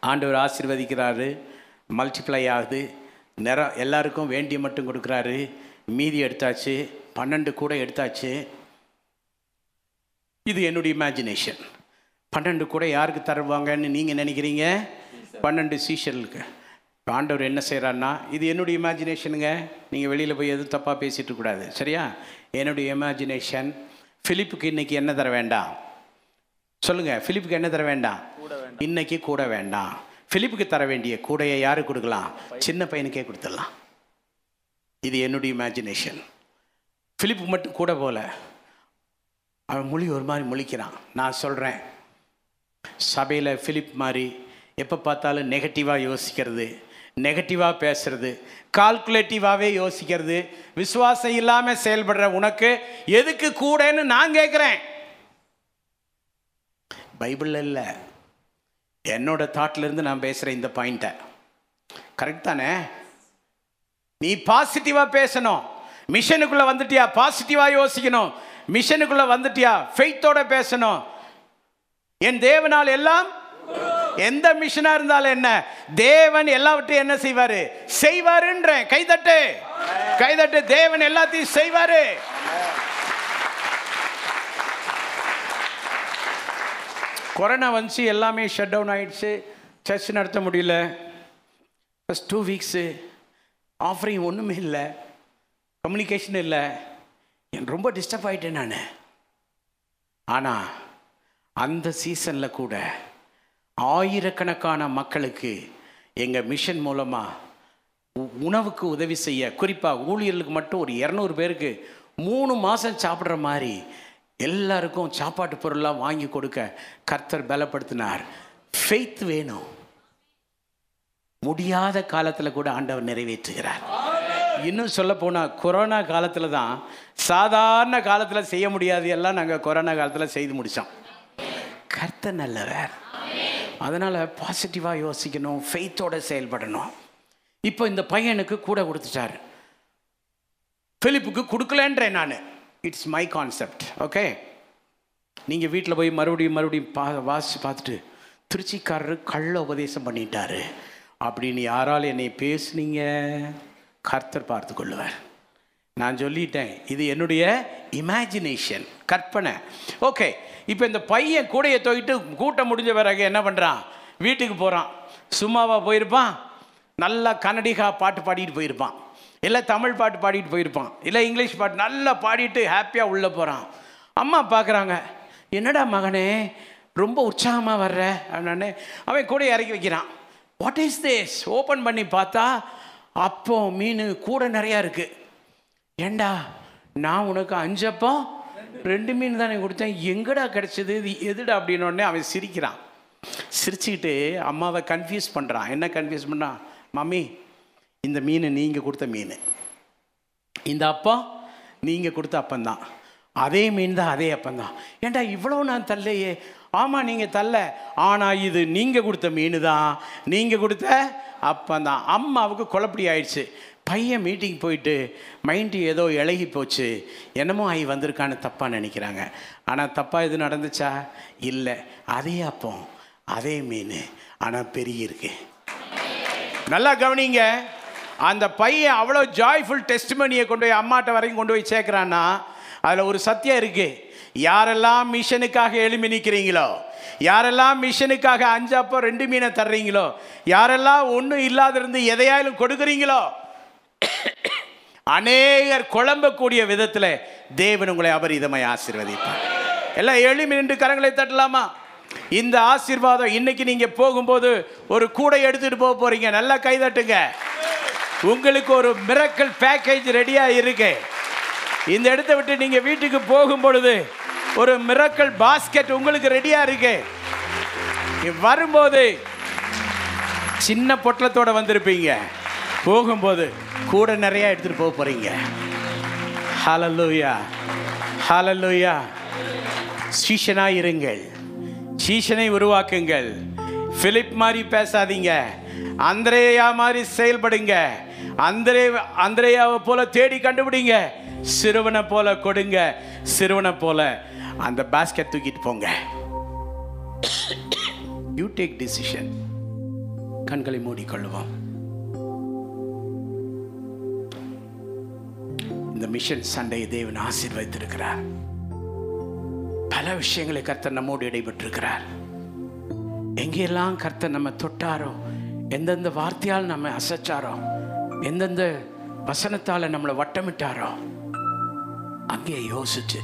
ஆண்டவர் ஆசீர்வதிக்கிறாரு. மல்டிப்ளை ஆகுது. நிறம் எல்லாருக்கும் வேண்டிய மட்டும் கொடுக்குறாரு. மீதி எடுத்தாச்சு. பன்னெண்டு கூட எடுத்தாச்சு. இது என்னுடைய இமேஜினேஷன் பன்னெண்டு கூட யாருக்கு தருவாங்கன்னு நீங்கள் நினைக்கிறீங்க? பன்னெண்டு சீஷர்களுக்கு. ஆண்டவர் என்ன செய்கிறாருன்னா இது என்னுடைய இமேஜினேஷனுங்க நீங்கள் வெளியில் போய் எதுவும் தப்பாக பேசிட்டு கூடாது சரியா? என்னுடைய இமேஜினேஷன் ஃபிலிப்புக்கு இன்னைக்கு என்ன தர வேண்டாம்? சொல்லுங்க பிலிப்புக்கு என்ன தர வேண்டாம்? இன்னைக்கு கூட வேண்டாம். பிலிப்புக்கு தர வேண்டிய கூடையை யாருக்கு கொடுக்கலாம்? சின்ன பையனுக்கே கொடுத்துடலாம். இது என்னுடைய இமேஜினேஷன் பிலிப்பு மட்டும் கூட போல. அவன் மொழி ஒரு மாதிரி முழிக்கிறான். நான் சொல்கிறேன் சபையில் ஃபிலிப் மாதிரி எப்போ பார்த்தாலும் நெகட்டிவாக யோசிக்கிறது நெகட்டிவாக பேசுறது கால்குலேட்டிவாகவே யோசிக்கிறது விசுவாசம் இல்லாமல் செயல்படுற உனக்கு எதுக்கு கூடன்னு நான் கேட்குறேன் பைபிளில் இல்லை. என்னோட தாட்லேருந்து நான் பேசுகிற இந்த பாயிண்ட்டை கரெக்ட் தானே? நீ பாசிட்டிவாக பேசணும். மிஷனுக்குள்ளே வந்துட்டியா? பாசிட்டிவாக யோசிக்கணும். மிஷனுக்குள்ளே வந்துட்டியா? ஃபெய்த்தோட பேசணும். என் தேவனால் எல்லாம்? எந்த மிஷனா இருந்தாலும் என்ன? தேவன் எல்லாவற்றையும் என்ன செய்வாரு? செய்வாருன்றேன். கைதட்டு. கைதட்டு. தேவன் எல்லாத்தையும் செய்வாரு. கொரோனா வந்துச்சு எல்லாமே ஷட் டவுன் ஆயிடுச்சு. சர்ச் நடத்த முடியல. ஃபஸ்ட் டூ வீக்ஸு ஆஃபரிங் ஒன்றுமே இல்லை. கம்யூனிகேஷன் இல்லை. ரொம்ப டிஸ்டர்ப் ஆகிட்டேன் நான். ஆனால் அந்த சீசனில் கூட ஆயிரக்கணக்கான மக்களுக்கு எங்கள் மிஷன் மூலமாக உணவுக்கு உதவி செய்ய குறிப்பாக ஊழியர்களுக்கு மட்டும் ஒரு இரநூறு பேருக்கு மூணு மாதம் சாப்பிட்ற மாதிரி எல்லாருக்கும் சாப்பாட்டு பொருள்லாம் வாங்கி கொடுக்க கர்த்தர் பலப்படுத்தினார். ஃபெய்த் வேணும். முடியாத காலத்தில் கூட ஆண்டவர் நிறைவேற்றுகிறார். இன்னும் சொல்ல போனால் கொரோனா காலத்தில் தான் சாதாரண காலத்தில் செய்ய முடியாது எல்லாம் நாங்கள் கொரோனா காலத்தில் செய்து முடித்தோம் கர்த்த நல்லவர். அதனால் பாசிட்டிவாக யோசிக்கணும் ஃபெய்த்தோடு செயல்படணும். இப்போ இந்த பையனுக்கு கூட கொடுத்துட்டாரு. ஃபிலிப்புக்கு கொடுக்கலன்றேன் நான். இட்ஸ் மை கான்செப்ட் ஓகே நீங்கள் வீட்டில் போய் மறுபடியும் மறுபடியும் பா வாசித்து பார்த்துட்டு திருச்சிக்காரரு கள்ள உபதேசம் பண்ணிட்டாரு. அப்படின்னு யாரால் என்னை பேசுனீங்க? கர்த்தர் பார்த்து கொள்ளுவார் நான் சொல்லிட்டேன் இது என்னுடைய இமேஜினேஷன் கற்பனை. ஓகே இப்போ இந்த பையன் கூடையை தூக்கிட்டு கூட்டம் முடிஞ்ச பிறகு என்ன பண்ணுறான் வீட்டுக்கு போகிறான் சும்மாவாக போயிருப்பான்? நல்லா கன்னடிகா பாட்டு பாடிட்டு போயிருப்பான். இல்லை தமிழ் பாட்டு பாடிட்டு போயிருப்பான். இல்லை இங்கிலீஷ் பாட்டு நல்லா பாடிட்டு ஹாப்பியாக உள்ளே போகிறான் அம்மா பார்க்குறாங்க என்னடா மகனே ரொம்ப உற்சாகமாக வர்ற? அப்படின்னு அவன் கூட இறக்கி வைக்கிறான். வாட் இஸ் திஸ் ஓப்பன் பண்ணி பார்த்தா அப்போ மீன் கூட நிறையா இருக்குது ஏண்டா? நான் உனக்கு அஞ்சப்போ ரெண்டு மீன் தானே கொடுத்தேன். எங்கடா கிடைச்சது? இது எதுடா அப்படின்னு அவன் சிரிக்கிறான். சிரிச்சுக்கிட்டு அம்மாவை கன்ஃபியூஸ் பண்ணுறான் என்ன கன்ஃபியூஸ் பண்ணான் மம்மி இந்த மீன் நீங்கள் கொடுத்த மீன். இந்த அப்பம் நீங்கள் கொடுத்த அப்பந்தான் அதே மீன் தான் அதே அப்பந்தான் ஏண்டா இவ்வளோ நான் தள்ளையே? ஆமாம் நீங்கள் தள்ள ஆனால் இது நீங்கள் கொடுத்த மீன் தான் நீங்கள் கொடுத்த அப்போ தான் அம்மாவுக்கு குழப்படி ஆயிடுச்சு. பையன் மீட்டிங் போயிட்டு மைண்டு ஏதோ இழகி போச்சு. என்னமோ ஆகி வந்திருக்கான்னு தப்பாக நினைக்கிறாங்க. ஆனால் தப்பாக எது நடந்துச்சா? இல்லை. அதே அப்போ அதே மீன். ஆனால் பெரிய இருக்கு. நல்லா கவனிங்க. அந்த பையன் அவ்வளோ ஜாய்ஃபுல் டெஸ்ட் மணியை கொண்டு போய் அம்மாட்ட வரைக்கும் கொண்டு போய் சேர்க்குறான்னா அதில் ஒரு சத்தியம் இருக்கு. யாரெல்லாம் மிஷனுக்காக எழுப்பி நிற்கிறீங்களோ யாரெல்லாம் மிஷனுக்காக அஞ்சு அப்போ ரெண்டு மீனை தர்றீங்களோ யாரெல்லாம் ஒன்றும் இல்லாதிருந்து எதையாயிலும் எதையாலும் கொடுக்குறீங்களோ அநேகர் குழம்பக்கூடிய விதத்தில் தேவன் உங்களை அபரிதமாய் ஆசீர்வதிப்பார். எல்லாம் எழுமி நின்று கரங்களை தட்டலாமா? இந்த ஆசீர்வாதம் இன்னைக்கு நீங்கள் போகும்போது ஒரு கூடை எடுத்துகிட்டு போக போகிறீங்க நல்லா கைதட்டுங்க உங்களுக்கு ஒரு மிரக்கல் பேக்கேஜ் ரெடியாக இருக்குது இந்த இடத்தை விட்டு நீங்க வீட்டுக்கு போகும் பொழுது ஒரு மிரக்கல் பாஸ்கெட் உங்களுக்கு ரெடியா இருக்கு. வரும்போது சின்ன பொட்டலத்தோட வந்திருப்பீங்க. போகும்போது கூட நிறைய எடுத்துட்டு போக போறீங்க. ஹalleluya ஹalleluya சீஷனாக இருங்கள். சீஷனை உருவாக்குங்கள். ஃபிலிப் மாதிரி பேசாதீங்க. அந்திரேயா மாதிரி செயல்படுங்க. அந்திரே அந்திரேயாவை போல தேடி கண்டுபிடிங்க. சிறுவனை போல கொடுங்க சிறுவனை போல. அந்த பாஸ்கெட் தூக்கிட்டு போங்க. யூ டேக் டிசிஷன் கண்களை மூடிக்கொள்வோம் இந்த மிஷன் சண்டை தேவன் ஆசீர்வதித்திருக்கிறார். பல விஷயங்களை கர்த்தர் நம்மோடு இடைபெற்றிருக்கிறார். எங்கெல்லாம் கர்த்தர் நம்ம தொட்டாரோ எந்தெந்த வார்த்தையால் நம்ம அசைச்சாரோ எந்தெந்த வசனத்தால் நம்மளை வட்டமிட்டாரோ அங்கே யோசிச்சு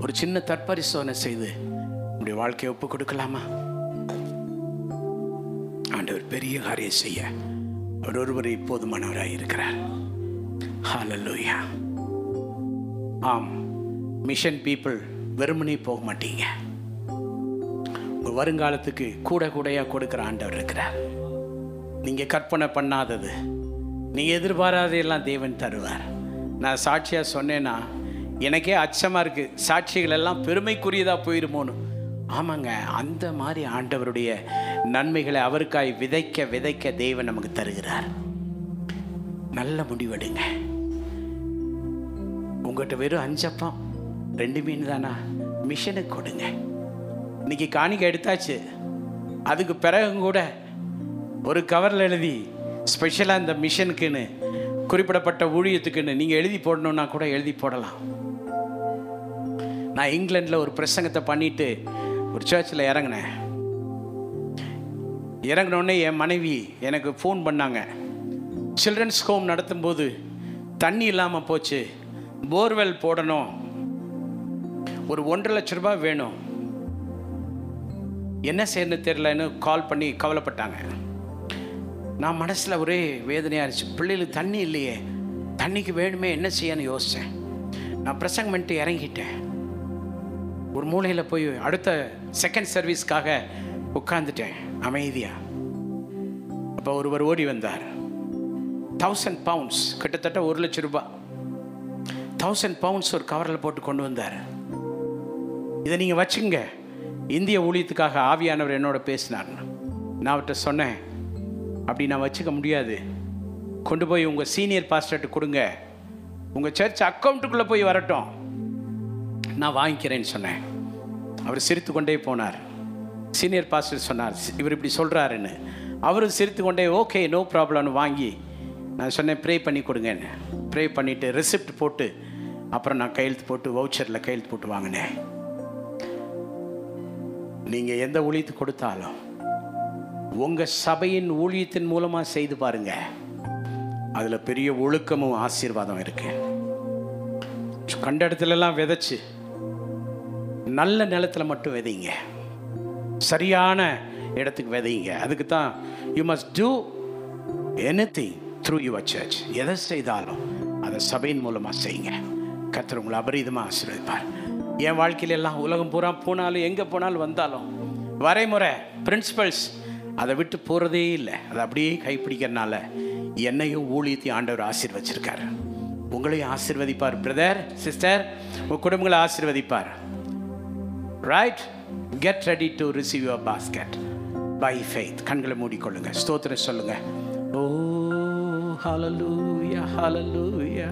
ஒரு சின்ன தற்பரிசோதனை செய்து நம்முடைய வாழ்க்கையை ஒப்பு கொடுக்கலாமா? ஆண்டவர் பெரிய காரியம் செய்ய அவர் ஒருவர் போதுமானவராக இருக்கிறார். ஹalleluya ஆம் மிஷன் பீப்புள் வெறுமனே போக மாட்டீங்க. வருங்காலத்துக்கு கூட கூடையாக கொடுக்குற ஆண்டவர் இருக்கிறார். நீங்கள் கற்பனை பண்ணாதது நீங்கள் எதிர்பாராதையெல்லாம் தேவன் தருவார். நான் சாட்சியாக சொன்னேன்னா எனக்கே அச்சமாக இருக்குது சாட்சிகள் எல்லாம் பெருமைக்குரியதாக போயிருமோன்னு. ஆமாங்க அந்த மாதிரி ஆண்டவருடைய நன்மைகளை அவருக்காய் விதைக்க விதைக்க தெய்வம் நமக்கு தருகிறார். நல்ல முடிவெடுங்க. உங்கள்கிட்ட வெறும் அஞ்சப்பம் ரெண்டு மீன் தானா? மிஷனுக்கு கொடுங்க. இன்னைக்கு காணிக்கை எடுத்தாச்சு. அதுக்கு பிறகும் கூட ஒரு கவரில் எழுதி ஸ்பெஷலாக இந்த மிஷனுக்குன்னு. குறிப்பிடப்பட்ட ஊழியத்துக்குன்னு நீங்கள் எழுதி போடணுன்னா கூட எழுதி போடலாம். நான் இங்கிலாண்டில் ஒரு பிரசங்கத்தை பண்ணிட்டு ஒரு சர்ச்சில் இறங்கினேன். இறங்கினோடனே என் மனைவி எனக்கு ஃபோன் பண்ணாங்க. சில்ட்ரன்ஸ் ஹோம் நடத்தும்போது தண்ணி இல்லாமல் போச்சு. போர்வெல் போடணும். ஒரு ஒன்றரை லட்ச ரூபாய் வேணும். என்ன செய்யணும்னு தெரியலன்னு கால் பண்ணி கவலைப்பட்டாங்க. நான் மனசில் ஒரே வேதனையாக இருந்துச்சு. பிள்ளைகளுக்கு தண்ணி இல்லையே. தண்ணிக்கு வேணுமே என்ன செய்யன்னு யோசித்தேன் நான் பிரசங்கம் பண்ணிட்டு இறங்கிட்டேன். ஒரு மூலையில் போய் அடுத்த செகண்ட் சர்வீஸ்க்காக உட்காந்துட்டேன் அமைதியாக அப்போ ஒருவர் ஓடி வந்தார். தௌசண்ட் பவுண்ட்ஸ் கிட்டத்தட்ட ஒரு லட்சம் ரூபாய் தௌசண்ட் பவுண்ட்ஸ் ஒரு கவரில் போட்டு கொண்டு வந்தார். இதை நீங்கள் வச்சுங்க இந்திய ஊழியத்துக்காக ஆவியானவர் என்னோட பேசினார் நான் அவர்கிட்ட சொன்னேன் அப்படி நான் வச்சுக்க முடியாது. கொண்டு போய் உங்கள் சீனியர் பாஸ்டர்ட்டு கொடுங்க. உங்கள் சர்ச் அக்கௌண்ட்டுக்குள்ளே போய் வரட்டும். நான் வாங்கிக்கிறேன்னு சொன்னேன். அவர் சிரித்து கொண்டே போனார். சீனியர் பாஸ்டர் சொன்னார் இவர் இப்படி சொல்கிறாருன்னு அவரும் சிரித்து கொண்டே ஓகே நோ ப்ராப்ளம்னு வாங்கி நான் சொன்னேன் ப்ரே பண்ணி கொடுங்கன்னு. ப்ரே பண்ணிவிட்டு ரெசிப்ட் போட்டு அப்புறம் நான் கையெழுத்து போட்டு வவுச்சரில் கையெழுத்து போட்டு வாங்கினேன். நீங்கள் எந்த ஒழித்து கொடுத்தாலும் உங்கள் சபையின் ஊழியத்தின் மூலமாக செய்து பாருங்க. அதில் பெரிய ஒழுக்கமும் ஆசீர்வாதம் இருக்கு. கண்ட இடத்துலலாம் விதைச்சு நல்ல நிலத்துல மட்டும் விதைங்க. சரியான இடத்துக்கு விதைங்க. அதுக்கு தான் you must do anything through your church எதை செய்தாலும் அதை சபையின் மூலமாக செய்யுங்க. கத்தர் உங்களை அபரீதமாக ஆசீர்வதிப்பார். என் வாழ்க்கையில எல்லாம் உலகம் பூரா போனாலும் எங்கே போனாலும் வந்தாலும் வரைமுறை பிரின்சிபல்ஸ் அதை விட்டு போகிறதே இல்லை. அதை அப்படியே கைப்பிடிக்கிறனால என்னையும் ஊழியத்தையும் ஆண்டவர் ஆசீர்வச்சிருக்கார். உங்களையும் ஆசீர்வதிப்பார் பிரதர் சிஸ்டர். உங்கள் குடும்பங்களை ஆசீர்வதிப்பார். Right get ready to receive your basket by faith கண்களை மூடிக்கொள்ளுங்க. ஸ்தோத்திரம் சொல்லுங்க. ஓ hallelujah hallelujah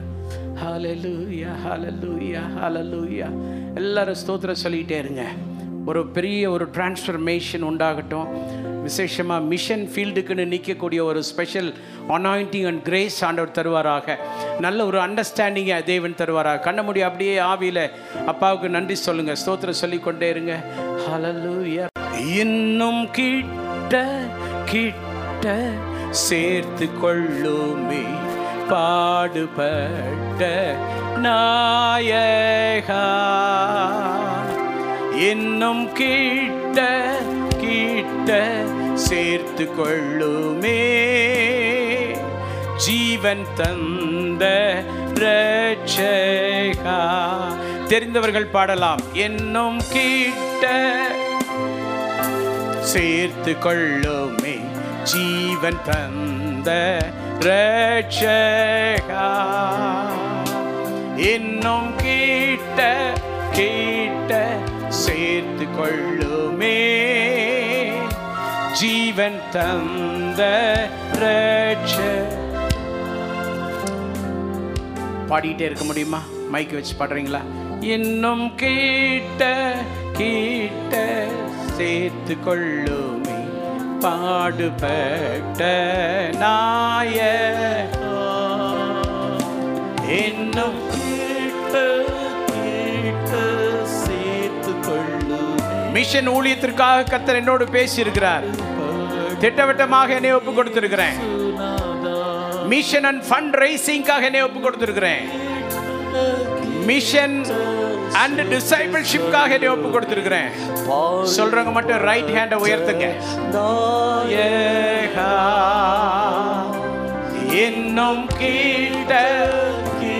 hallelujah hallelujah hallelujah எல்லாரும் ஸ்தோத்திரம் சொல்லிக்கிட்டே இருங்க. ஒரு பெரிய ஒரு டிரான்ஸ்ஃபர்மேஷன் உண்டாகட்டும். விசேஷமாக மிஷன் ஃபீல்டுக்குன்னு நிற்கக்கூடிய ஒரு ஸ்பெஷல் அனாயிண்டிங் அண்ட் கிரேஸ் ஆண்டவர் தருவாராக. நல்ல ஒரு அண்டர்ஸ்டாண்டிங்கை தேவன் தருவாராக. கண்ண முடி அப்படியே ஆவியில் அப்பாவுக்கு நன்றி சொல்லுங்கள் ஸ்தோத்திரம் சொல்லிக்கொண்டே இருங்க. ஹலலூயா இன்னும் கிட்ட கிட்ட சேர்த்து கொள்ளுமே பாடுபட்ட நாயகா. இன்னும் கிட்ட கிட்ட சேர்த்து கொள்ளுமே ஜீவன் தந்த ரட்சகா தெரிந்தவர்கள் பாடலாம். என்னும் கிட்ட சேர்த்து கொள்ளுமே ஜீவன் தந்த ரட்சகா இன்னும் கிட்ட கிட்ட சேர்த்து கொள்ளுமே ஜீவன் தந்த ரட்ச பாடிட்டே இருக்க முடியுமா? மைக் வச்சு பாடுறீங்களா? இன்னும் கேட்ட கேட்ட சேர்த்து கொள்ளுமே பாடுபட்ட நாய இன்னும் கிட்ட கிட்ட சேர்த்து கொள்ளுமே மிஷன் ஊழியத்திற்காக கத்தர் என்னோடு பேசியிருக்கிறார். திட்டவட்டமாக என்னை ஒப்பு கொடுத்திருக்கிறேன். மிஷன் அண்ட் ஃபண்ட் ரைசிங்காக என்னை ஒப்பு கொடுத்திருக்கிறேன். மிஷன் அண்ட் டிசைபிள்ஷிப்காக என்னை ஒப்பு கொடுத்திருக்கிறேன். சொல்றவங்க மட்டும் ரைட் ஹேண்டை உயர்த்துங்க. இன்னும் கிட்ட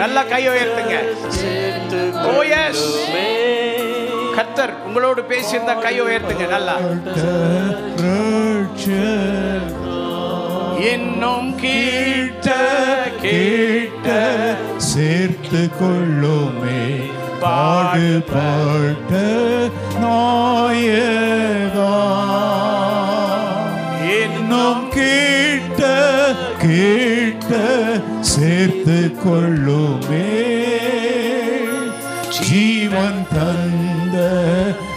நல்லா கை உயர்த்துங்க. ஓ கத்தர் உங்களோடு பேசியிருந்தா கை உயர்த்துங்க நல்லா. இன்னும் கிட்ட கிட்ட சேர்த்து கொள்ளுமே. பாடுபட்ட நாயகா. இன்னும் கிட்ட கிட்ட சேர்த்து கொள்ளுமே. ஜீவன் தந்த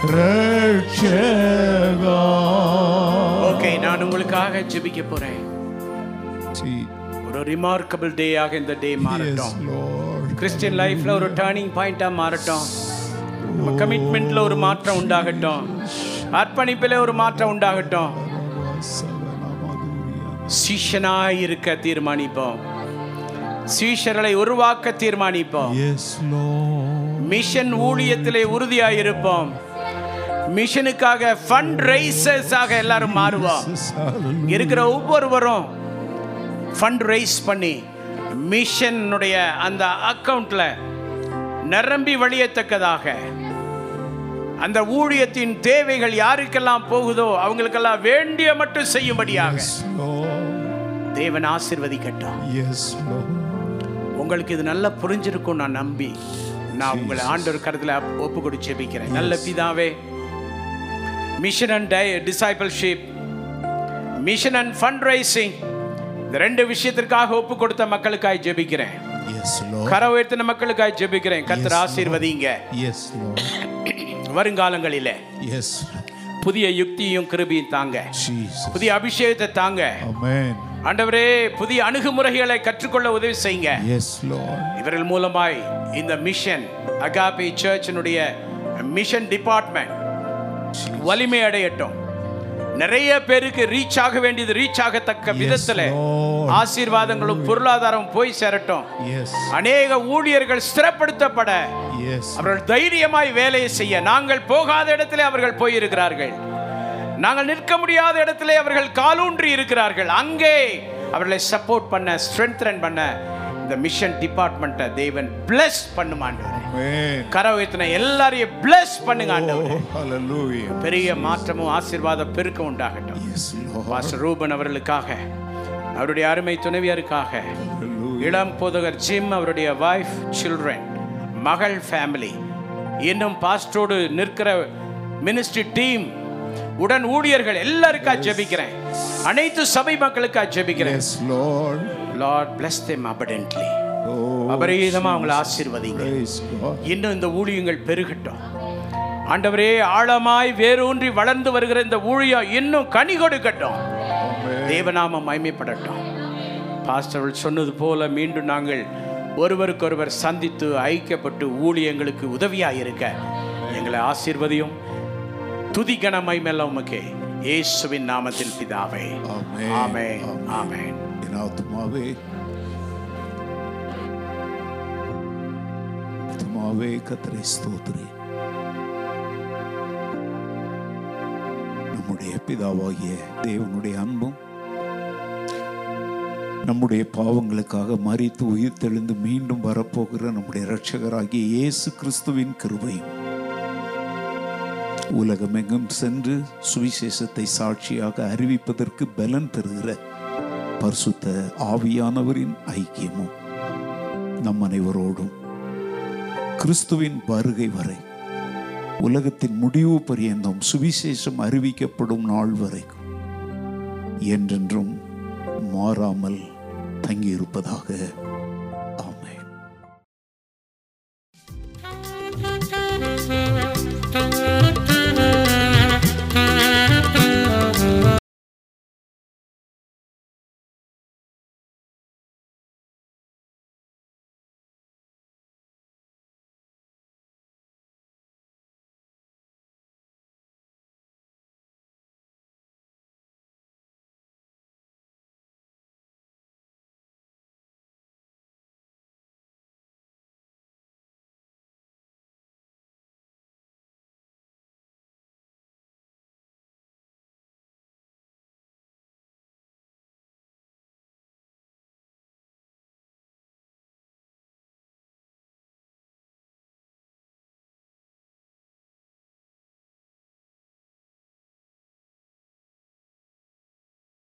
ரட்சகா உங்களுக்காக ஜெபிக்க போறேன். ஒரு ரிமார்க்கபிள் டேயாக இந்த டே மாறட்டும். கிறிஸ்டியன் லைஃப்ல ஒரு டேர்னிங் பாயிண்டா மாறட்டும். கமிட்மெண்ட்ல ஒரு மாற்றம் உண்டாகட்டும். அர்ப்பணிப்பில் ஒரு மாற்றம் உண்டாகட்டும். சீஷனாய் இருக்க தீர்மானிப்போம். சீஷர்களை உருவாக்க தீர்மானிப்போம். மிஷன் ஊழியத்திலே உறுதியாய் இருப்போம் மிஷனுக்காக ஃபண்ட் ரைசர்ஸாக எல்லாரும் மாறுவோம். இருக்கிற ஒவ்வொருவரும் ஃபண்ட் ரைஸ் பண்ணி மிஷனுடைய அந்த அக்கவுண்ட்ல நிரம்பி வழியத்தக்கதாக அந்த ஊழியத்தின் தேவைகள் யாருக்கெல்லாம் போகுதோ அவங்களுக்கெல்லாம் வேண்டிய மட்டும் செய்யும்படியாக. தேவன் ஆசிர்வதிக்கட்டும். உங்களுக்கு இது நல்லா புரிஞ்சிருக்கும் நான் நம்பி நான் உங்களை ஆண்டவர் கருத்துல ஒப்பு கொடுத்து ஜெபிக்கிறேன் நல்ல பிதாவே mission and discipleship mission and fund raising இந்த ரெண்டு விஷயத்திற்காக ஒப்பு கொடுத்த மக்களுக்காய் ஜெபிக்கிறேன். கர உயர்த்தின மக்களுக்காய் ஜெபிக்கிறேன். கத்தர் ஆசீர்வதிங்க. வருங்காலங்களிலே. புதிய யுக்தியும் கிருபியும் தாங்க. புதிய அபிஷேகத்தை தாங்க. ஆண்டவரே புதிய அணுகுமுறைகளை கற்றுக்கொள்ள உதவி செய்யுங்க. இவர்கள் மூலமாய் இந்த மிஷன் அகாபி சர்ச்சினுடைய மிஷன் டிபார்ட்மெண்ட் வலிமை அடையட்டும் நிறைய பேருக்கு ரீச் ஆக வேண்டியது ரீச் ஆகத்தக்க விதத்துல. ஆசீர்வாதங்களும் பொருளாதாரம் போய் சேரட்டும். அநேக ஊழியர்கள் ஸ்திரப்படுத்தப்பட. அவர்கள் தைரியமாய் வேலையை செய்ய. நாங்கள் போகாத இடத்திலே அவர்கள் போயிருக்கிறார்கள். நாங்கள் நிற்க முடியாத இடத்திலே அவர்கள் காலூன்றி இருக்கிறார்கள். அங்கே அவர்களை சப்போர்ட் பண்ண ஸ்ட்ரென்தன் பண்ண இந்த மிஷன் டிபார்ட்மெண்ட்டை தேவன் பிளஸ் பண்ணுமாண்டவர் Amen. கரவயத்தின எல்லாரையும் பிளஸ் பண்ணுங்க ஆண்டவர் Oh, hallelujah. பெரிய மாற்றமும் ஆசீர்வாத பெருக்கம் உண்டாகட்டும். பாஸ்டர் ரூபன் அவர்களுக்காக அவருடைய அருமை துணைவியருக்காக. இளம் போதகர் ஜிம் அவருடைய வைஃப் சில்ட்ரன் மகள் ஃபேமிலி இன்னும் பாஸ்டரோடு நிற்கிற மினிஸ்ட்ரி டீம் உடன் ஊழியர்கள் எல்லாருக்கா ஜெபிக்கிறேன் அனைத்து சபை மக்களுக்கா ஜெபிக்கிறேன். Lord bless them abundantly. Oh, அபரீதமா அவங்களை ஆசீர்வதிங்க. இன்னும் இந்த ஊழியங்கள் பெருகட்டும். ஆண்டவரே ஆழமாய் வேரூன்றி வளர்ந்து வருகிற இந்த ஊழியம் இன்னும் கனி கொடுக்கட்டும். தேவநாமம் மகிமைப்படட்டும். பாஸ்டர்கள் சொன்னது போல மீண்டும் நாங்கள் ஒருவருக்கொருவர் சந்தித்து ஐக்கியப்பட்டு ஊழியங்களுக்கு உதவியாக இருக்க எங்களை ஆசீர்வதியும். துதி கனமயமெல்லாம் உமக்கே. இயேசுவின் நாமத்தில் பிதாவே. ஆமென். ஆமென். என் ஆத்மாவே ஆத்மாவே கத்திரை ஸ்தோத்ரி நம்முடைய பிதாவாகிய தேவனுடைய அன்பும் நம்முடைய பாவங்களுக்காக மறித்து உயிர்த்தெழுந்து மீண்டும் வரப்போகிற நம்முடைய இரட்சகராகிய இயேசு கிறிஸ்துவின் கிருபையும் உலகமெங்கும் சென்று சுவிசேஷத்தை சாட்சியாக அறிவிப்பதற்கு பலன் தருகிற பரிசுத்த ஆவியானவரின் ஐக்கியமும் நம் அனைவரோடும். கிறிஸ்துவின் வருகை வரை உலகத்தின் முடிவு பரியந்தம் சுவிசேஷம் அறிவிக்கப்படும் நாள் வரைக்கும் என்றென்றும் மாறாமல் தங்கியிருப்பதாக